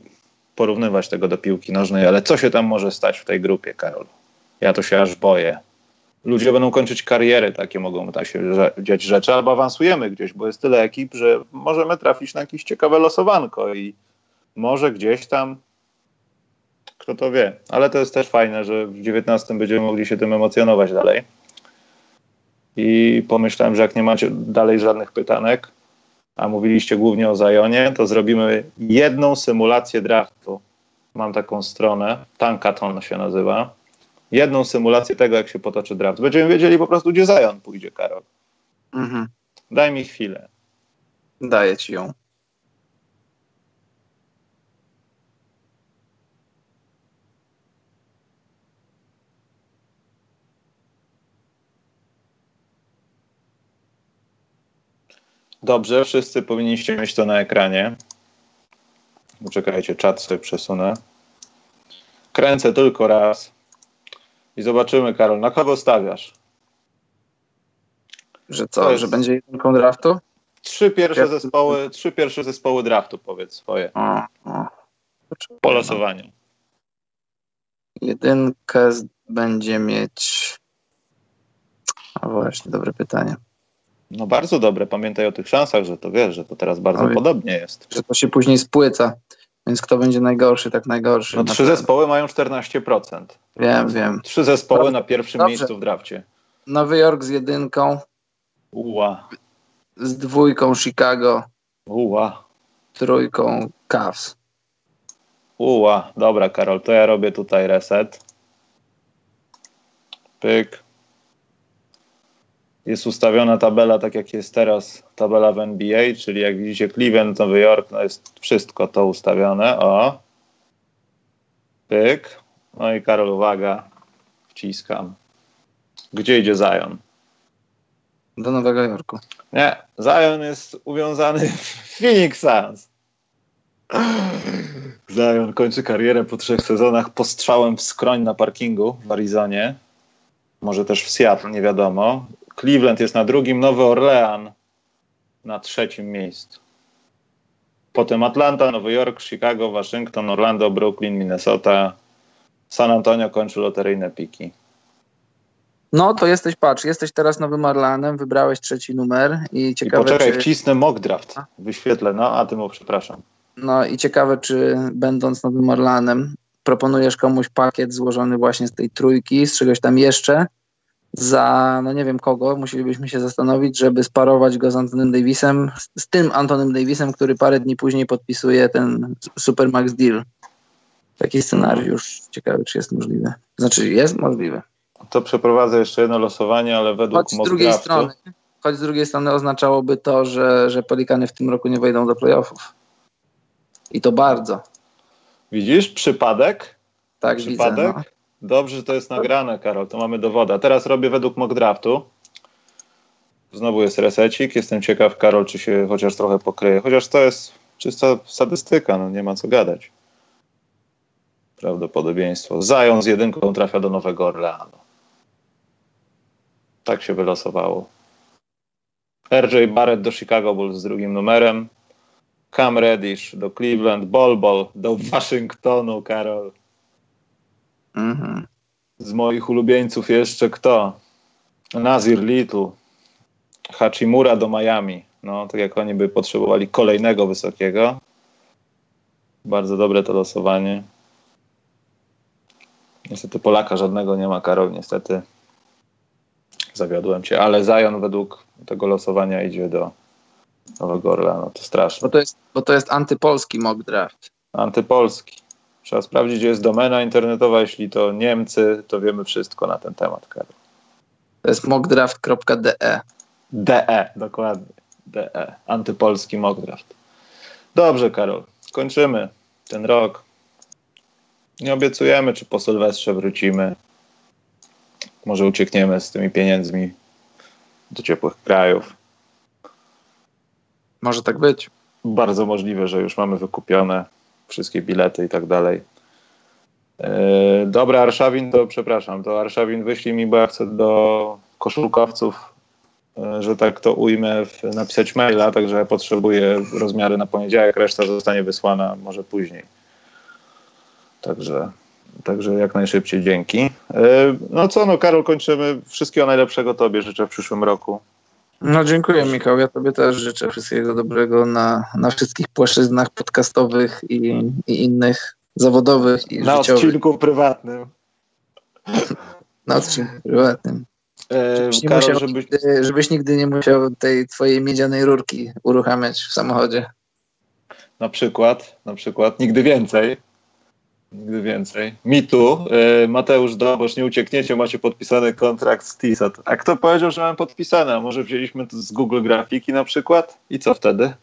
porównywać tego do piłki nożnej, ale co się tam może stać w tej grupie, Karol? Ja to się aż boję ludzie będą kończyć kariery, takie mogą tak się dziać rzeczy, albo awansujemy gdzieś, bo jest tyle ekip, że możemy trafić na jakieś ciekawe losowanko i może gdzieś tam kto to wie. Ale to jest też fajne, że w 19 będziemy mogli się tym emocjonować dalej. i pomyślałem, że jak nie macie dalej żadnych pytanek, a mówiliście głównie o Zajonie, to zrobimy jedną symulację draftu. Mam taką stronę, Tankaton się nazywa. Jedną symulację tego, jak się potoczy draft. Będziemy wiedzieli po prostu, gdzie Zajon pójdzie, Karol. Mhm. Daj mi chwilę. Daję ci ją. Dobrze, wszyscy powinniście mieć to na ekranie. Poczekajcie, czat sobie przesunę. Kręcę tylko raz. I zobaczymy, Karol, na kogo stawiasz? Że co, jest- że będzie jedynką draftu? Trzy pierwsze zespoły, trzy pierwsze zespoły draftu, powiedz swoje. O, o. Po losowaniu. Jedynkę będzie mieć. A właśnie, dobre pytanie. No bardzo dobre, pamiętaj o tych szansach, że to wiesz, że to teraz bardzo podobnie jest. Że to się później spłyca. Więc kto będzie najgorszy, tak najgorszy. No trzy zespoły mają 14%. Wiem, wiem. Trzy zespoły Dobrze. na pierwszym Dobrze. miejscu w drafcie. Nowy Jork z jedynką, Uła, z dwójką Chicago, uła, trójką Cavs. uła. Dobra, Karol, to ja robię tutaj reset. Pyk. Jest ustawiona tabela, tak jak jest teraz tabela w NBA, czyli jak widzicie Cleveland, Nowy Jork, no jest wszystko to ustawione. O. Pyk. No i Karol, uwaga. Wciskam. Gdzie idzie Zion? Do Nowego Jorku. Nie, Zion jest uwiązany w Phoenix Suns. Zion kończy karierę po trzech sezonach postrzałem w skroń na parkingu w Arizonie. Może też w Seattle, nie wiadomo. Cleveland jest na drugim, Nowy Orlean na trzecim miejscu. Potem Atlanta, Nowy Jork, Chicago, Waszyngton, Orlando, Brooklyn, Minnesota. San Antonio kończy loteryjne piki. No to jesteś, patrz, jesteś teraz Nowym Orlanem, wybrałeś trzeci numer i I ciekawe, poczekaj, czy, wcisnę mock draft. Wyświetlę, no, a ty mu przepraszam. no i ciekawe, czy będąc Nowym Orlanem proponujesz komuś pakiet złożony właśnie z tej trójki, z czegoś tam jeszcze za, no nie wiem kogo, musielibyśmy się zastanowić, żeby sparować go z Antonym Davisem, z, z tym Antonym Davisem, który parę dni później podpisuje ten Supermax Deal. Taki scenariusz. Ciekawe, czy jest możliwy. Znaczy, jest możliwy. To przeprowadzę jeszcze jedno losowanie, ale według Choć z drugiej strony, choć z drugiej strony oznaczałoby to, że, że Pelikany w tym roku nie wejdą do playoffów. I to bardzo. widzisz, przypadek, Tak przypadek. widzę. No. Dobrze, że to jest nagrane, Karol, to mamy dowoda. Teraz robię według mock draftu. Znowu jest resecik. Jestem ciekaw, Karol, czy się chociaż trochę pokryje. Chociaż to jest czysta statystyka, no nie ma co gadać. Prawdopodobieństwo. Zion z jedynką trafia do Nowego Orleanu. Tak się wylosowało. RJ Barrett do Chicago Bulls z drugim numerem. Cam Reddish do Cleveland. Bol Bol do Waszyngtonu, Karol. Mhm. Z moich ulubieńców jeszcze kto? Nazir Little. Hachimura do Miami. No, tak jak oni by potrzebowali kolejnego wysokiego. Bardzo dobre to losowanie. Niestety Polaka żadnego nie ma, Karol, niestety. Zawiodłem cię, ale Zion według tego losowania idzie do Nowego Orleanu. To straszne. Bo, to jest, bo to jest antypolski mock draft. Antypolski. Trzeba sprawdzić, gdzie jest domena internetowa. Jeśli to Niemcy, to wiemy wszystko na ten temat, Karol. To jest mockdraft.de. DE, dokładnie. DE. Antypolski mock draft. Dobrze, Karol. Kończymy ten rok. Nie obiecujemy, czy po Sylwestrze wrócimy. Może uciekniemy z tymi pieniędzmi do ciepłych krajów. Może tak być. Bardzo możliwe, że już mamy wykupione wszystkie bilety i tak dalej. Yy, dobra, Arszawin, to przepraszam, to Arszawin wyślij mi, bo ja chcę do koszulkowców, yy, że tak to ujmę, napisać maila, także potrzebuję rozmiary na poniedziałek, reszta zostanie wysłana może później. Także, także jak najszybciej dzięki. Yy, no co, no Karol, kończymy. Wszystkiego najlepszego Tobie życzę w przyszłym roku. No dziękuję Michał. Ja Tobie też życzę wszystkiego dobrego na, na wszystkich płaszczyznach podcastowych i, i innych zawodowych i Na życiowych. odcinku prywatnym. Na odcinku prywatnym. E, żebyś, Karol, musiał, żebyś... Nigdy, żebyś nigdy nie musiał tej twojej miedzianej rurki uruchamiać w samochodzie. Na przykład, na przykład, nigdy więcej. Nigdy więcej. Mitu, e, Mateusz Dobosz, nie uciekniecie, macie podpisany kontrakt z TISAT. A kto powiedział, że mam podpisane? A może wzięliśmy to z Google Grafiki na przykład? I co wtedy?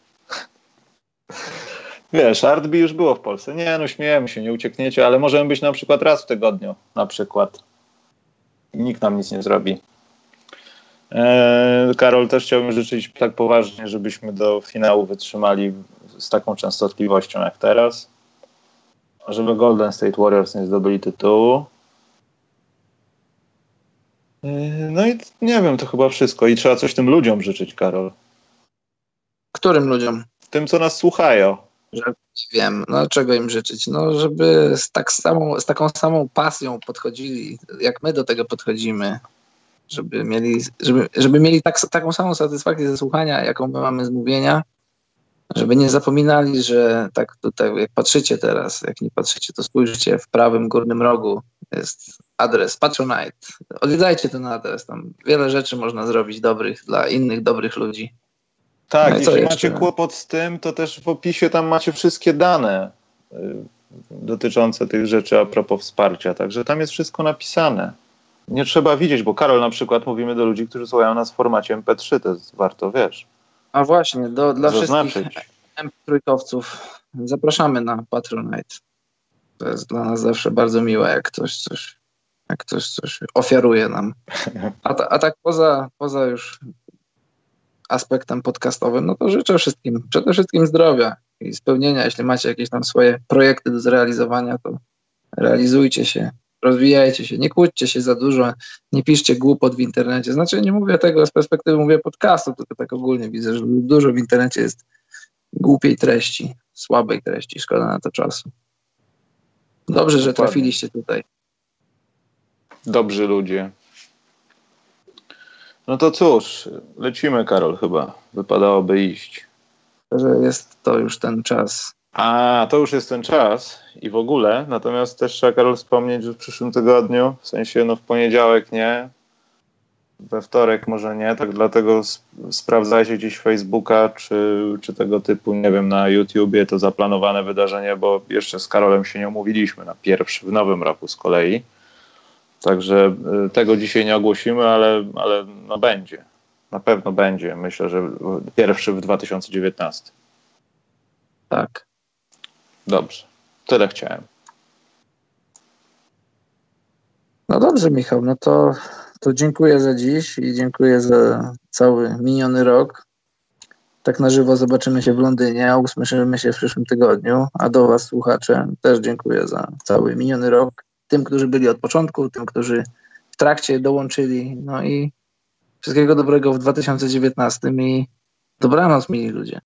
[LAUGHS] Wiesz, Artby już było w Polsce. Nie, no śmiejemy się, nie uciekniecie, ale możemy być na przykład raz w tygodniu, na przykład. I nikt nam nic nie zrobi. Eee, Karol, też chciałbym życzyć tak poważnie, żebyśmy do finału wytrzymali z taką częstotliwością jak teraz. Żeby Golden State Warriors nie zdobyli tytułu. Eee, no i nie wiem, to chyba wszystko. I trzeba coś tym ludziom życzyć, Karol. Którym ludziom? Tym, co nas słuchają że nie wiem, no czego im życzyć, no żeby z, tak samą, z taką samą pasją podchodzili, jak my do tego podchodzimy, żeby mieli, żeby, żeby mieli tak, taką samą satysfakcję ze słuchania, jaką my mamy z mówienia, żeby nie zapominali, że tak tutaj, jak patrzycie teraz, jak nie patrzycie, to spójrzcie w prawym górnym rogu jest adres Patronite. Odwiedzajcie ten adres, tam wiele rzeczy można zrobić dobrych dla innych dobrych ludzi. Tak, no jeśli macie kłopot z tym, to też w opisie tam macie wszystkie dane y, dotyczące tych rzeczy a propos wsparcia. Także tam jest wszystko napisane. Nie trzeba widzieć, bo Karol na przykład mówimy do ludzi, którzy słuchają nas w formacie MP3, to jest warto, wiesz. A właśnie, do, dla zaznaczyć. wszystkich MP3 zapraszamy na Patronite. To jest dla nas zawsze bardzo miłe, jak ktoś coś, jak ktoś coś ofiaruje nam. A, ta, a tak poza, poza już aspektem podcastowym, no to życzę wszystkim przede wszystkim zdrowia i spełnienia. Jeśli macie jakieś tam swoje projekty do zrealizowania, to realizujcie się, rozwijajcie się, nie kłóćcie się za dużo, nie piszcie głupot w internecie. Znaczy nie mówię tego z perspektywy, mówię podcastu, tylko tak ogólnie widzę, że dużo w internecie jest głupiej treści, słabej treści, szkoda na to czasu. Dobrze, że trafiliście tutaj. Dobrzy ludzie. No to cóż, lecimy, Karol, chyba. Wypadałoby iść. Że jest to już ten czas. A, to już jest ten czas i w ogóle. Natomiast też trzeba, Karol, wspomnieć, że w przyszłym tygodniu, w sensie no w poniedziałek nie, we wtorek może nie, tak dlatego sp sprawdzajcie gdzieś Facebooka czy, czy tego typu, nie wiem, na YouTubie to zaplanowane wydarzenie, bo jeszcze z Karolem się nie omówiliśmy na pierwszy w nowym roku z kolei. Także y, tego dzisiaj nie ogłosimy, ale, ale no będzie. Na pewno będzie. Myślę, że pierwszy w 2019. Tak. Dobrze. Tyle chciałem. No dobrze, Michał. No to, to dziękuję za dziś i dziękuję za cały miniony rok. Tak na żywo zobaczymy się w Londynie, a usłyszymy się w przyszłym tygodniu. A do Was, słuchacze, też dziękuję za cały miniony rok tym, którzy byli od początku, tym, którzy w trakcie dołączyli. No i wszystkiego dobrego w 2019 i dobranoc, mili ludzie.